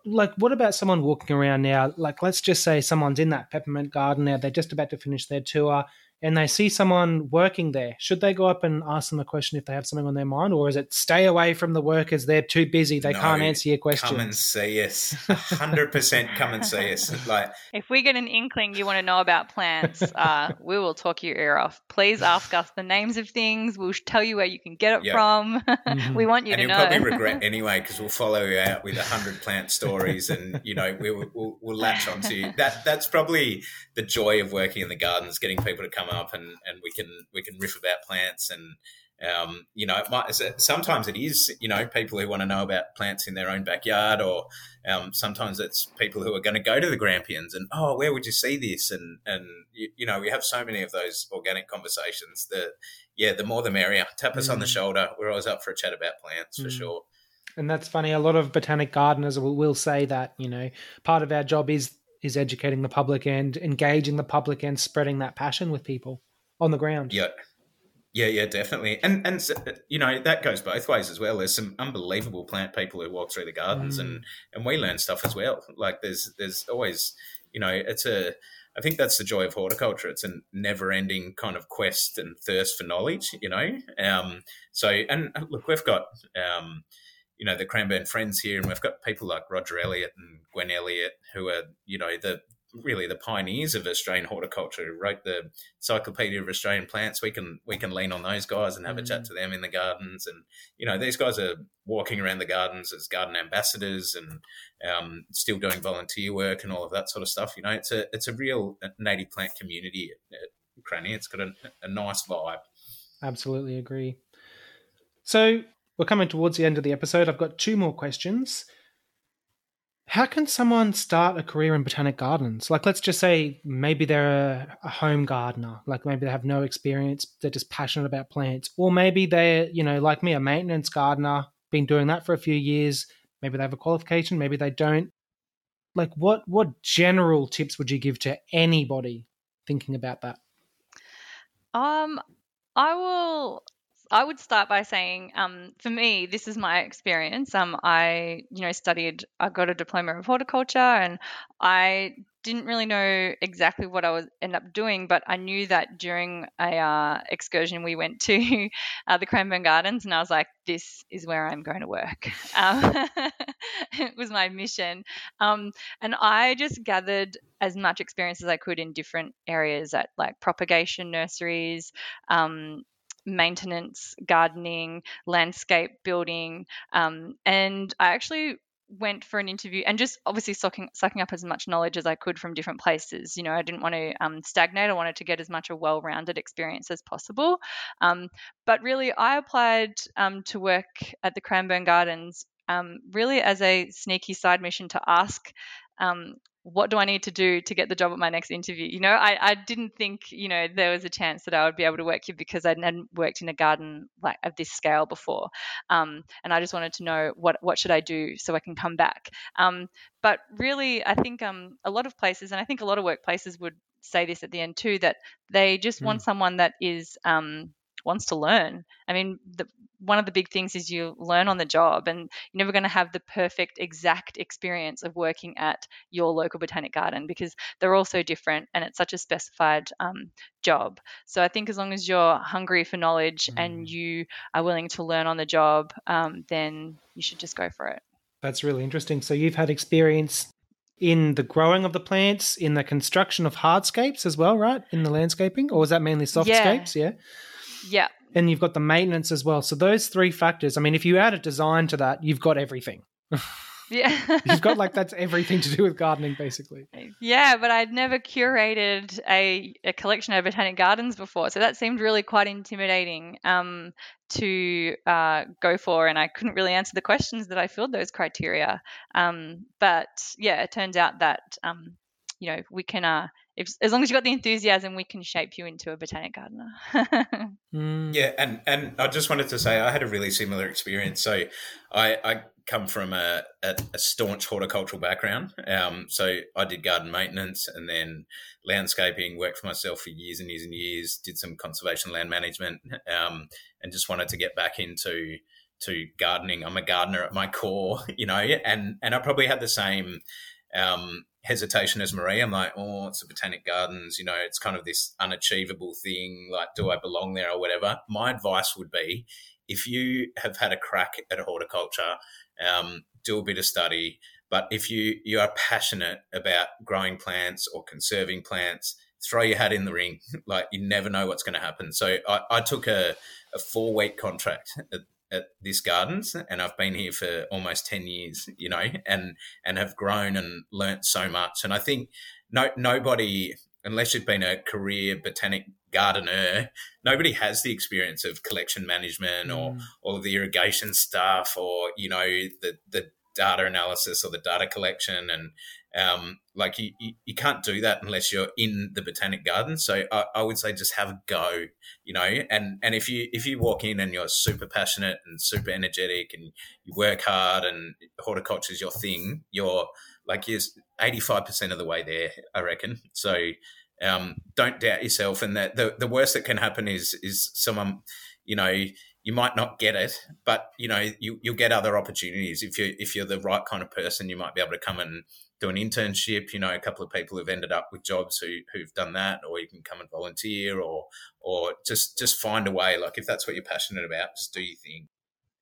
Like, what about someone walking around now? Like, let's just say someone's in that peppermint garden now; they're just about to finish their tour, and they see someone working there, should they go up and ask them a question if they have something on their mind, or is it stay away from the workers? They're too busy; they no, can't answer your question. Come and see us, hundred percent. Come and see us. Like, if we get an inkling you want to know about plants, uh, we will talk your ear off. Please ask us the names of things. We'll tell you where you can get it yep. from. Mm-hmm. we want you to and to you'll know. probably regret anyway because we'll follow you out with a hundred plant stories, and you know we will, we'll, we'll latch onto you. That that's probably the joy of working in the gardens, getting people to come up and and we can we can riff about plants and um, you know, it might, sometimes it is, you know, people who want to know about plants in their own backyard, or um, sometimes it's people who are going to go to the Grampians and, oh, where would you see this? And, and you, you know, we have so many of those organic conversations that, yeah, the more the merrier. Tap us mm. on the mm. shoulder. We're always up for a chat about plants mm. for sure. And that's funny. A lot of botanic gardeners will, will say that, you know, part of our job is is educating the public and engaging the public and spreading that passion with people on the ground. Yeah. Yeah, yeah, definitely, and and you know that goes both ways as well. There's some unbelievable plant people who walk through the gardens, mm. and and we learn stuff as well. Like there's there's always, you know, it's a. I think that's the joy of horticulture. It's a never-ending kind of quest and thirst for knowledge. You know, um, so and look, we've got. Um, you know the Cranbourne friends here, and we've got people like Rodger Elliot and Gwen Elliot, who are you know the really the pioneers of Australian horticulture who wrote the Encyclopedia of Australian Plants. We can we can lean on those guys and have mm. a chat mm. to them in the gardens. And you know, these guys are walking around the gardens as garden ambassadors and um, still doing volunteer work and all of that sort of stuff. You know, it's a it's a real native plant community at, at Cranny. It's got a, a nice vibe. Absolutely agree. So we're coming towards the end of the episode. I've got two more questions how can someone start a career in botanic gardens? Like, let's just say maybe they're a, home gardener, like maybe they have no experience, they're just passionate about plants, or maybe they're, you know, like me, a maintenance gardener, been doing that for a few years. Maybe they have a qualification, maybe they don't. Like, what what general tips would you give to anybody thinking about that? Um, I will I would start by saying, um, for me, this is my experience. Um, I, you know, studied, I got a diploma of horticulture, and I didn't really know exactly what I was end up doing, but I knew that during a uh, excursion we went to uh, the Cranbourne Gardens, and I was like, "This is where I'm going to work." Um, it was my mission, um, and I just gathered as much experience as I could in different areas at like propagation nurseries, um, maintenance, gardening, landscape building. Um, and I actually went for an interview and just obviously sucking, sucking up as much knowledge as I could from different places. You know, I didn't want to um, stagnate. I wanted to get as much a well rounded experience as possible. Um, but really, I applied um, to work at the Cranbourne Gardens um, really as a sneaky side mission to ask um, what do I need to do to get the job at my next interview? You know, I, I didn't think, you know, there was a chance that I would be able to work here because I hadn't worked in a garden like of this scale before. Um, and I just wanted to know what, what should I do so I can come back. Um, but really, I think um, a lot of places, and I think a lot of workplaces would say this at the end too, that they just mm. want someone that is um, wants to learn. I mean, the, one of the big things is you learn on the job, and you're never going to have the perfect, exact experience of working at your local botanic garden because they're all so different and it's such a specified um, job. So I think as long as you're hungry for knowledge mm. and you are willing to learn on the job, um, then you should just go for it. That's really interesting. So you've had experience in the growing of the plants, in the construction of hardscapes as well, right? In the landscaping, or was that mainly softscapes? Yeah. Yeah. And you've got the maintenance as well. So those three factors. I mean, if you add a design to that, you've got everything. Yeah. you've got like that's everything to do with gardening, basically. Yeah, but I'd never curated a, a collection of botanic gardens before, so that seemed really quite intimidating um, to uh, go for, and I couldn't really answer the questions that I filled those criteria. Um, but yeah, it turns out that um, you know we can uh, if as long as you've got the enthusiasm, we can shape you into a botanic gardener. mm. Yeah, and and I just wanted to say I had a really similar experience. So I, I come from a, a, a staunch horticultural background. Um, so I did garden maintenance and then landscaping. Worked for myself for years and years and years. Did some conservation land management, um, and just wanted to get back into to gardening. I'm a gardener at my core, you know, and and I probably had the same um, hesitation as Marie. I'm like, oh, it's the Botanic Gardens, you know, it's kind of this unachievable thing. Like, do I belong there or whatever? My advice would be if you have had a crack at horticulture, um, do a bit of study. But if you, you are passionate about growing plants or conserving plants, throw your hat in the ring. like you never know what's going to happen. So I, I took a, a four week contract at at this gardens and I've been here for almost 10 years, you know, and, and have grown and learnt so much. And I think no, nobody, unless you've been a career botanic gardener, nobody has the experience of collection management mm. or all of the irrigation stuff or, you know, the, the data analysis or the data collection and um, like you, you, you, can't do that unless you're in the botanic garden. So I, I, would say just have a go, you know. And and if you if you walk in and you're super passionate and super energetic and you work hard and horticulture is your thing, you're like you're eighty five percent of the way there, I reckon. So um, don't doubt yourself. And that the the worst that can happen is is someone, you know you might not get it, but you know you you'll get other opportunities if you if you're the right kind of person. You might be able to come and do an internship. You know, a couple of people have ended up with jobs who who've done that, or you can come and volunteer, or or just just find a way. Like if that's what you're passionate about, just do your thing.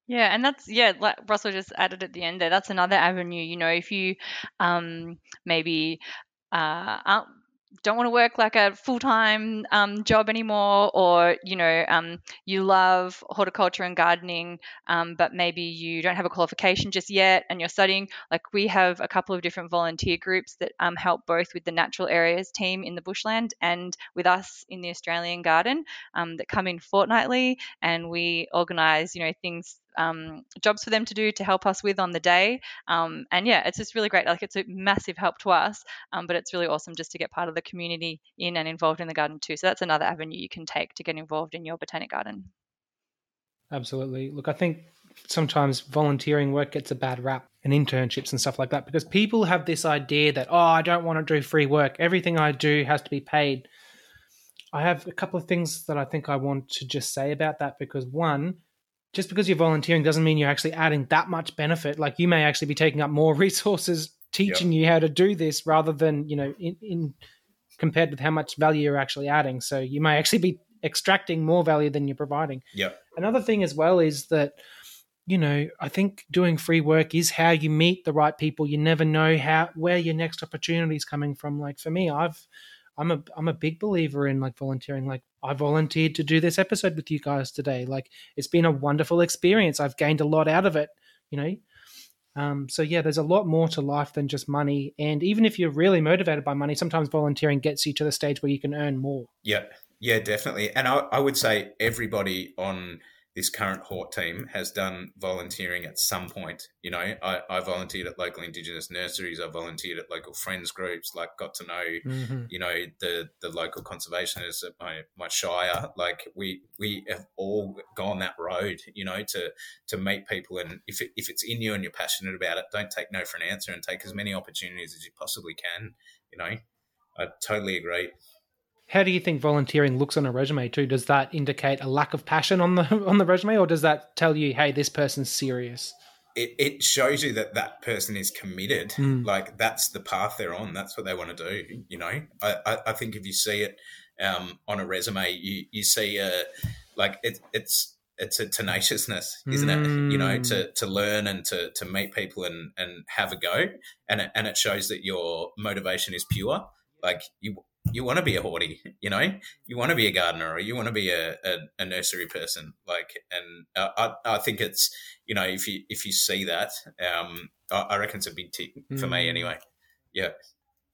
Yeah, and that's yeah, like Russell just added at the end there. That's another avenue. You know, if you um, maybe uh, aren't don't want to work like a full-time um, job anymore or you know um, you love horticulture and gardening um, but maybe you don't have a qualification just yet and you're studying like we have a couple of different volunteer groups that um, help both with the natural areas team in the bushland and with us in the australian garden um, that come in fortnightly and we organize you know things um, jobs for them to do to help us with on the day. Um, and yeah, it's just really great. Like it's a massive help to us, um, but it's really awesome just to get part of the community in and involved in the garden too. So that's another avenue you can take to get involved in your botanic garden. Absolutely. Look, I think sometimes volunteering work gets a bad rap and internships and stuff like that because people have this idea that, oh, I don't want to do free work. Everything I do has to be paid. I have a couple of things that I think I want to just say about that because one, just because you're volunteering doesn't mean you're actually adding that much benefit. Like you may actually be taking up more resources teaching yep. you how to do this rather than, you know, in, in compared with how much value you're actually adding. So you may actually be extracting more value than you're providing. Yeah. Another thing as well is that you know, I think doing free work is how you meet the right people. You never know how where your next opportunity is coming from. Like for me, I've I'm a I'm a big believer in like volunteering. Like I volunteered to do this episode with you guys today. Like it's been a wonderful experience. I've gained a lot out of it, you know. Um, so yeah, there's a lot more to life than just money. And even if you're really motivated by money, sometimes volunteering gets you to the stage where you can earn more. Yeah, yeah, definitely. And I, I would say everybody on this current Hort team has done volunteering at some point. You know, I, I volunteered at local Indigenous nurseries. I volunteered at local friends groups. Like, got to know, mm-hmm. you know, the the local conservationists at my my shire. Like, we we have all gone that road. You know, to to meet people, and if it, if it's in you and you're passionate about it, don't take no for an answer, and take as many opportunities as you possibly can. You know, I totally agree. How do you think volunteering looks on a resume too? Does that indicate a lack of passion on the on the resume, or does that tell you, hey, this person's serious? It, it shows you that that person is committed. Mm. Like that's the path they're on. That's what they want to do. You know, I, I, I think if you see it um, on a resume, you you see a like it, it's it's a tenaciousness, isn't mm. it? You know, to mm. to learn and to to meet people and and have a go, and it, and it shows that your motivation is pure. Like you you want to be a hortie, you know, you want to be a gardener or you want to be a, a, a nursery person. Like, and uh, I, I think it's, you know, if you, if you see that, um, I, I reckon it's a big tick for mm. me anyway. Yeah.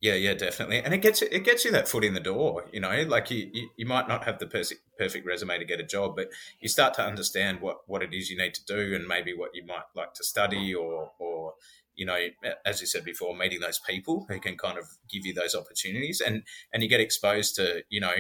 Yeah, yeah, definitely, and it gets it gets you that foot in the door. You know, like you, you, you might not have the perfect perfect resume to get a job, but you start to understand what what it is you need to do, and maybe what you might like to study, or or you know, as you said before, meeting those people who can kind of give you those opportunities, and and you get exposed to you know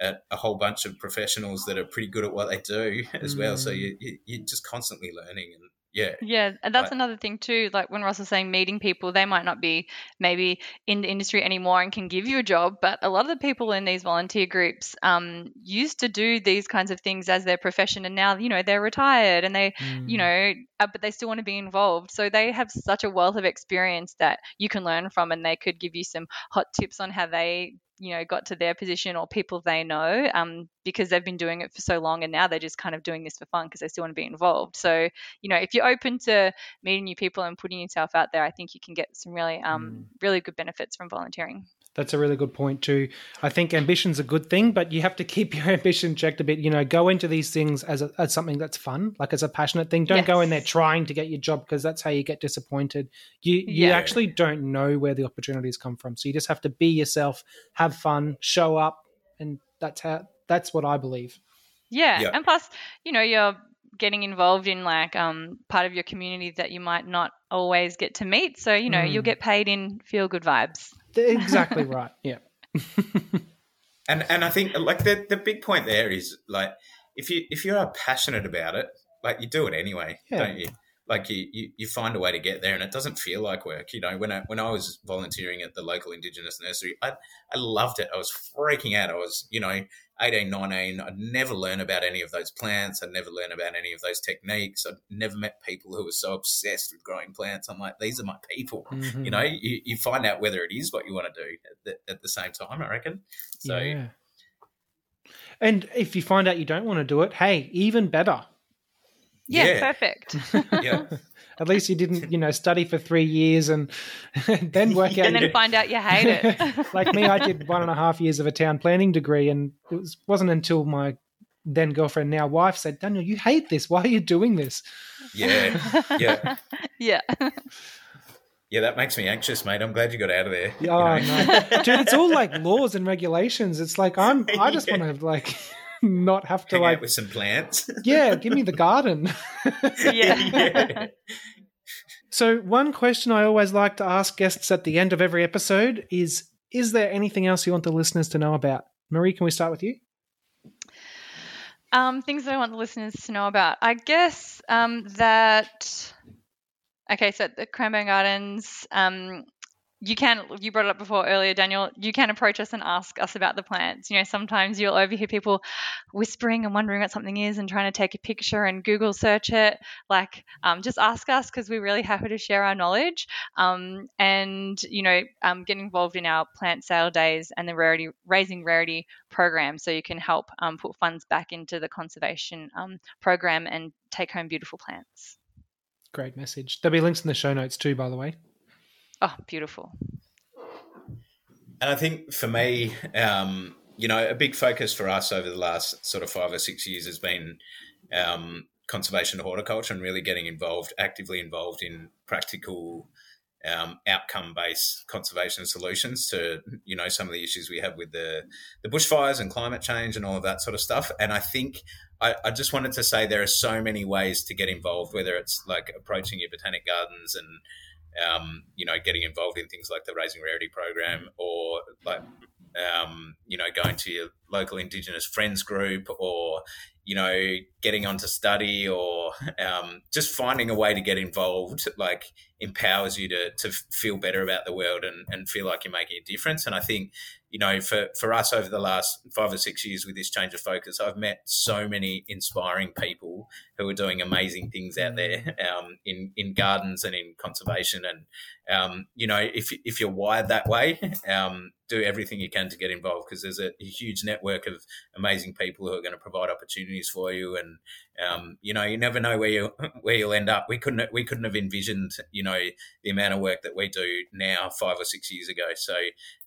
a, a whole bunch of professionals that are pretty good at what they do as mm. well. So mm. you, you you're just constantly learning and yeah yeah and that's another thing too like when Russ was saying meeting people they might not be maybe in the industry anymore and can give you a job but a lot of the people in these volunteer groups um, used to do these kinds of things as their profession and now you know they're retired and they mm. you know uh, but they still want to be involved so they have such a wealth of experience that you can learn from and they could give you some hot tips on how they you know got to their position or people they know um, because they've been doing it for so long and now they're just kind of doing this for fun because they still want to be involved so you know if you're open to meeting new people and putting yourself out there i think you can get some really um, mm. really good benefits from volunteering that's a really good point too. I think ambition's a good thing, but you have to keep your ambition checked a bit. You know, go into these things as a, as something that's fun, like as a passionate thing. Don't yes. go in there trying to get your job because that's how you get disappointed. You you yeah. actually don't know where the opportunities come from, so you just have to be yourself, have fun, show up, and that's how that's what I believe. Yeah, yeah. and plus, you know, you're getting involved in like um, part of your community that you might not always get to meet. So you know, mm. you'll get paid in feel good vibes. Exactly right. Yeah. and and I think like the the big point there is like if you if you are passionate about it, like you do it anyway, yeah. don't you? Like you, you, you find a way to get there, and it doesn't feel like work. You know, when I when I was volunteering at the local Indigenous nursery, I I loved it. I was freaking out. I was you know 18, 19, I'd never learn about any of those plants. I'd never learn about any of those techniques. I'd never met people who were so obsessed with growing plants. I'm like, these are my people. Mm-hmm. You know, you, you find out whether it is what you want to do at the, at the same time, I reckon. So, yeah. And if you find out you don't want to do it, hey, even better. Yeah, yeah. perfect. yeah. At least you didn't, you know, study for three years and, then work out. and then find out you hate it. like me, I did one and a half years of a town planning degree, and it was, wasn't until my then girlfriend, now wife, said, "Daniel, you hate this. Why are you doing this?" Yeah, yeah, yeah. Yeah, that makes me anxious, mate. I'm glad you got out of there. Oh you know? no, dude, it's all like laws and regulations. It's like I'm. I just yeah. want to like not have to Hang like with some plants. yeah, give me the garden. yeah. yeah. So one question I always like to ask guests at the end of every episode is: Is there anything else you want the listeners to know about? Marie, can we start with you? Um, things that I want the listeners to know about. I guess um, that. Okay, so the Cranbourne Gardens, um, you can you brought it up before earlier daniel you can approach us and ask us about the plants. You know sometimes you'll overhear people whispering and wondering what something is and trying to take a picture and google search it. Like um, just ask us because we're really happy to share our knowledge. Um, and you know um, get involved in our plant sale days and the rarity raising rarity program so you can help um, put funds back into the conservation um, program and take home beautiful plants. Great message. There'll be links in the show notes too by the way Oh, beautiful. And I think for me, um, you know, a big focus for us over the last sort of five or six years has been um, conservation horticulture and really getting involved, actively involved in practical um, outcome-based conservation solutions to you know some of the issues we have with the the bushfires and climate change and all of that sort of stuff. And I think I, I, just wanted to say there are so many ways to get involved, whether it's like approaching your botanic gardens and um, you know, getting involved in things like the Raising Rarity program or like, um, you know, going to your local Indigenous friends group or, you know, getting on to study or um, just finding a way to get involved, like empowers you to, to feel better about the world and, and feel like you're making a difference. And I think, you know, for, for us over the last five or six years with this change of focus, I've met so many inspiring people who are doing amazing things out there um, in in gardens and in conservation. And um, you know, if if you're wired that way, um, do everything you can to get involved because there's a, a, huge network of amazing people who are going to provide opportunities for you. And um, you know, you never know where you where you'll end up. We couldn't we couldn't have envisioned you know the amount of work that we do now five or six years ago. So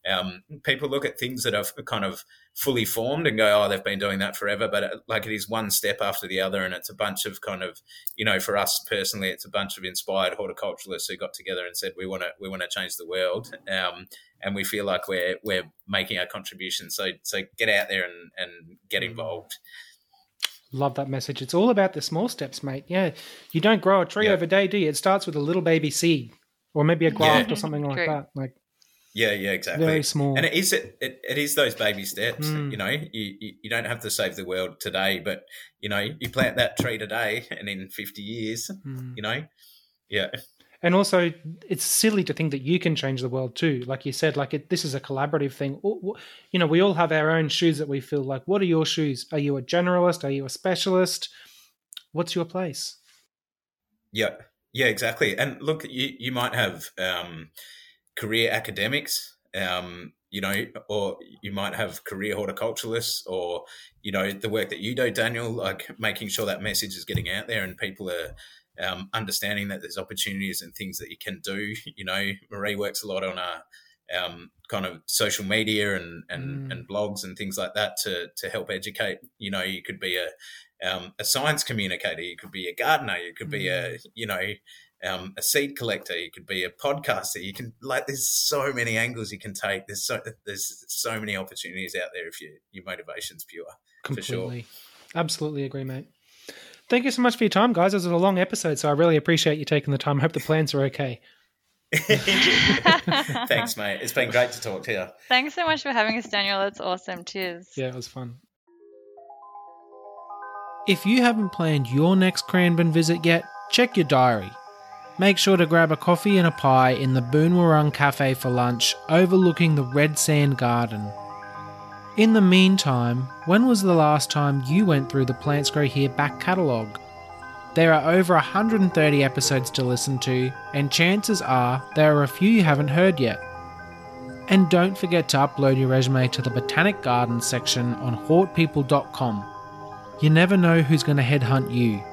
um, people look at things that are kind of fully formed and go, oh, they've been doing that forever. But it, uh, like it is one step after the other, and it's a bunch of kind of, you know, for us personally, it's a bunch of inspired horticulturalists who got together and said we want to we want to change the world, um, and we feel like we're we're making our contribution. So so get out there and and get mm. involved. Love that message. It's all about the small steps, mate. Yeah, you don't grow a tree yeah. over day, do you? It starts with a little baby seed, or maybe a graft yeah. or something like that. Like yeah, yeah, exactly. Very small, and it is it, it, it is those baby steps. Mm. You know, you, you, you don't have to save the world today, but you know, you plant that tree today, and in fifty years, mm. you know, yeah. And also, it's silly to think that you can change the world too. Like you said, like it, this is a collaborative thing. You know, we all have our own shoes that we feel like. What are your shoes? Are you a generalist? Are you a specialist? What's your place? Yeah, yeah, exactly. And look, you you might have. Um, career academics, um, you know, or you might have career horticulturalists, or you know, the work that you do, Daniel, like making sure that message is getting out there and people are um, understanding that there's opportunities and things that you can do. You know, Marie works a lot on a um, kind of social media and and, mm. and blogs and things like that to to help educate. You know, you could be a um, a science communicator, you could be a gardener, you could be a mm. you know um, a seed collector, you could be a podcaster. You can like there's so many angles you can take. There's so there's so many opportunities out there if you, your motivation's pure. Completely, sure. absolutely agree, mate. Thank you so much for your time, guys. This was a long episode, so I really appreciate you taking the time. I hope the plans are okay. Thanks, mate. It's been great to talk to you. Thanks so much for having us, Daniel. That's awesome. Cheers. Yeah, it was fun. If you haven't planned your next Cranbourne visit yet, check your diary. Make sure to grab a coffee and a pie in the Boonwurrung Cafe for lunch, overlooking the Red Sand Garden. In the meantime, when was the last time you went through the Plants Grow Here back catalogue? There are over 130 episodes to listen to, and chances are there are a few you haven't heard yet. And don't forget to upload your resume to the Botanic Gardens section on hortpeople.com. You never know who's going to headhunt you.